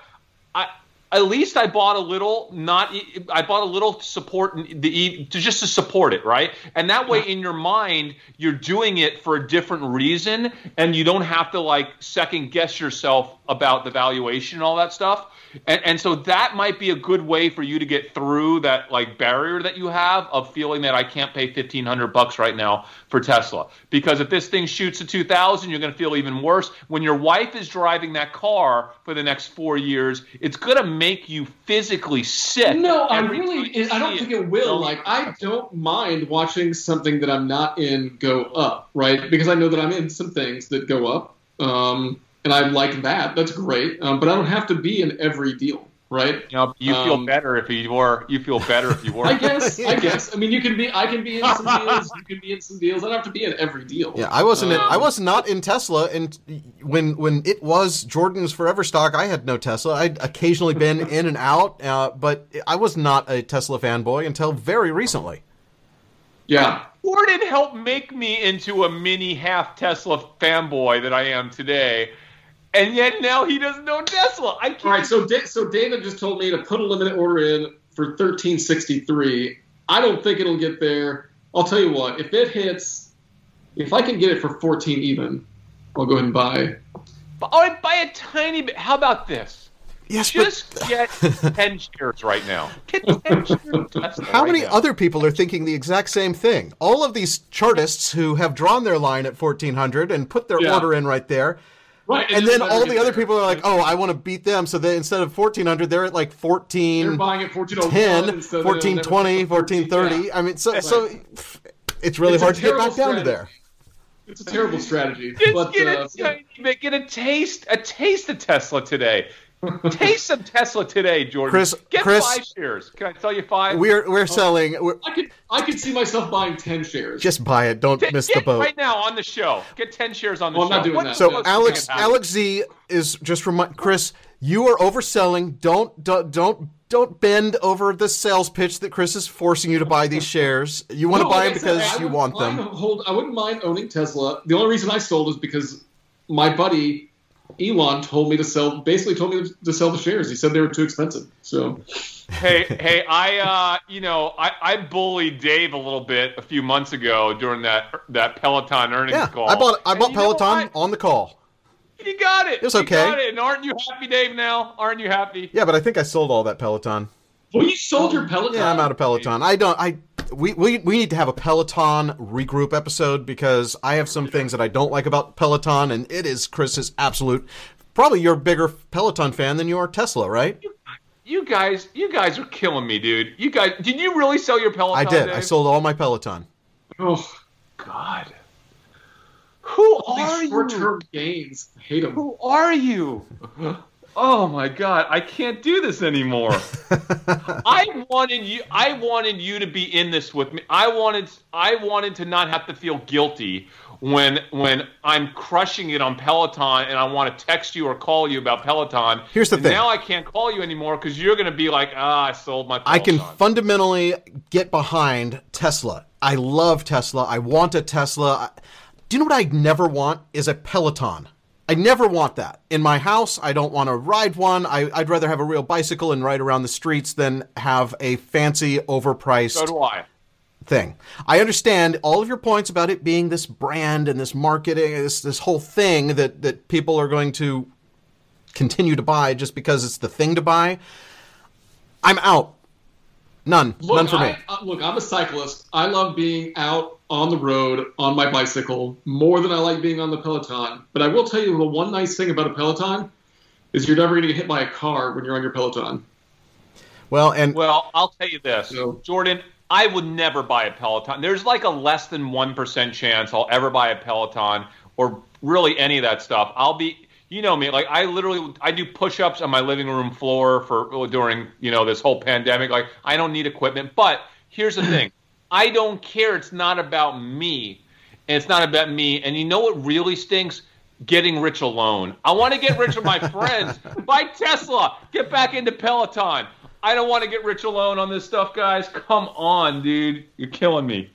I, at least I bought a little not I bought a little support the to just to support it, right? And that way in your mind you're doing it for a different reason and you don't have to like second guess yourself about the valuation and all that stuff. And, and so that might be a good way for you to get through that like barrier that you have of feeling that I can't pay fifteen hundred bucks right now for Tesla. Because if this thing shoots to two thousand, you're going to feel even worse. When your wife is driving that car for the next four years, it's going to make you physically sick. No, I really, I don't think it will. Like I don't mind watching something that I'm not in go up, right? Because I know that I'm in some things that go up. Um, and I like that. That's great. Um, but I don't have to be in every deal, right? You know, you feel um, better if you were. You feel better if you were. I guess. I guess. I mean, you can be. I can be in some deals. You can be in some deals. I don't have to be in every deal. Yeah, I wasn't. Um, in, I was not in Tesla, and when when it was Jordan's forever stock, I had no Tesla. I'd occasionally been in and out, uh, but I was not a Tesla fanboy until very recently. Yeah. Jordan helped make me into a mini half Tesla fanboy that I am today and yet now he doesn't know Tesla. I can't. All right, so so David just told me to put a limited order in for thirteen sixty three. I don't think it'll get there. I'll tell you what, if it hits, if I can get it for fourteen even, I'll go ahead and buy. Oh, I buy a tiny bit. How about this? Yes, just but... get ten shares right now. Get ten shares. How right many now. other people are thinking the exact same thing? All of these chartists who have drawn their line at fourteen hundred and put their yeah. order in right there Right, and, and then all the other there. people are like, "Oh, I want to beat them." So then instead of fourteen hundred, they're at like fourteen. They're buying at 14, 14 20, 14 30. Yeah. I mean, so right. so it's really it's hard to get back strategy. down to there. It's a terrible strategy. Just but, get, uh, a, get a taste, a taste of Tesla today. Taste some Tesla today, Jordan. Chris, get Chris, five shares. Can I tell you five? We're we're selling. We're, I could I could see myself buying ten shares. Just buy it. Don't miss the boat. Right now on the show, get ten shares on the well, show. I'm not doing what, that. So Alex Alex Z is just remind Chris. You are overselling. Don't don't don't don't bend over the sales pitch that Chris is forcing you to buy these shares. You want no, to buy them because you want them. Hold, I wouldn't mind owning Tesla. The only reason I sold is because my buddy Elon told me to sell. Basically, told me to sell the shares. He said they were too expensive. So. hey, hey, I, uh, you know, I, I bullied Dave a little bit a few months ago during that that Peloton earnings yeah, call. I bought I bought Peloton on the call. You got it. It was okay. It. And aren't you happy, Dave? Now, aren't you happy? Yeah, but I think I sold all that Peloton. Well, you sold your Peloton. Yeah, I'm out of Peloton. I don't. I we, we we need to have a Peloton regroup episode because I have some things that I don't like about Peloton, and it is Chris's absolute. Probably you're a bigger Peloton fan than you are Tesla, right? You, you guys, you guys are killing me, dude. You guys, did you really sell your Peloton? I did. Dave? I sold all my Peloton. Oh God. Who all are these short-term you? gains? I hate them. Who are you? Oh my god, I can't do this anymore. I wanted you I wanted you to be in this with me. I wanted I wanted to not have to feel guilty when when I'm crushing it on Peloton and I want to text you or call you about Peloton. Here's the and thing. Now I can't call you anymore because you're going to be like, ah, I sold my. Peloton. I can fundamentally get behind Tesla. I love Tesla. I want a Tesla. Do you know what I never want is a Peloton. I never want that. In my house, I don't want to ride one. I, would rather have a real bicycle and ride around the streets than have a fancy, overpriced so do I. thing. I understand all of your points about it being this brand and this marketing, this this whole thing that, that people are going to continue to buy just because it's the thing to buy. I'm out. None. Look, None for I, me. Uh, look, I'm a cyclist. I love being out on the road on my bicycle more than I like being on the Peloton. But I will tell you the one nice thing about a Peloton is you're never going to get hit by a car when you're on your Peloton. Well, and well, I'll tell you this, so, Jordan. I would never buy a Peloton. There's like a less than one percent chance I'll ever buy a Peloton or really any of that stuff. I'll be you know me like i literally i do push-ups on my living room floor for during you know this whole pandemic like i don't need equipment but here's the thing I don't care. It's not about me. And it's not about me. And you know what really stinks? Getting rich alone. I want to get rich with my friends. Buy Tesla. Get back into Peloton. I don't want to get rich alone on this stuff, guys. Come on, dude. You're killing me.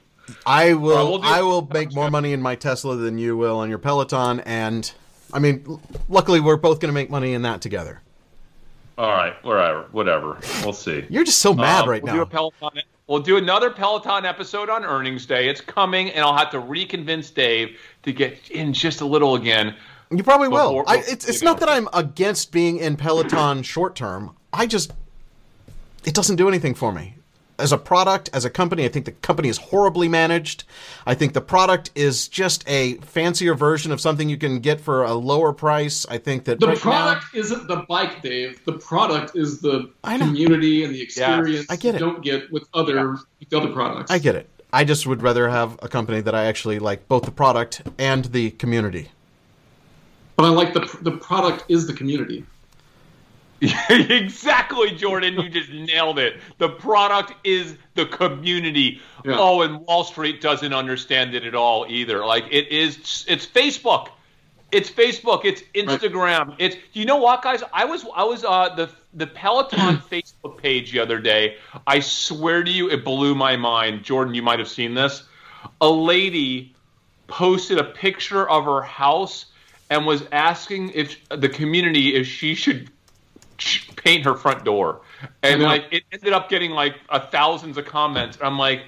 I will. Right, we'll I will make more money in my Tesla than you will on your Peloton, and I mean, luckily we're both going to make money in that together. All right, whatever, whatever. We'll see. You're just so mad uh, right we'll now. Do a Peloton, we'll do another Peloton episode on earnings day. It's coming, and I'll have to reconvince Dave to get in just a little again. You probably will. I, it's it's not that I'm against being in Peloton short term. I just it doesn't do anything for me as a product, as a company, I think the company is horribly managed. I think the product is just a fancier version of something you can get for a lower price. I think that the right product now, isn't the bike, Dave. The product is the community and the experience I get it. you don't get with other yeah. with other products. I get it. I just would rather have a company that I actually like both the product and the community. But I like the the product is the community. exactly, Jordan. You just nailed it. The product is the community. Yeah. Oh, and Wall Street doesn't understand it at all either. Like it is, it's Facebook. It's Facebook. It's Instagram. Right. It's you know what, guys? I was I was uh, the the Peloton Facebook page the other day. I swear to you, it blew my mind. Jordan, you might have seen this. A lady posted a picture of her house and was asking if the community if she should paint her front door, and like it ended up getting like a thousands of comments. I'm like,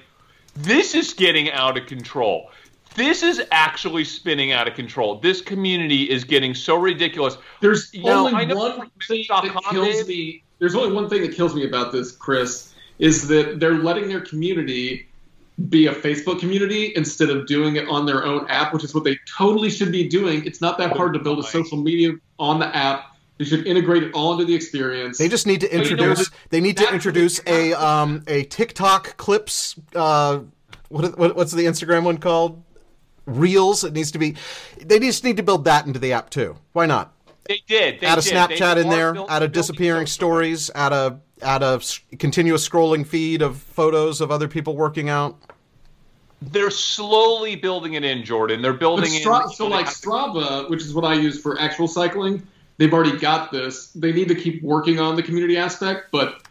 this is getting out of control. This is actually spinning out of control. This community is getting so ridiculous. There's you only know, one thing that kills me. There's only one thing that kills me about this, Chris, is that they're letting their community be a Facebook community instead of doing it on their own app, which is what they totally should be doing. It's not that oh hard to build a social media on the app they should integrate it all into the experience. They just need to introduce. You know, they need to introduce a um, a TikTok clips. Uh, what, what, what's the Instagram one called? Reels. It needs to be. They just need to build that into the app too. Why not? They did. They add a did. Snapchat in there. Add a disappearing stories. Add a add a continuous scrolling feed of photos of other people working out. They're slowly building it in, Jordan. They're building Stra- in. So, like Strava, which is what I use for actual cycling, they've already got this. They need to keep working on the community aspect, but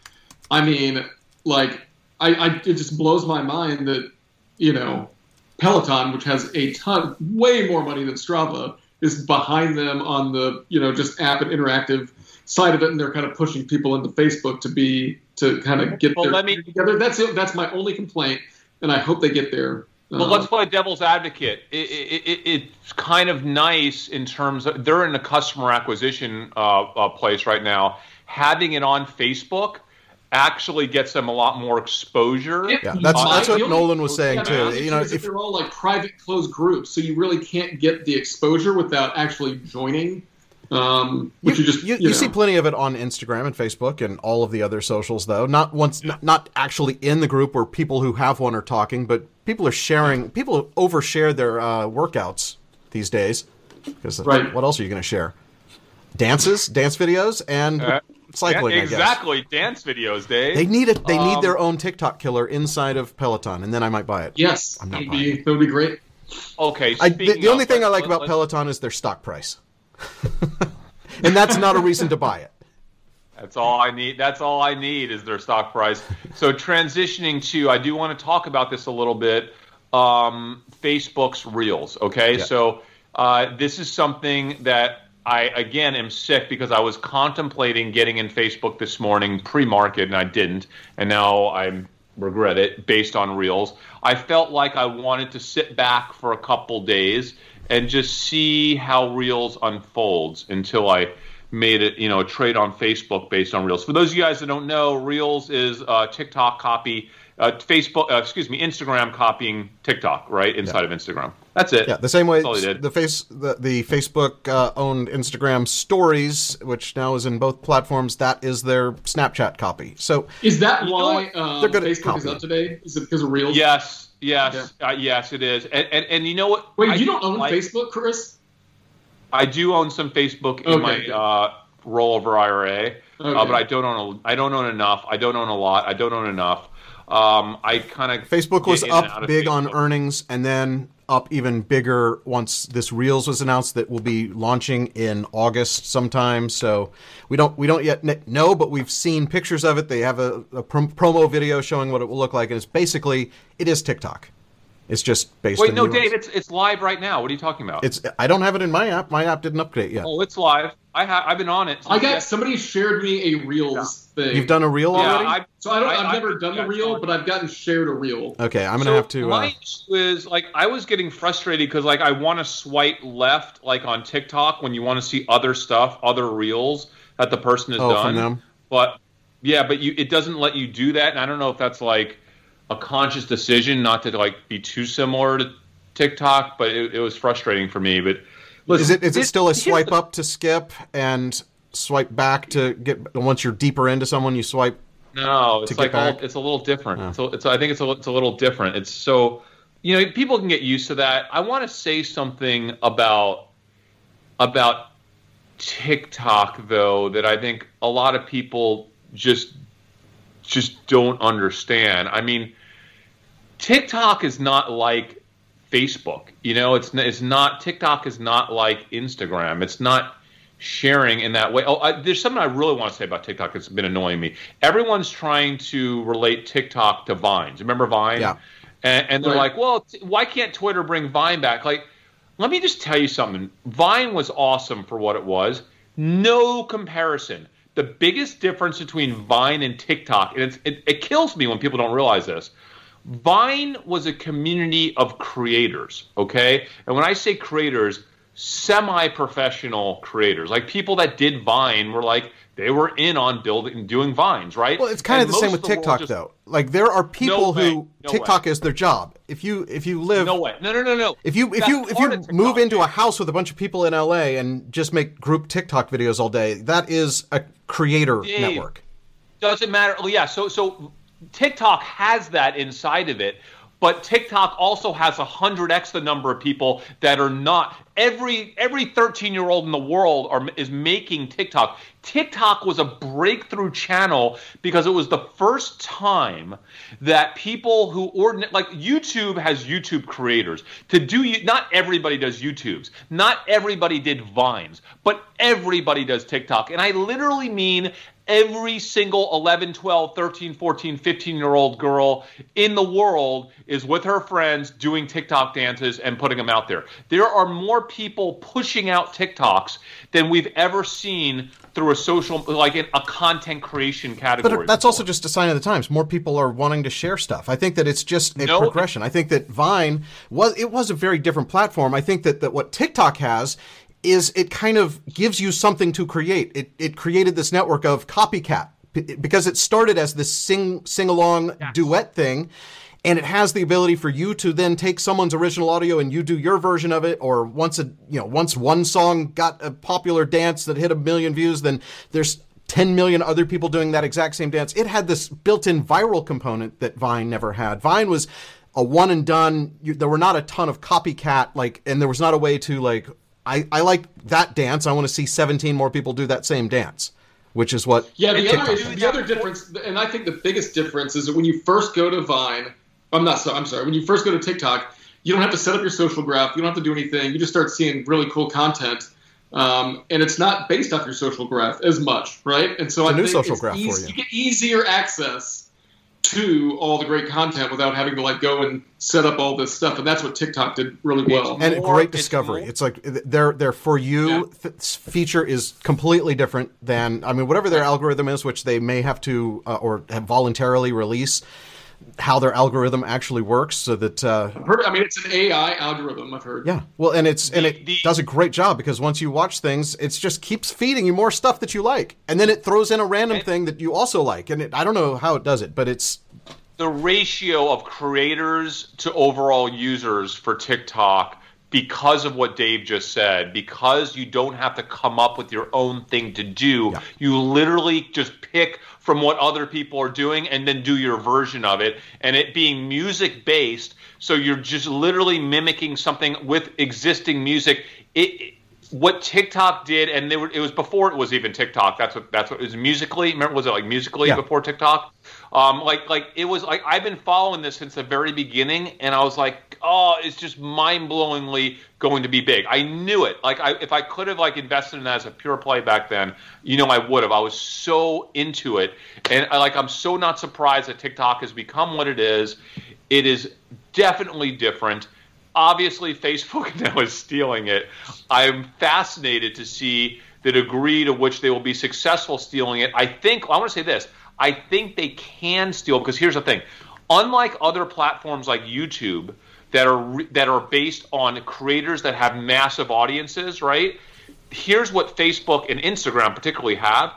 I mean, like, I, I it just blows my mind that you know Peloton, which has a ton, way more money than Strava, is behind them on the you know just app and interactive side of it, and they're kind of pushing people into Facebook to be to kind of get well, their me, together. That's it. That's my only complaint, and I hope they get there. Well, let's play devil's advocate. It, it, it, it's kind of nice in terms of they're in a customer acquisition uh, uh, place right now. Having it on Facebook actually gets them a lot more exposure. Yeah, that's uh, that's what Nolan was saying yeah, too. You know, if they're all like private closed groups, so you really can't get the exposure without actually joining. Um, you, you, just you, you, you see plenty of it on Instagram and Facebook and all of the other socials, though. Not once, not, not actually in the group where people who have one are talking, but people are sharing. People overshare their uh, workouts these days. Because right. what else are you going to share? Dances, dance videos, and uh, cycling. Yeah, exactly, dance videos. Dave. They need it. They um, need their own TikTok killer inside of Peloton, and then I might buy it. Yes, I'm not buying it. That would be great. Okay. I, the, the only thing I like about Peloton is their stock price. and that's not a reason to buy it. That's all I need. That's all I need is their stock price. So transitioning to, I do want to talk about this a little bit. Um, Facebook's Reels. Okay, yeah. so uh, this is something that I again am sick because I was contemplating getting in Facebook this morning pre-market and I didn't, and now I regret it based on Reels. I felt like I wanted to sit back for a couple days and just see how Reels unfolds until I made it, you know, a trade on Facebook based on Reels. For those of you guys that don't know, Reels is a TikTok copy, uh, Facebook, uh, excuse me, Instagram copying TikTok, right inside yeah. of Instagram. That's it. Yeah, the same way the face the, the Facebook uh, owned Instagram Stories, which now is in both platforms, that is their Snapchat copy. So is that why uh, they're good Facebook is up today? Is it because of Reels? Yes, yes, uh, yes, it is. And, and, and you know what? Wait, I you don't own like, Facebook, Chris? I do own some Facebook in okay, my uh, rollover IRA, uh, okay. uh, but I don't own a, I don't own enough. I don't own a lot. I don't own enough. Um, I kind of Facebook was up big Facebook. on earnings, and then up even bigger once this Reels was announced that will be launching in August sometime. So we don't we don't yet know, but we've seen pictures of it. They have a, a prom- promo video showing what it will look like, and it's basically it is TikTok. It's just based. Wait, no, Dave, it's it's live right now. What are you talking about? It's I don't have it in my app. My app didn't update yet. Oh, it's live. I have I've been on it. I got somebody shared me a reels yeah. thing. You've done a reel yeah, already. I, so I don't. I, have never done the reel, but I've gotten shared a reel. Okay, I'm gonna so have to. My uh, issue is like I was getting frustrated because like I want to swipe left like on TikTok when you want to see other stuff, other reels that the person has oh, done. From them? But yeah, but you it doesn't let you do that, and I don't know if that's like a conscious decision not to like be too similar to TikTok, but it, it was frustrating for me. But is it is it still a swipe up to skip and swipe back to get once you're deeper into someone you swipe? No, it's like a, it's a little different. Oh. So it's I think it's a, it's a little different. It's so you know people can get used to that. I want to say something about about TikTok though that I think a lot of people just just don't understand. I mean, TikTok is not like Facebook. You know, it's it's not TikTok is not like Instagram. It's not sharing in that way. Oh, I, there's something I really want to say about TikTok that's been annoying me. Everyone's trying to relate TikTok to Vines. Remember Vine? Yeah. And, and they're right. like, well, t- why can't Twitter bring Vine back? Like, let me just tell you something. Vine was awesome for what it was. No comparison the biggest difference between Vine and TikTok, and it, it kills me when people don't realize this. Vine was a community of creators, okay? And when I say creators, semi professional creators, like people that did Vine were like, they were in on building and doing vines, right? Well, it's kind and of the same with the TikTok just, though. Like there are people no who no TikTok way. is their job. If you if you live No way. No, no, no, no. If you if That's you if you move into a house with a bunch of people in LA and just make group TikTok videos all day, that is a creator Dave, network. Doesn't matter. Oh yeah, so so TikTok has that inside of it, but TikTok also has 100x the number of people that are not every every 13 year old in the world are, is making TikTok. TikTok was a breakthrough channel because it was the first time that people who ordinate like YouTube has YouTube creators. To do you not everybody does YouTubes, not everybody did Vines, but everybody does TikTok, and I literally mean every single 11, 12, 13, 14, 15 year old girl in the world is with her friends doing TikTok dances and putting them out there. There are more people pushing out TikToks than we've ever seen through a social, like in a content creation category. But that's before. also just a sign of the times. More people are wanting to share stuff. I think that it's just a no, progression. I think that Vine was, it was a very different platform. I think that, that what TikTok has is it kind of gives you something to create. It, it created this network of copycat because it started as this sing sing along duet thing and it has the ability for you to then take someone's original audio and you do your version of it or once a you know once one song got a popular dance that hit a million views then there's 10 million other people doing that exact same dance. It had this built-in viral component that vine never had. Vine was a one and done. You, there were not a ton of copycat like and there was not a way to like I, I like that dance. I want to see 17 more people do that same dance, which is what. Yeah, the other the other difference, and I think the biggest difference is that when you first go to Vine, I'm not. I'm sorry. When you first go to TikTok, you don't have to set up your social graph. You don't have to do anything. You just start seeing really cool content, um, and it's not based off your social graph as much, right? And so it's I new social it's graph easy, for you. You get easier access to all the great content without having to like go and set up all this stuff and that's what tiktok did really well. And more, great discovery. it's, it's, like their their for you yeah. th- feature is completely different than i mean whatever their algorithm is which they may have to uh, or have voluntarily release how their algorithm actually works so that uh, I mean it's an AI algorithm I've heard. Yeah. Well, and it's and it the, does a great job because once you watch things, it just keeps feeding you more stuff that you like. And then it throws in a random thing that you also like. And it, I don't know how it does it, but it's the ratio of creators to overall users for TikTok because of what Dave just said, because you don't have to come up with your own thing to do, yeah. you literally just pick from what other people are doing and then do your version of it. And it being music based, so you're just literally mimicking something with existing music. It, what TikTok did, and were, it was before it was even TikTok. That's what that's what it was. Musically, remember was it like Musically yeah. before TikTok? Um, like like it was like I've been following this since the very beginning, and I was like, oh, it's just mind blowingly going to be big. I knew it. Like I, if I could have like invested in that as a pure play back then, you know, I would have. I was so into it, and I, like I'm so not surprised that TikTok has become what it is. It is definitely different obviously Facebook now is stealing it. I'm fascinated to see the degree to which they will be successful stealing it. I think I want to say this. I think they can steal because here's the thing. Unlike other platforms like YouTube that are that are based on creators that have massive audiences, right? Here's what Facebook and Instagram particularly have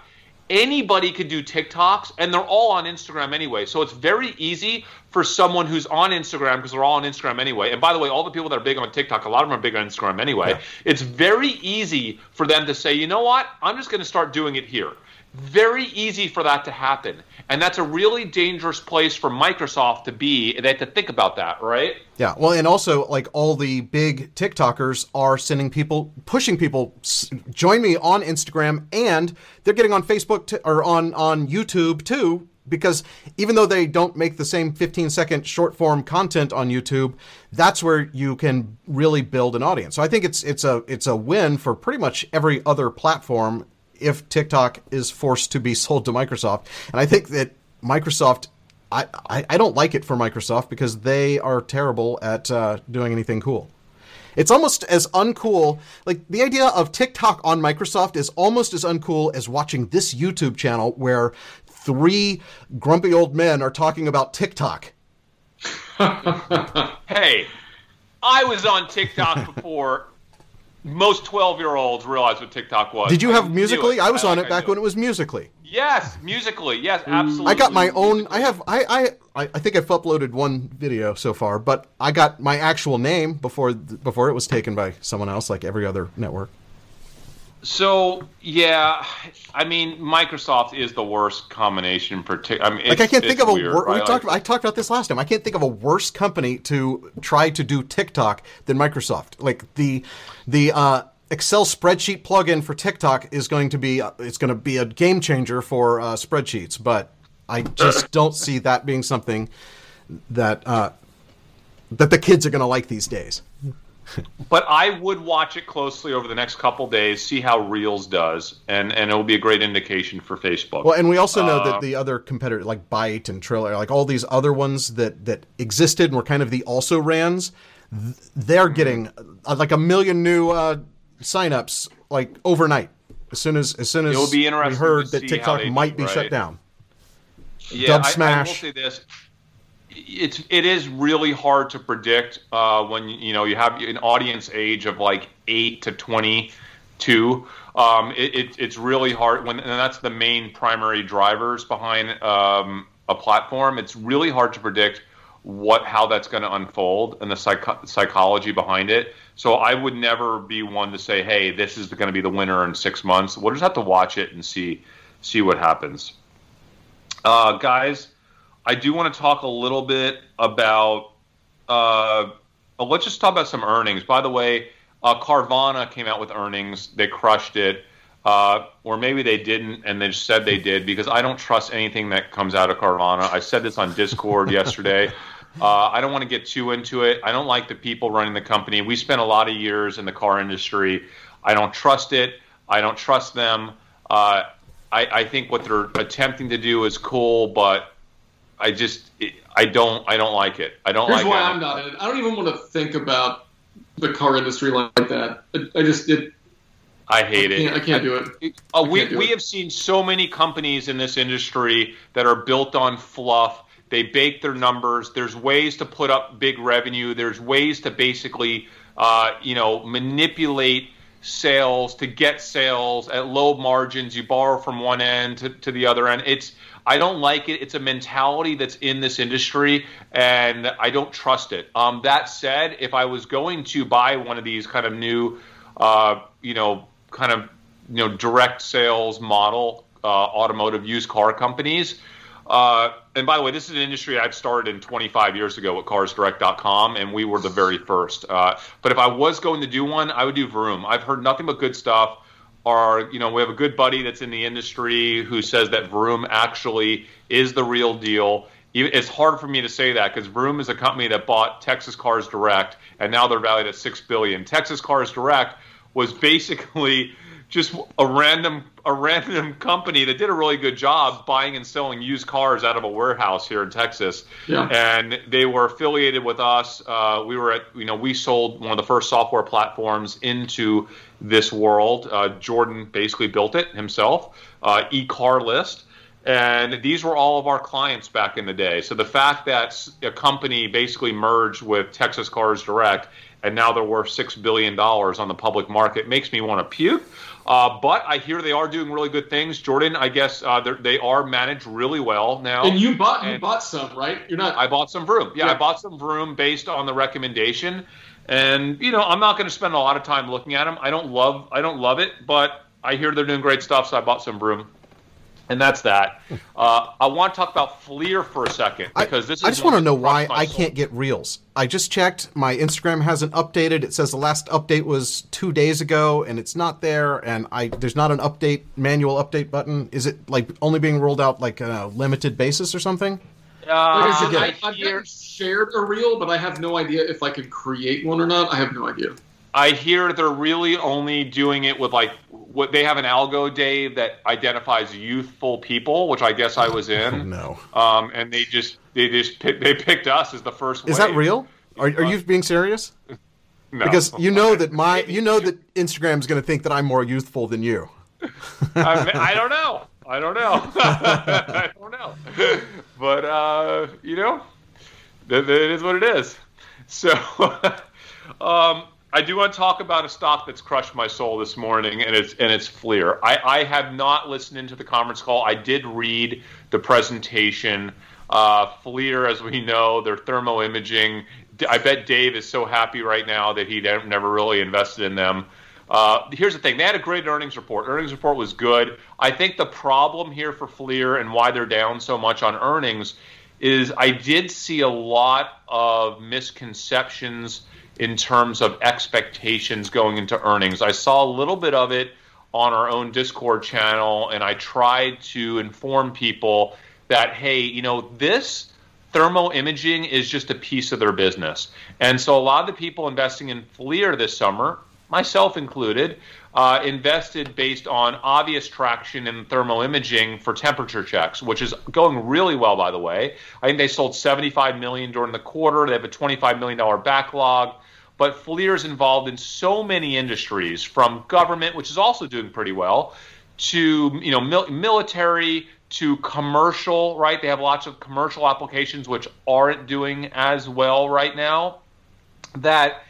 anybody could do TikToks, and they're all on Instagram anyway. So it's very easy for someone who's on Instagram because they're all on Instagram anyway. And by the way, all the people that are big on TikTok, a lot of them are big on Instagram anyway. Yeah. It's very easy for them to say, you know what, I'm just going to start doing it here. Very easy for that to happen. And that's a really dangerous place for Microsoft to be. They have to think about that, right? Yeah. Well, and also, like, all the big TikTokers are sending people, pushing people, join me on Instagram, and they're getting on Facebook or on, on YouTube too because even though they don't make the same 15 second short form content on YouTube, that's where you can really build an audience. So I think it's it's a it's a win for pretty much every other platform if TikTok is forced to be sold to Microsoft. And I think that Microsoft, I, I, I don't like it for Microsoft because they are terrible at uh, doing anything cool. It's almost as uncool. Like the idea of TikTok on Microsoft is almost as uncool as watching this YouTube channel where three grumpy old men are talking about TikTok. hey, I was on TikTok before most 12 year olds realize what TikTok was. Did you have I Musically? I was I on it back when it was Musically. Yes, Musically. Yes, absolutely. I got my own. I have. I I I think I've uploaded one video so far, but I got my actual name before before it was taken by someone else, like every other network. So yeah, I mean, Microsoft is the worst combination. Partic- I mean, like I can't think of a. Wor- right? we talked. About, I talked about this last time. I can't think of a worse company to try to do TikTok than Microsoft. Like the the uh, Excel spreadsheet plugin for TikTok is going to be uh, it's going to be a game changer for uh, spreadsheets, but I just don't see that being something that uh, that the kids are going to like these days but I would watch it closely over the next couple days, see how Reels does, and and it will be a great indication for Facebook. Well, and we also know uh, that the other competitor, like Byte and Triller, like all these other ones that that existed and were kind of the also rans, they're getting uh, like a million new uh, signups like overnight. As soon as as soon as it will be interesting we heard that TikTok might do, be right? shut down. Yeah, Dub Smash. I, I will say this it's it is really hard to predict uh, when you know you have an audience age of like eight to twenty two. Um, it, it, it's really hard when and that's the main primary drivers behind um, a platform. It's really hard to predict what how that's going to unfold and the psych- psychology behind it. So I would never be one to say, "Hey, this is going to be the winner in six months." We'll just have to watch it and see see what happens. Uh, guys, I do want to talk a little bit about. Uh, let's just talk about some earnings. By the way, uh, Carvana came out with earnings. They crushed it. Uh, or maybe they didn't and they said they did because I don't trust anything that comes out of Carvana. I said this on Discord yesterday. Uh, I don't want to get too into it. I don't like the people running the company. We spent a lot of years in the car industry. I don't trust it. I don't trust them. Uh, I, I, think what they're attempting to do is cool, but I just I don't I don't like it. I don't Here's like why it. I'm not in it. I don't even want to think about the car industry like that. I, just it. I hate I it. I can't do it. Uh, we we it. have seen so many companies in this industry that are built on fluff. They bake their numbers. There's ways to put up big revenue. There's ways to basically, uh, you know, manipulate sales to get sales at low margins. You borrow from one end to, to the other end. It's I don't like it. It's a mentality that's in this industry, and I don't trust it. Um, that said, if I was going to buy one of these kind of new, uh, you know, kind of you know direct sales model uh, automotive used car companies, Uh, and by the way, this is an industry I've started in 25 years ago at CarsDirect.com, and we were the very first. Uh, but if I was going to do one, I would do Vroom. I've heard nothing but good stuff. Our, you know, we have a good buddy that's in the industry who says that Vroom actually is the real deal. It's hard for me to say that because Vroom is a company that bought Texas Cars Direct, and now they're valued at six billion. Texas Cars Direct was basically just a random a random company that did a really good job buying and selling used cars out of a warehouse here in Texas. Yeah. And they were affiliated with us. Uh, we were at you know we sold one of the first software platforms into this world. Uh, Jordan basically built it himself. Uh, eCarList. And these were all of our clients back in the day. So the fact that a company basically merged with Texas Cars Direct and now they're worth six billion dollars on the public market makes me want to puke. Uh, but I hear they are doing really good things. Jordan, I guess uh, they are managed really well now. And you bought and you bought some, right? You're not. I bought some Vroom. Yeah, yeah, I bought some Vroom based on the recommendation. And you know, I'm not going to spend a lot of time looking at them. I don't love I don't love it, but I hear they're doing great stuff, so I bought some Vroom. And that's that. Uh, I want to talk about FLIR for a second because this. I, I just want to know why I can't get reels. I just checked. My Instagram hasn't updated. It says the last update was two days ago, and it's not there. And I there's not an update manual update button. Is it like only being rolled out like on a limited basis or something? Uh, I, I've hear... shared a reel, but I have no idea if I can create one or not. I have no idea. I hear they're really only doing it with like what they have an algo, Dave, that identifies youthful people, which I guess I was in. Oh, no. Um, and they just they just pick, they picked us as the first. Is wave. that real? Are, are you being serious? No. Because you know that my you know that Instagram's going to think that I'm more youthful than you. I, I don't know. I don't know. I don't know. But uh, you know, it is what it is. So. um, I do want to talk about a stock that's crushed my soul this morning, and it's and it's FLIR. I, I have not listened into the conference call. I did read the presentation. Uh, FLIR, as we know, their thermo imaging. I bet Dave is so happy right now that he never really invested in them. Uh, here's the thing: they had a great earnings report. Earnings report was good. I think the problem here for FLIR and why they're down so much on earnings is I did see a lot of misconceptions in terms of expectations going into earnings. I saw a little bit of it on our own Discord channel, and I tried to inform people that, hey, you know, this thermo imaging is just a piece of their business. And so a lot of the people investing in FLIR this summer, myself included, uh, invested based on obvious traction in thermal imaging for temperature checks, which is going really well, by the way. I think they sold 75 million during the quarter. They have a 25 million dollar backlog. But FLIR is involved in so many industries, from government, which is also doing pretty well, to you know mil- military to commercial. Right, they have lots of commercial applications which aren't doing as well right now. That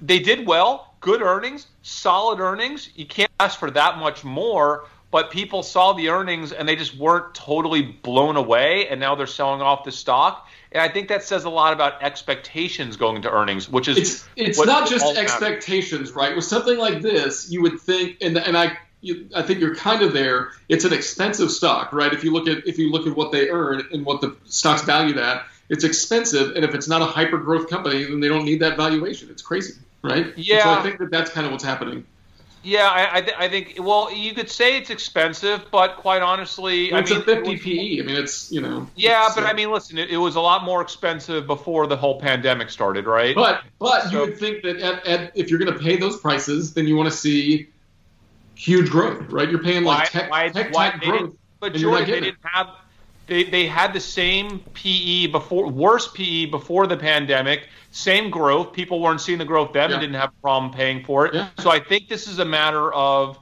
they did well, good earnings, solid earnings. You can't ask for that much more. But people saw the earnings and they just weren't totally blown away, and now they're selling off the stock. And I think that says a lot about expectations going into earnings, which is it's, it's not just expectations, right? With something like this, you would think, and and I you, I think you're kind of there. It's an expensive stock, right? If you look at if you look at what they earn and what the stock's valued at, it's expensive. And if it's not a hyper growth company, then they don't need that valuation. It's crazy, right? Yeah. So I think that that's kind of what's happening. Yeah, I, I, th- I, think. Well, you could say it's expensive, but quite honestly, well, it's I mean, a 50 was, PE. I mean, it's you know. Yeah, but uh, I mean, listen, it, it, was a lot more expensive before the whole pandemic started, right? But but so, you would think that at, at, if you're going to pay those prices, then you want to see huge growth, right? You're paying like why, tech, why, tech, why growth. But Jordan, they didn't have. They, they had the same PE before, worse PE before the pandemic same growth. People weren't seeing the growth then yeah. and didn't have a problem paying for it. Yeah. So I think this is a matter of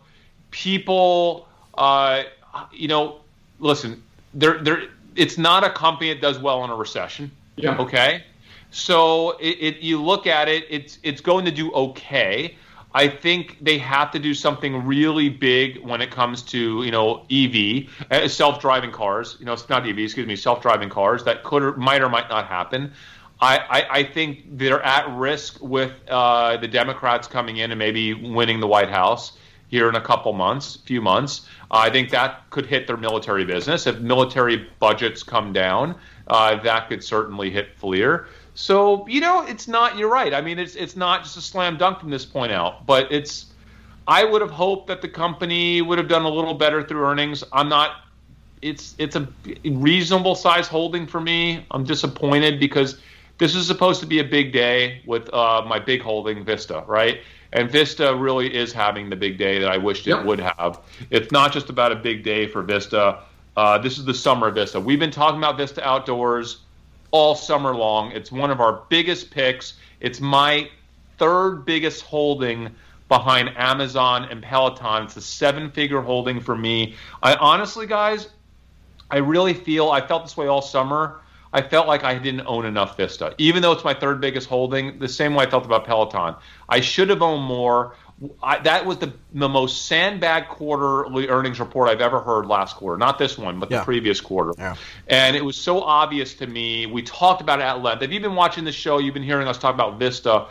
people, uh, you know, listen, they're, they're, it's not a company that does well in a recession. Yeah. Okay. So it, it, you look at it, it's it's going to do okay. I think they have to do something really big when it comes to you know EV, uh, self-driving cars. You know, it's not EV, excuse me, self-driving cars that could or might or might not happen. I, I, I think they're at risk with uh, the Democrats coming in and maybe winning the White House here in a couple months, few months. Uh, I think that could hit their military business. If military budgets come down, uh, that could certainly hit FLIR. So you know, it's not. You're right. I mean, it's it's not just a slam dunk from this point out, but it's. I would have hoped that the company would have done a little better through earnings. I'm not. It's it's a reasonable size holding for me. I'm disappointed because this is supposed to be a big day with uh, my big holding Vista, right? And Vista really is having the big day that I wished yep. it would have. It's not just about a big day for Vista. Uh, this is the summer of Vista. We've been talking about Vista Outdoors all summer long. It's one of our biggest picks. It's my third biggest holding behind Amazon and Peloton. It's a seven figure holding for me. I honestly, guys, I really feel I felt this way all summer. I felt like I didn't own enough Vista, even though it's my third biggest holding. The same way I felt about Peloton. I should have owned more. I, that was the the most sandbag quarterly earnings report I've ever heard last quarter. Not this one, but yeah. the previous quarter. Yeah. And it was so obvious to me. We talked about it at length. If you've been watching the show, you've been hearing us talk about Vista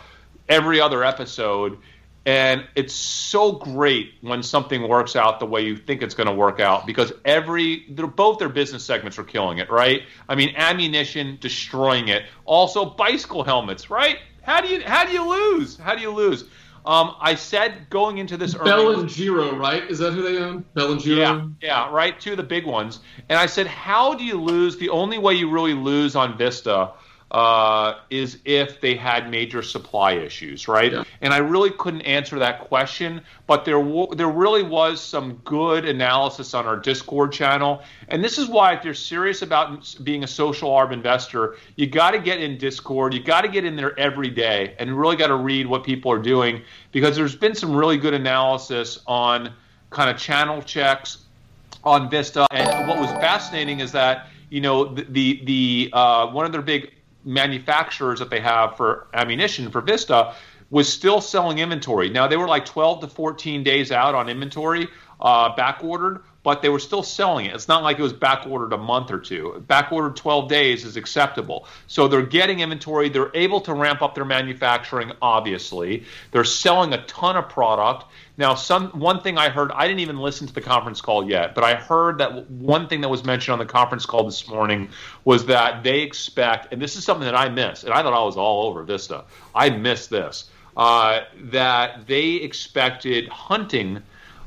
every other episode. And it's so great when something works out the way you think it's going to work out because every both their business segments are killing it, right? I mean, ammunition destroying it. Also, bicycle helmets, right? How do you how do you lose? How do you lose? Um, I said going into this early, Bell and Giro, right? Is that who they own? Bell and Giro. Yeah, yeah, right. Two of the big ones. And I said, how do you lose? The only way you really lose on Vista uh, is if they had major supply issues, right? Yeah. And I really couldn't answer that question, but there w- there really was some good analysis on our Discord channel, and this is why if you're serious about being a social arb investor, you got to get in Discord, you got to get in there every day, and really got to read what people are doing because there's been some really good analysis on kind of channel checks on Vista, and what was fascinating is that you know the the, the uh, one of their big manufacturers that they have for ammunition for Vista was still selling inventory. Now they were like 12 to 14 days out on inventory, uh, back ordered, but they were still selling it. It's not like it was back ordered a month or two. Back ordered 12 days is acceptable. So they're getting inventory. They're able to ramp up their manufacturing. Obviously, they're selling a ton of product. Now, some one thing I heard, I didn't even listen to the conference call yet, but I heard that one thing that was mentioned on the conference call this morning was that they expect, and this is something that I missed, and I thought I was all over Vista. I missed this. Uh, that they expected hunting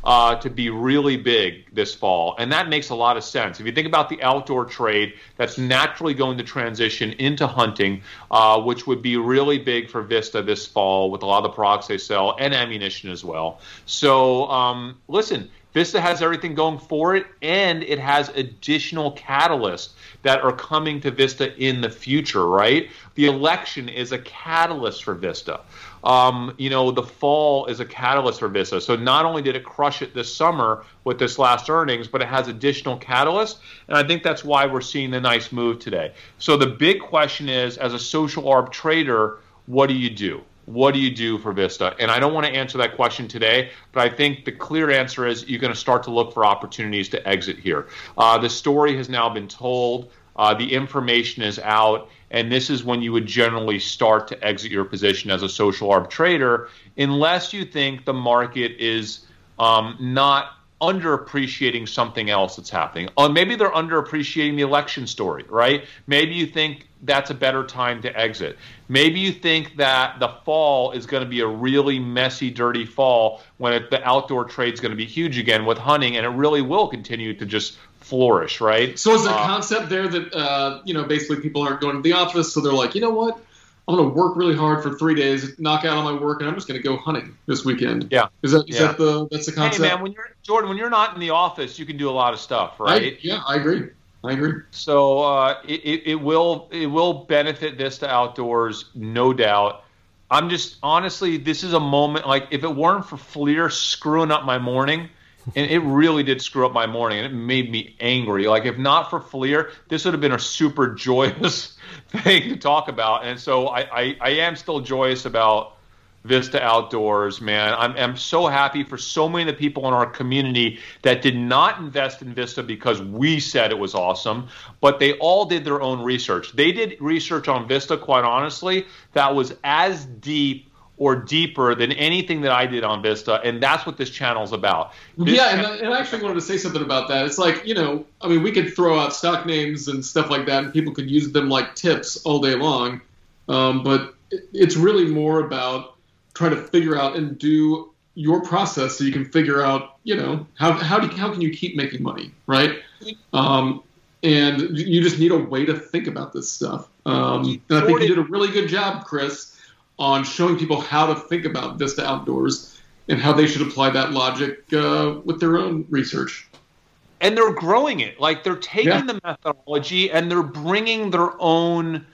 uh, to be really big this fall. And that makes a lot of sense. If you think about the outdoor trade, that's naturally going to transition into hunting, uh, which would be really big for Vista this fall with a lot of the products they sell and ammunition as well. So, um, listen, Vista has everything going for it, and it has additional catalysts that are coming to Vista in the future, right? The election is a catalyst for Vista um, you know, the fall is a catalyst for Vista. So not only did it crush it this summer with this last earnings, but it has additional catalysts. And I think that's why we're seeing the nice move today. So the big question is, as a social arb trader, what do you do? What do you do for Vista? And I don't want to answer that question today, but I think the clear answer is you're going to start to look for opportunities to exit here. Uh, the story has now been told. Uh, the information is out, and this is when you would generally start to exit your position as a social arb trader, unless you think the market is um, not underappreciating something else that's happening. Or uh, maybe they're underappreciating the election story, right? Maybe you think that's a better time to exit. Maybe you think that the fall is going to be a really messy, dirty fall when it, the outdoor trade is going to be huge again with hunting, and it really will continue to just flourish, right? So is the uh, concept there that uh, you know basically people aren't going to the office, so they're like, you know what? I'm going to work really hard for three days, knock out all my work, and I'm just going to go hunting this weekend. Yeah, is that is yeah. that the that's the concept? Hey man, when you're Jordan, when you're not in the office, you can do a lot of stuff, right? I, yeah, I agree. I agree. So uh, it, it, it will it will benefit Vista Outdoors, no doubt. I'm just honestly, this is a moment like if it weren't for FLIR screwing up my morning, and it really did screw up my morning, and it made me angry. Like if not for FLIR, this would have been a super joyous thing to talk about. And so I, I, I am still joyous about Vista Outdoors, man. I'm, I'm so happy for so many of the people in our community that did not invest in Vista because we said it was awesome, but they all did their own research. They did research on Vista, quite honestly, that was as deep or deeper than anything that I did on Vista, and that's what this channel's about. This yeah, and, I- and I actually wanted to say something about that. It's like you know, I mean, we could throw out stock names and stuff like that, and people could use them like tips all day long. Um, but it- it's really more about trying to figure out and do your process so you can figure out, you know, how how do how can you keep making money, right? Um, and you just need a way to think about this stuff. Um, and I think you did a really good job, Chris, on showing people how to think about Vista Outdoors and how they should apply that logic uh, with their own research. and they're growing it like they're taking Yeah. the methodology and they're bringing their own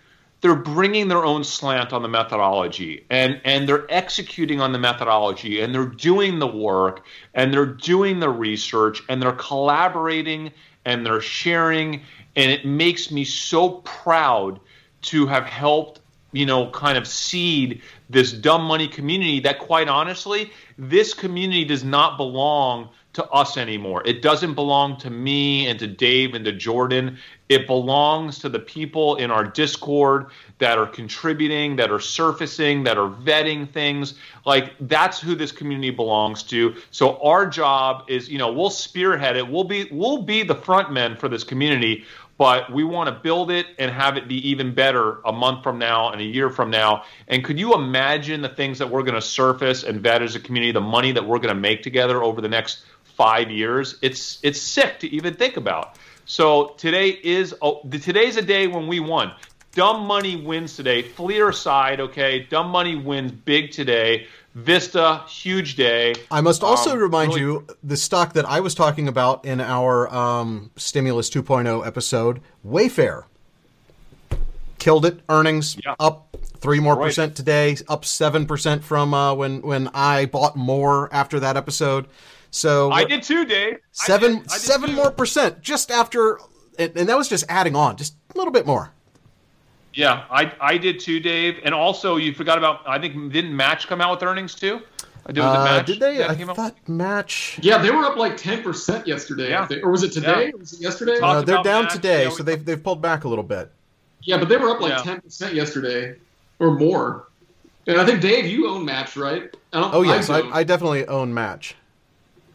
they're bringing their own slant on the methodology and and they're executing on the methodology and they're doing the work and they're doing the research and they're collaborating and they're sharing and it makes me so proud to have helped you know kind of seed this dumb money community that quite honestly this community does not belong to us anymore. It doesn't belong to me and to Dave and to Jordan. It belongs to the people in our Discord that are contributing, that are surfacing, that are vetting things. Like that's who this community belongs to. So our job is, you know, we'll spearhead it. We'll be we'll be the front men for this community, but we want to build it and have it be even better a month from now and a year from now. And could you imagine the things that we're going to surface and vet as a community, the money that we're going to make together over the next five years? It's it's sick to even think about. So today is oh, today's a day when we won. Dumb money wins today. FLIR side, okay. Dumb money wins big today. Vista, huge day. I must also Um, remind really- you the stock that I was talking about in our um, Stimulus 2.0 episode, Wayfair. Killed it. Earnings Yeah. up three more Right. percent today, up seven percent from uh, when when I bought more after that episode. So I did too, Dave. I seven did- I did seven too. more percent just after, and that was just adding on, just a little bit more. Yeah, I I did too, Dave. And also, you forgot about. I think didn't Match come out with earnings too? Uh, Did, was Uh, Match did they? that I came out? thought match. Yeah, they were up like 10% yesterday, I Yeah. think. or was it today? Yeah. Was it yesterday? Uh, they're down Match, today, yeah, so they've they've pulled back a little bit. Yeah, but they were up like Yeah. 10% yesterday or more. And I think, Dave, you own Match, right? I don't, Oh yes, I, do. I definitely own match.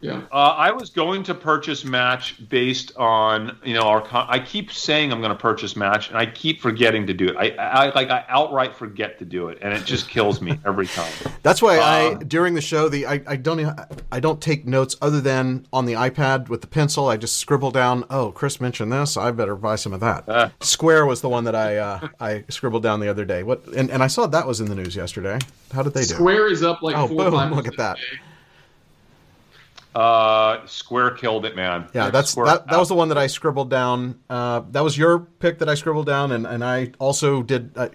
Yeah. Uh, I was going to purchase Match based on you know our. Con- I keep saying I'm going to purchase Match, and I keep forgetting to do it. I, I like I outright forget to do it, and it just kills me every time. That's why I Um, during the show the I, I don't even- I don't take notes other than on the iPad with the pencil. I just scribble down. Oh, Chris mentioned this. I better buy some of that. Uh. Square was the one that I uh, I scribbled down the other day. What and, and I saw that was in the news yesterday. How did they do? Square is up like Oh, four boom, five look at that. today. Uh, Square killed it, man. Yeah, that's Square- that, that was the one that I scribbled down. Uh, that was your pick that I scribbled down, and, and I also did. I,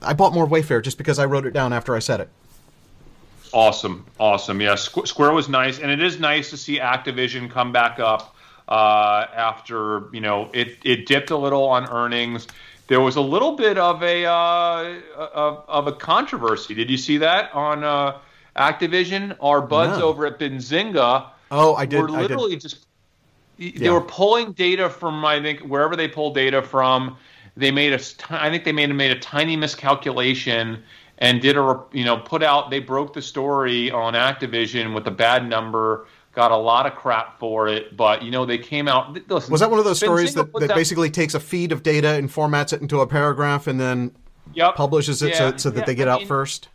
I bought more Wayfair just because I wrote it down after I said it. Awesome, awesome. Yeah, Squ- Square was nice, and it is nice to see Activision come back up uh, after you know it it dipped a little on earnings. There was a little bit of a uh, of, of a controversy. Did you see that on uh, Activision? Our buds No. over at Benzinga Oh, I did. were I did. literally just they Yeah. were pulling data from I think wherever they pull data from. They made a I think they made made a tiny miscalculation and did a you know put out they broke the story on Activision with a bad number. Got a lot of crap for it, but you know they came out. Listen, Was that one of those stories Benzinga that, that basically takes a feed of data and formats it into a paragraph and then yep, publishes it yeah, so, so that yeah, they get I out mean, first?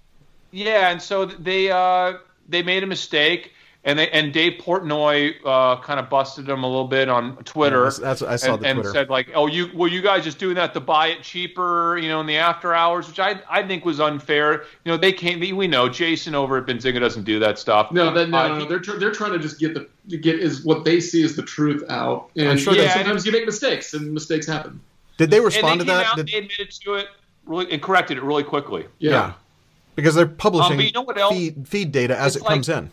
Yeah, and so they uh, they made a mistake, and they and Dave Portnoy uh, kind of busted them a little bit on Twitter. Yeah, that's- that's- I saw and, the and said like, "Oh, you well, you guys just doing that to buy it cheaper, you know, in the after hours," which I I think was unfair. You know, they came. We know Jason over at Benzinga doesn't do that stuff. No, that, no, Uh, no, no. They're, tr- they're trying to just get the get is what they see as the truth out. And I'm sure yeah, they- sometimes you make mistakes, and mistakes happen. Did they and respond they to came that? out, Did- they admitted to it really, and corrected it really quickly. Yeah. Because they're publishing Um, you know feed, feed data as It's it comes like- in.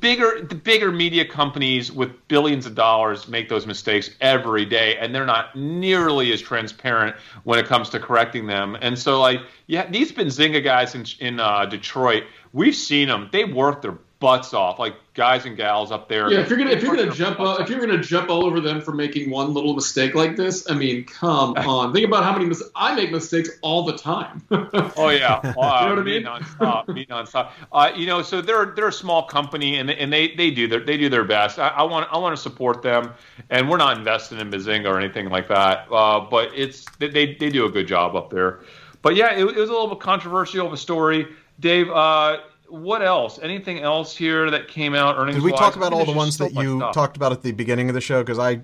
bigger the bigger media companies with billions of dollars make those mistakes every day and they're not nearly as transparent when it comes to correcting them. And so like yeah these Benzinga guys in in uh, Detroit we've seen them they work their butts off, like guys and gals up there. Yeah, if you're gonna if you're gonna jump up, if you're gonna jump all over them for making one little mistake like this, I mean, come on. Think about how many mis- I make mistakes all the time. oh yeah, uh, you know what I mean? nonstop, me nonstop. Uh, you know, so they're they're a small company and and they they do their they do their best. I, I want I want to support them, and we're not invested in Benzinga or anything like that. Uh, but it's they they do a good job up there. But yeah, it, it was a little bit controversial of a story. Dave, uh, what else? Anything else here that came out earnings? Did we talk about all the ones that you stuff. talked about at the beginning of the show? Because I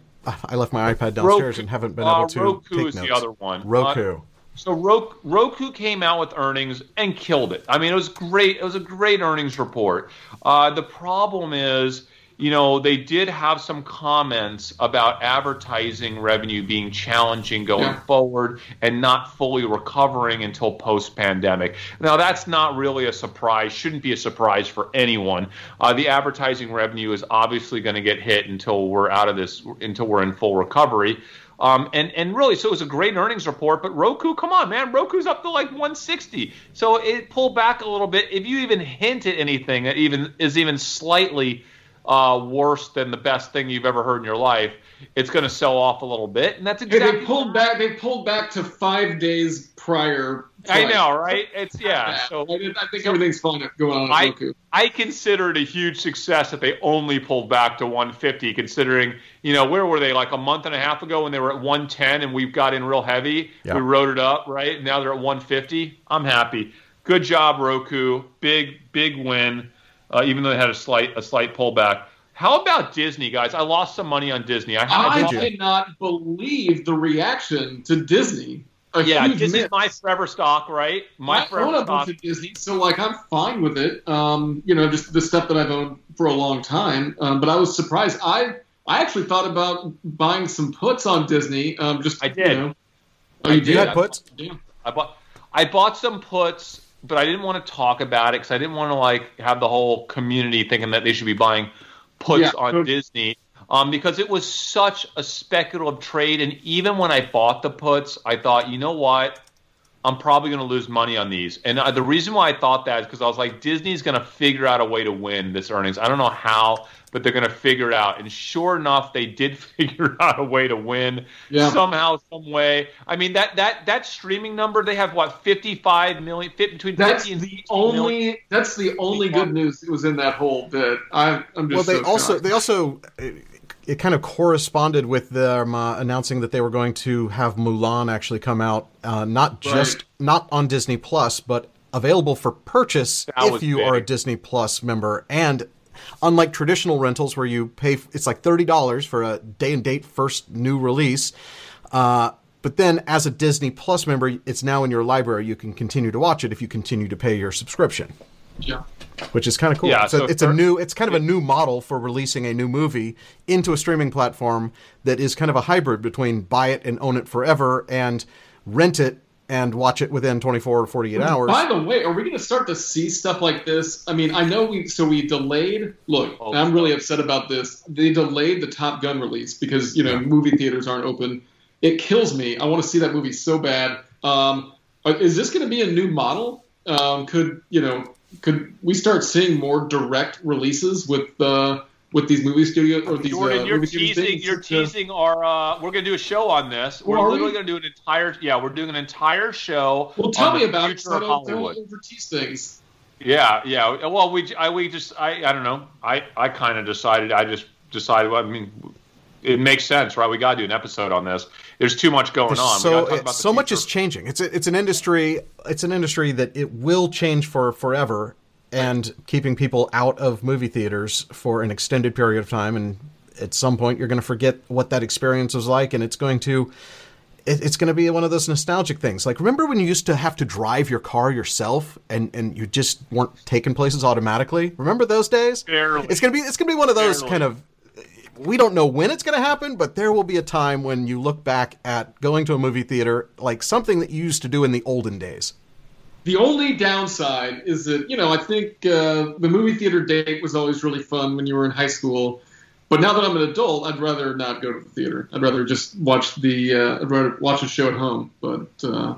I left my iPad downstairs Roku, and haven't been able uh, to Roku take is notes. the other one. Roku. Uh, so Roku, Roku came out with earnings and killed it. I mean, it was great. It was a great earnings report. Uh, the problem is you know, they did have some comments about advertising revenue being challenging going yeah. forward and not fully recovering until post pandemic. Now, that's not really a surprise, shouldn't be a surprise for anyone. Uh, the advertising revenue is obviously going to get hit until we're out of this, until we're in full recovery. Um, and and really, so it was a great earnings report. But Roku, come on, man, Roku's up to like 160. So it pulled back a little bit. If you even hint at anything that even is even slightly uh, worse than the best thing you've ever heard in your life, it's going to sell off a little bit, and that's exactly. Hey, they pulled back. They pulled back to five days prior. I know, right? It's yeah. So I, I think so, everything's fine going on. I Roku. I consider it a huge success that they only pulled back to 150, considering you know where were they like a month and a half ago when they were at 110 and we've got in real heavy. Yeah. We wrote it up right. Now they're at 150. I'm happy. Good job, Roku. Big big win uh, even though they had a slight a slight pullback. How about Disney, guys? I lost some money on Disney. I, I cannot believe the reaction to Disney. A yeah, Disney's my forever stock, right? My I forever own a bunch of Disney, so like I'm fine with it. Um, you know, just the stuff that I've owned for a long time. Um, but I was surprised. I I actually thought about buying some puts on Disney. Um, just I did. You know, oh, you did. You puts? Yeah. I bought I bought some puts but I didn't want to talk about it because I didn't want to like have the whole community thinking that they should be buying puts yeah. on Disney. Um, because it was such a speculative trade, and even when I bought the puts, I thought, you know what, I'm probably going to lose money on these. And uh, the reason why I thought that is because I was like, Disney's going to figure out a way to win this earnings. I don't know how, but they're going to figure it out. And sure enough, they did figure out a way to win yeah. somehow, some way. I mean that that that streaming number they have what 55 million, fit between that's 50 and the only million. that's the only good news that was in that whole bit. I, am just well. They so also shocked. they also it kind of corresponded with them uh, announcing that they were going to have Mulan actually come out, uh, not just right. not on Disney Plus, but available for purchase that if you big. are a Disney Plus member. And unlike traditional rentals where you pay, it's like thirty dollars for a day and date first new release. Uh, but then, as a Disney Plus member, it's now in your library. You can continue to watch it if you continue to pay your subscription. Yeah which is kind of cool. Yeah, so, so it's for, a new, it's kind of a new model for releasing a new movie into a streaming platform that is kind of a hybrid between buy it and own it forever and rent it and watch it within 24 or 48 hours. By the way, are we going to start to see stuff like this? I mean, I know we so we delayed. Look, oh, I'm really upset about this. They delayed the Top Gun release because you know yeah. movie theaters aren't open. It kills me. I want to see that movie so bad. Um, is this going to be a new model? Um, could you know could we start seeing more direct releases with uh, with these movie studios or these Jordan, uh, you're teasing you're teasing our uh, we're going to do a show on this. We're literally we? going to do an entire yeah we're doing an entire show well tell me about it so don't, don't over tease things. Yeah yeah well we I we just I I don't know. I I kind of decided I just decided well, I mean it makes sense, right? We got to do an episode on this. There's too much going There's on. So so much is changing. It's a, it's an industry. It's an industry that it will change for forever, and keeping people out of movie theaters for an extended period of time. And at some point, you're going to forget what that experience was like, and it's going to it's going to be one of those nostalgic things. Like, remember when you used to have to drive your car yourself and, and you just weren't taking places automatically? Remember those days? Barely. It's going to be it's going to be one of those Barely. kind of we don't know when it's going to happen, but there will be a time when you look back at going to a movie theater like something that you used to do in the olden days. The only downside is that, you know, I think uh, the movie theater date was always really fun when you were in high school. But now that I'm an adult, I'd rather not go to the theater. I'd rather just watch the uh, I'd rather watch a show at home. But uh,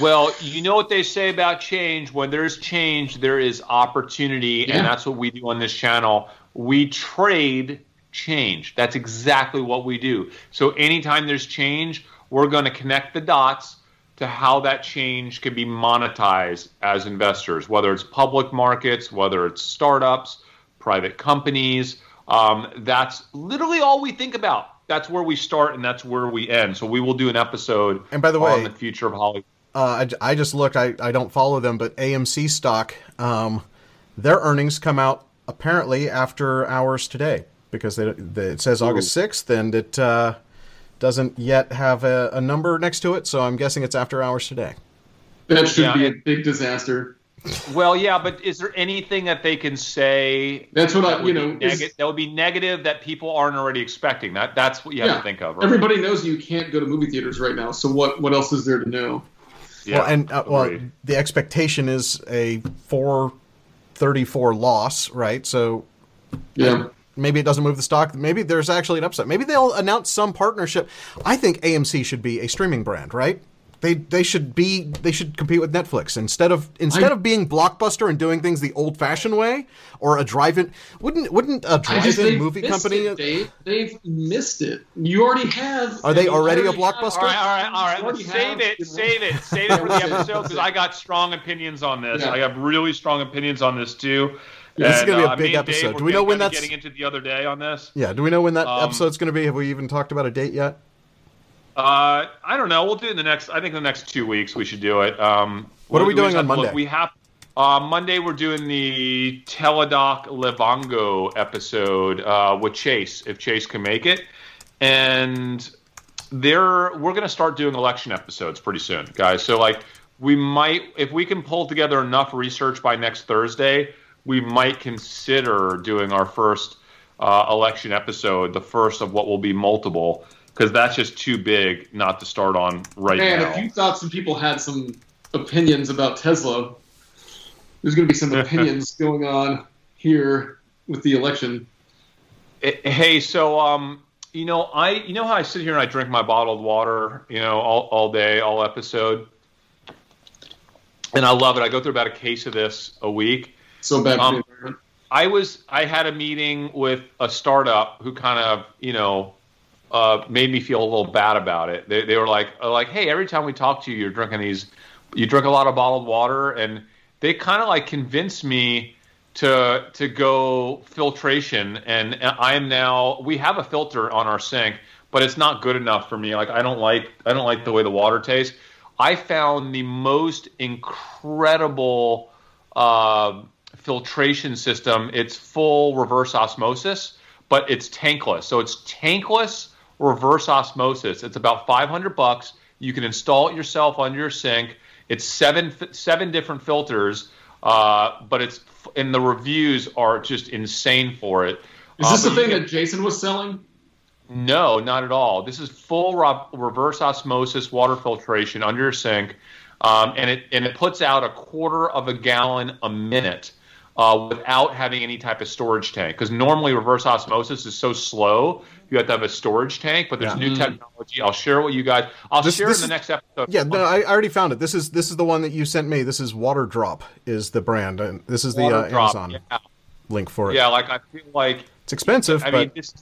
Well, you know what they say about change. When there's change, there is opportunity, Yeah. and that's what we do on this channel. We trade change. That's exactly what we do. So anytime there's change, we're going to connect the dots to how that change can be monetized as investors, whether it's public markets, whether it's startups, private companies. Um, that's literally all we think about. That's where we start and that's where we end. So we will do an episode And by the way, on the future of Hollywood. Uh, I, I just looked. I, I don't follow them, but AMC stock, um, their earnings come out apparently after hours today because they, they, it says August sixth, and it uh, doesn't yet have a, a number next to it. So I'm guessing it's after hours today. That should Yeah, be a big disaster. Well, yeah, but is there anything that they can say That's what I- that would you be know, neg- is- that would be negative that people aren't already expecting? That that's what you have Yeah. to think of. Right? Everybody knows you can't go to movie theaters right now. So what? What else is there to know? Yeah, well, and uh, well, the expectation is a 434 loss, right? So Yeah. Maybe it doesn't move the stock. Maybe there's actually an upset. Maybe they'll announce some partnership. I think AMC should be a streaming brand, right? They they should be they should compete with Netflix instead of instead I- of being blockbuster and doing things the old-fashioned way or a drive-in. Wouldn't wouldn't a I just drive-in movie company? It, Dave. They've missed it. You already have. Are they you already a have- blockbuster? all right, all right, all right. You Let's save have, it, you know. save it, save it for the episode because. I got strong opinions on this. Yeah. I have really strong opinions on this too. Yeah, this is gonna be a big and Dave episode. Do we know when that's- getting into the other day on this? Yeah. Do we know when that Um, episode's going to be? Have we even talked about a date yet? Uh, I don't know. We'll do it in the next. I think in the next two weeks we should do it. Um, What are we doing on to look. Monday? We have uh, Monday. We're doing the Teladoc Livongo episode uh, with Chase, if Chase can make it, and there we're going to start doing election episodes pretty soon, guys. So like we might, if we can pull together enough research by next Thursday, we might consider doing our first uh, election episode, the first of what will be multiple, because that's just too big not to start on right Man, now. if you thought some people had some opinions about Tesla, there's going to be some opinions going on here with the election. Eh, Hey, so um, you know, I you know how I sit here and I drink my bottled water, you know, all, all day, all episode, and I love it. I go through about a case of this a week. So bad Um. I was I had a meeting with a startup who kind of you know uh, made me feel a little bad about it. They, they were like uh, like hey every time we talk to you you're drinking these you drink a lot of bottled water and they kind of like convinced me to to go filtration and I am now we have a filter on our sink but it's not good enough for me like I don't like I don't like the way the water tastes. I found the most incredible uh, filtration system. It's full reverse osmosis, but it's tankless. So it's tankless reverse osmosis. It's about 500 bucks. You can install it yourself under your sink. It's seven seven different filters, uh, but it's and the reviews are just insane for it. Is Uh, this the thing can- that Jason was selling? no, not at all. This is full reverse osmosis water filtration under your sink, um, and it and it puts out a quarter of a gallon a minute uh, without having any type of storage tank. Because normally reverse osmosis is so slow, you have to have a storage tank. But there's Yeah. new technology. I'll share with you guys. I'll This- share this in the is- next episode. Yeah, no, I, I already found it. This is this is the one that you sent me. This is Water Drop is the brand, and this is the uh, drop. Amazon Yeah. link for it. yeah, like I feel like It's expensive, I but mean, this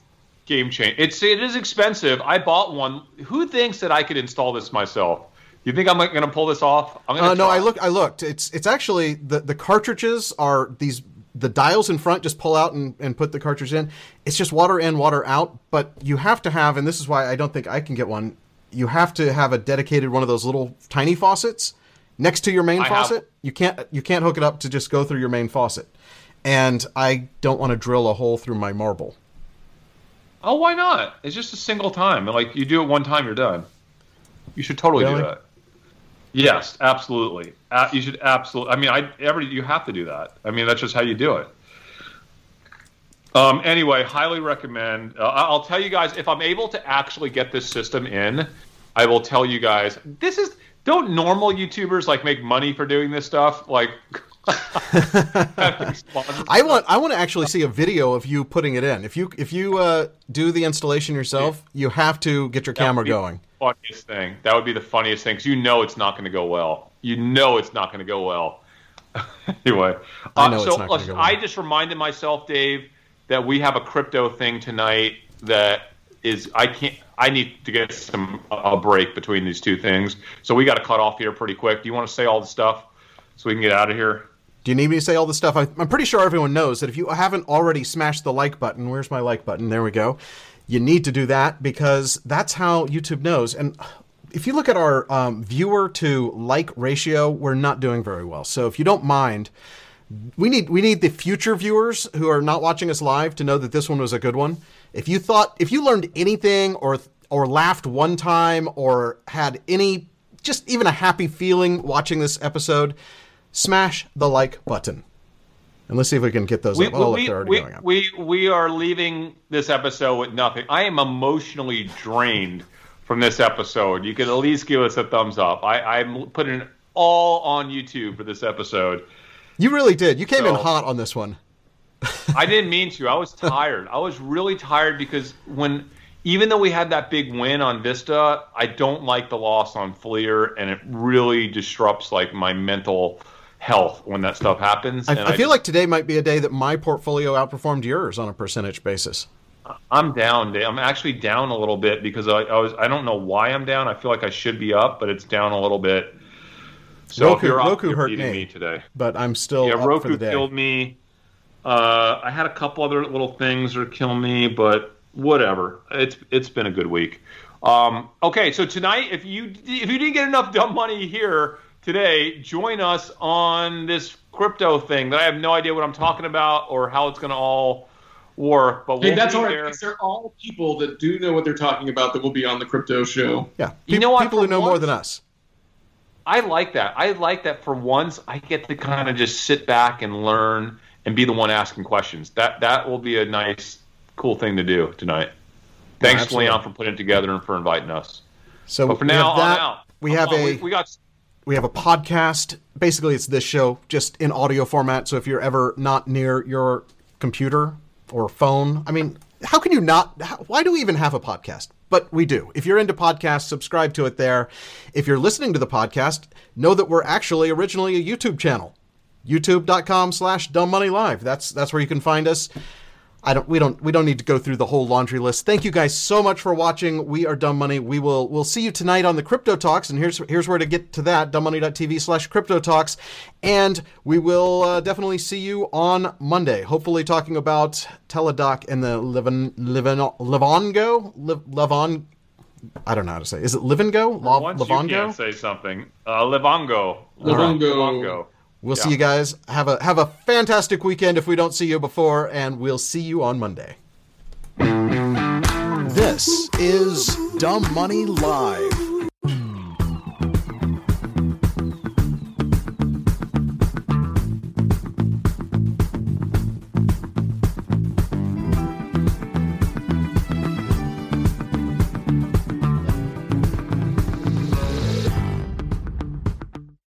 game change. It's it is expensive. I bought one. Who thinks that I could install this myself? You think I'm going to pull this off? I'm going uh, no, I look. I looked. It's it's actually the the cartridges are these the dials in front. Just pull out and, and put the cartridge in. It's just water in, water out. But you have to have, and this is why I don't think I can get one. You have to have a dedicated one of those little tiny faucets next to your main I have- faucet. You can't you can't hook it up to just go through your main faucet. And I don't want to drill a hole through my marble. Oh, why not? It's just a single time. Like you do it one time, you're done. You should totally Really? do that. Yes, absolutely. Uh, you should absolutely. I mean, I every you have to do that. I mean, that's just how you do it. Um, anyway, highly recommend. Uh, I'll tell you guys if I'm able to actually get this system in, I will tell you guys. This is don't normal YouTubers like make money for doing this stuff? Like, I want I want to actually see a video of you putting it in. If you if you uh, do the installation yourself, you have to get your camera going. funniest thing. That would be the funniest thing because you know it's not going to go well. You know it's not going to go well. anyway, I know uh, it's so not listen, go well. I just reminded myself, Dave, that we have a crypto thing tonight that is I can't. I need to get some a break between these two things, so we got to cut off here pretty quick. Do you want to say all the stuff so we can get out of here? Do you need me to say all this stuff? I, I'm pretty sure everyone knows that if you haven't already smashed the like button, where's my like button? There we go. You need to do that because that's how YouTube knows. And if you look at our um, viewer to like ratio, we're not doing very well. So if you don't mind, we need we need the future viewers who are not watching us live to know that this one was a good one. If you thought if you learned anything or or laughed one time or had any just even a happy feeling watching this episode, smash the like button. And let's see if we can get those We, up. Oh, look, we, already we, going up. we, we are leaving this episode with nothing. I am emotionally drained from this episode. You can at least give us a thumbs up. I, I'm putting it all on YouTube for this episode. you really did. You came in hot on this one. I didn't mean to. I was tired. I was really tired because when, even though we had that big win on Vista, I don't like the loss on FLIR, and it really disrupts like my mental health when that stuff happens. I, and I feel just- like today might be a day that my portfolio outperformed yours on a percentage basis. I'm down. I'm actually down a little bit because I, I was. I don't know why I'm down. I feel like I should be up, but it's down a little bit. So if Roku- you're up, Roku you're hurt me. me today. But I'm still Yeah, Roku killed me. Uh, I had a couple other little things that kill me, but whatever. It's it's been a good week. Um, okay, so tonight, if you if you didn't get enough dumb money here today, join us on this crypto thing that I have no idea what I'm talking about or how it's going to all work. But we'll that's be all right. there. They're all people that do know what they're talking about that will be on the crypto show. Yeah, You Pe- know what, people who for know more than us. I like that. I like that for once I get to kind of just sit back and learn and be the one asking questions. That that will be a nice, cool thing to do tonight. Thanks, absolutely. Leon, for putting it together and for inviting us. So But for now, that. I'm out. We I'm have out. a we, we got we have a podcast. Basically, it's this show just in audio format. So if you're ever not near your computer or phone, I mean, how can you not? How, why do we even have a podcast? But we do. If you're into podcasts, subscribe to it there. If you're listening to the podcast, know that we're actually originally a YouTube channel. YouTube.com slash dumb money live. That's that's where you can find us. I don't we don't we don't need to go through the whole laundry list. Thank you guys so much for watching. We are Dumb Money. We will we'll see you tonight on the Crypto Talks, and here's here's where to get to that dumbmoney.tv slash crypto talks. And we will uh, definitely see you on Monday, hopefully talking about Teladoc and the Livin Livin Livongo Liv, Livon I don't know how to say. Is it Livingo? Lav, once you Livongo? can't say something. Uh, Livongo. Livongo. Livongo. We'll Yeah. see you guys. Have a have a fantastic weekend if we don't see you before, and we'll see you on Monday. This is Dumb Money Live.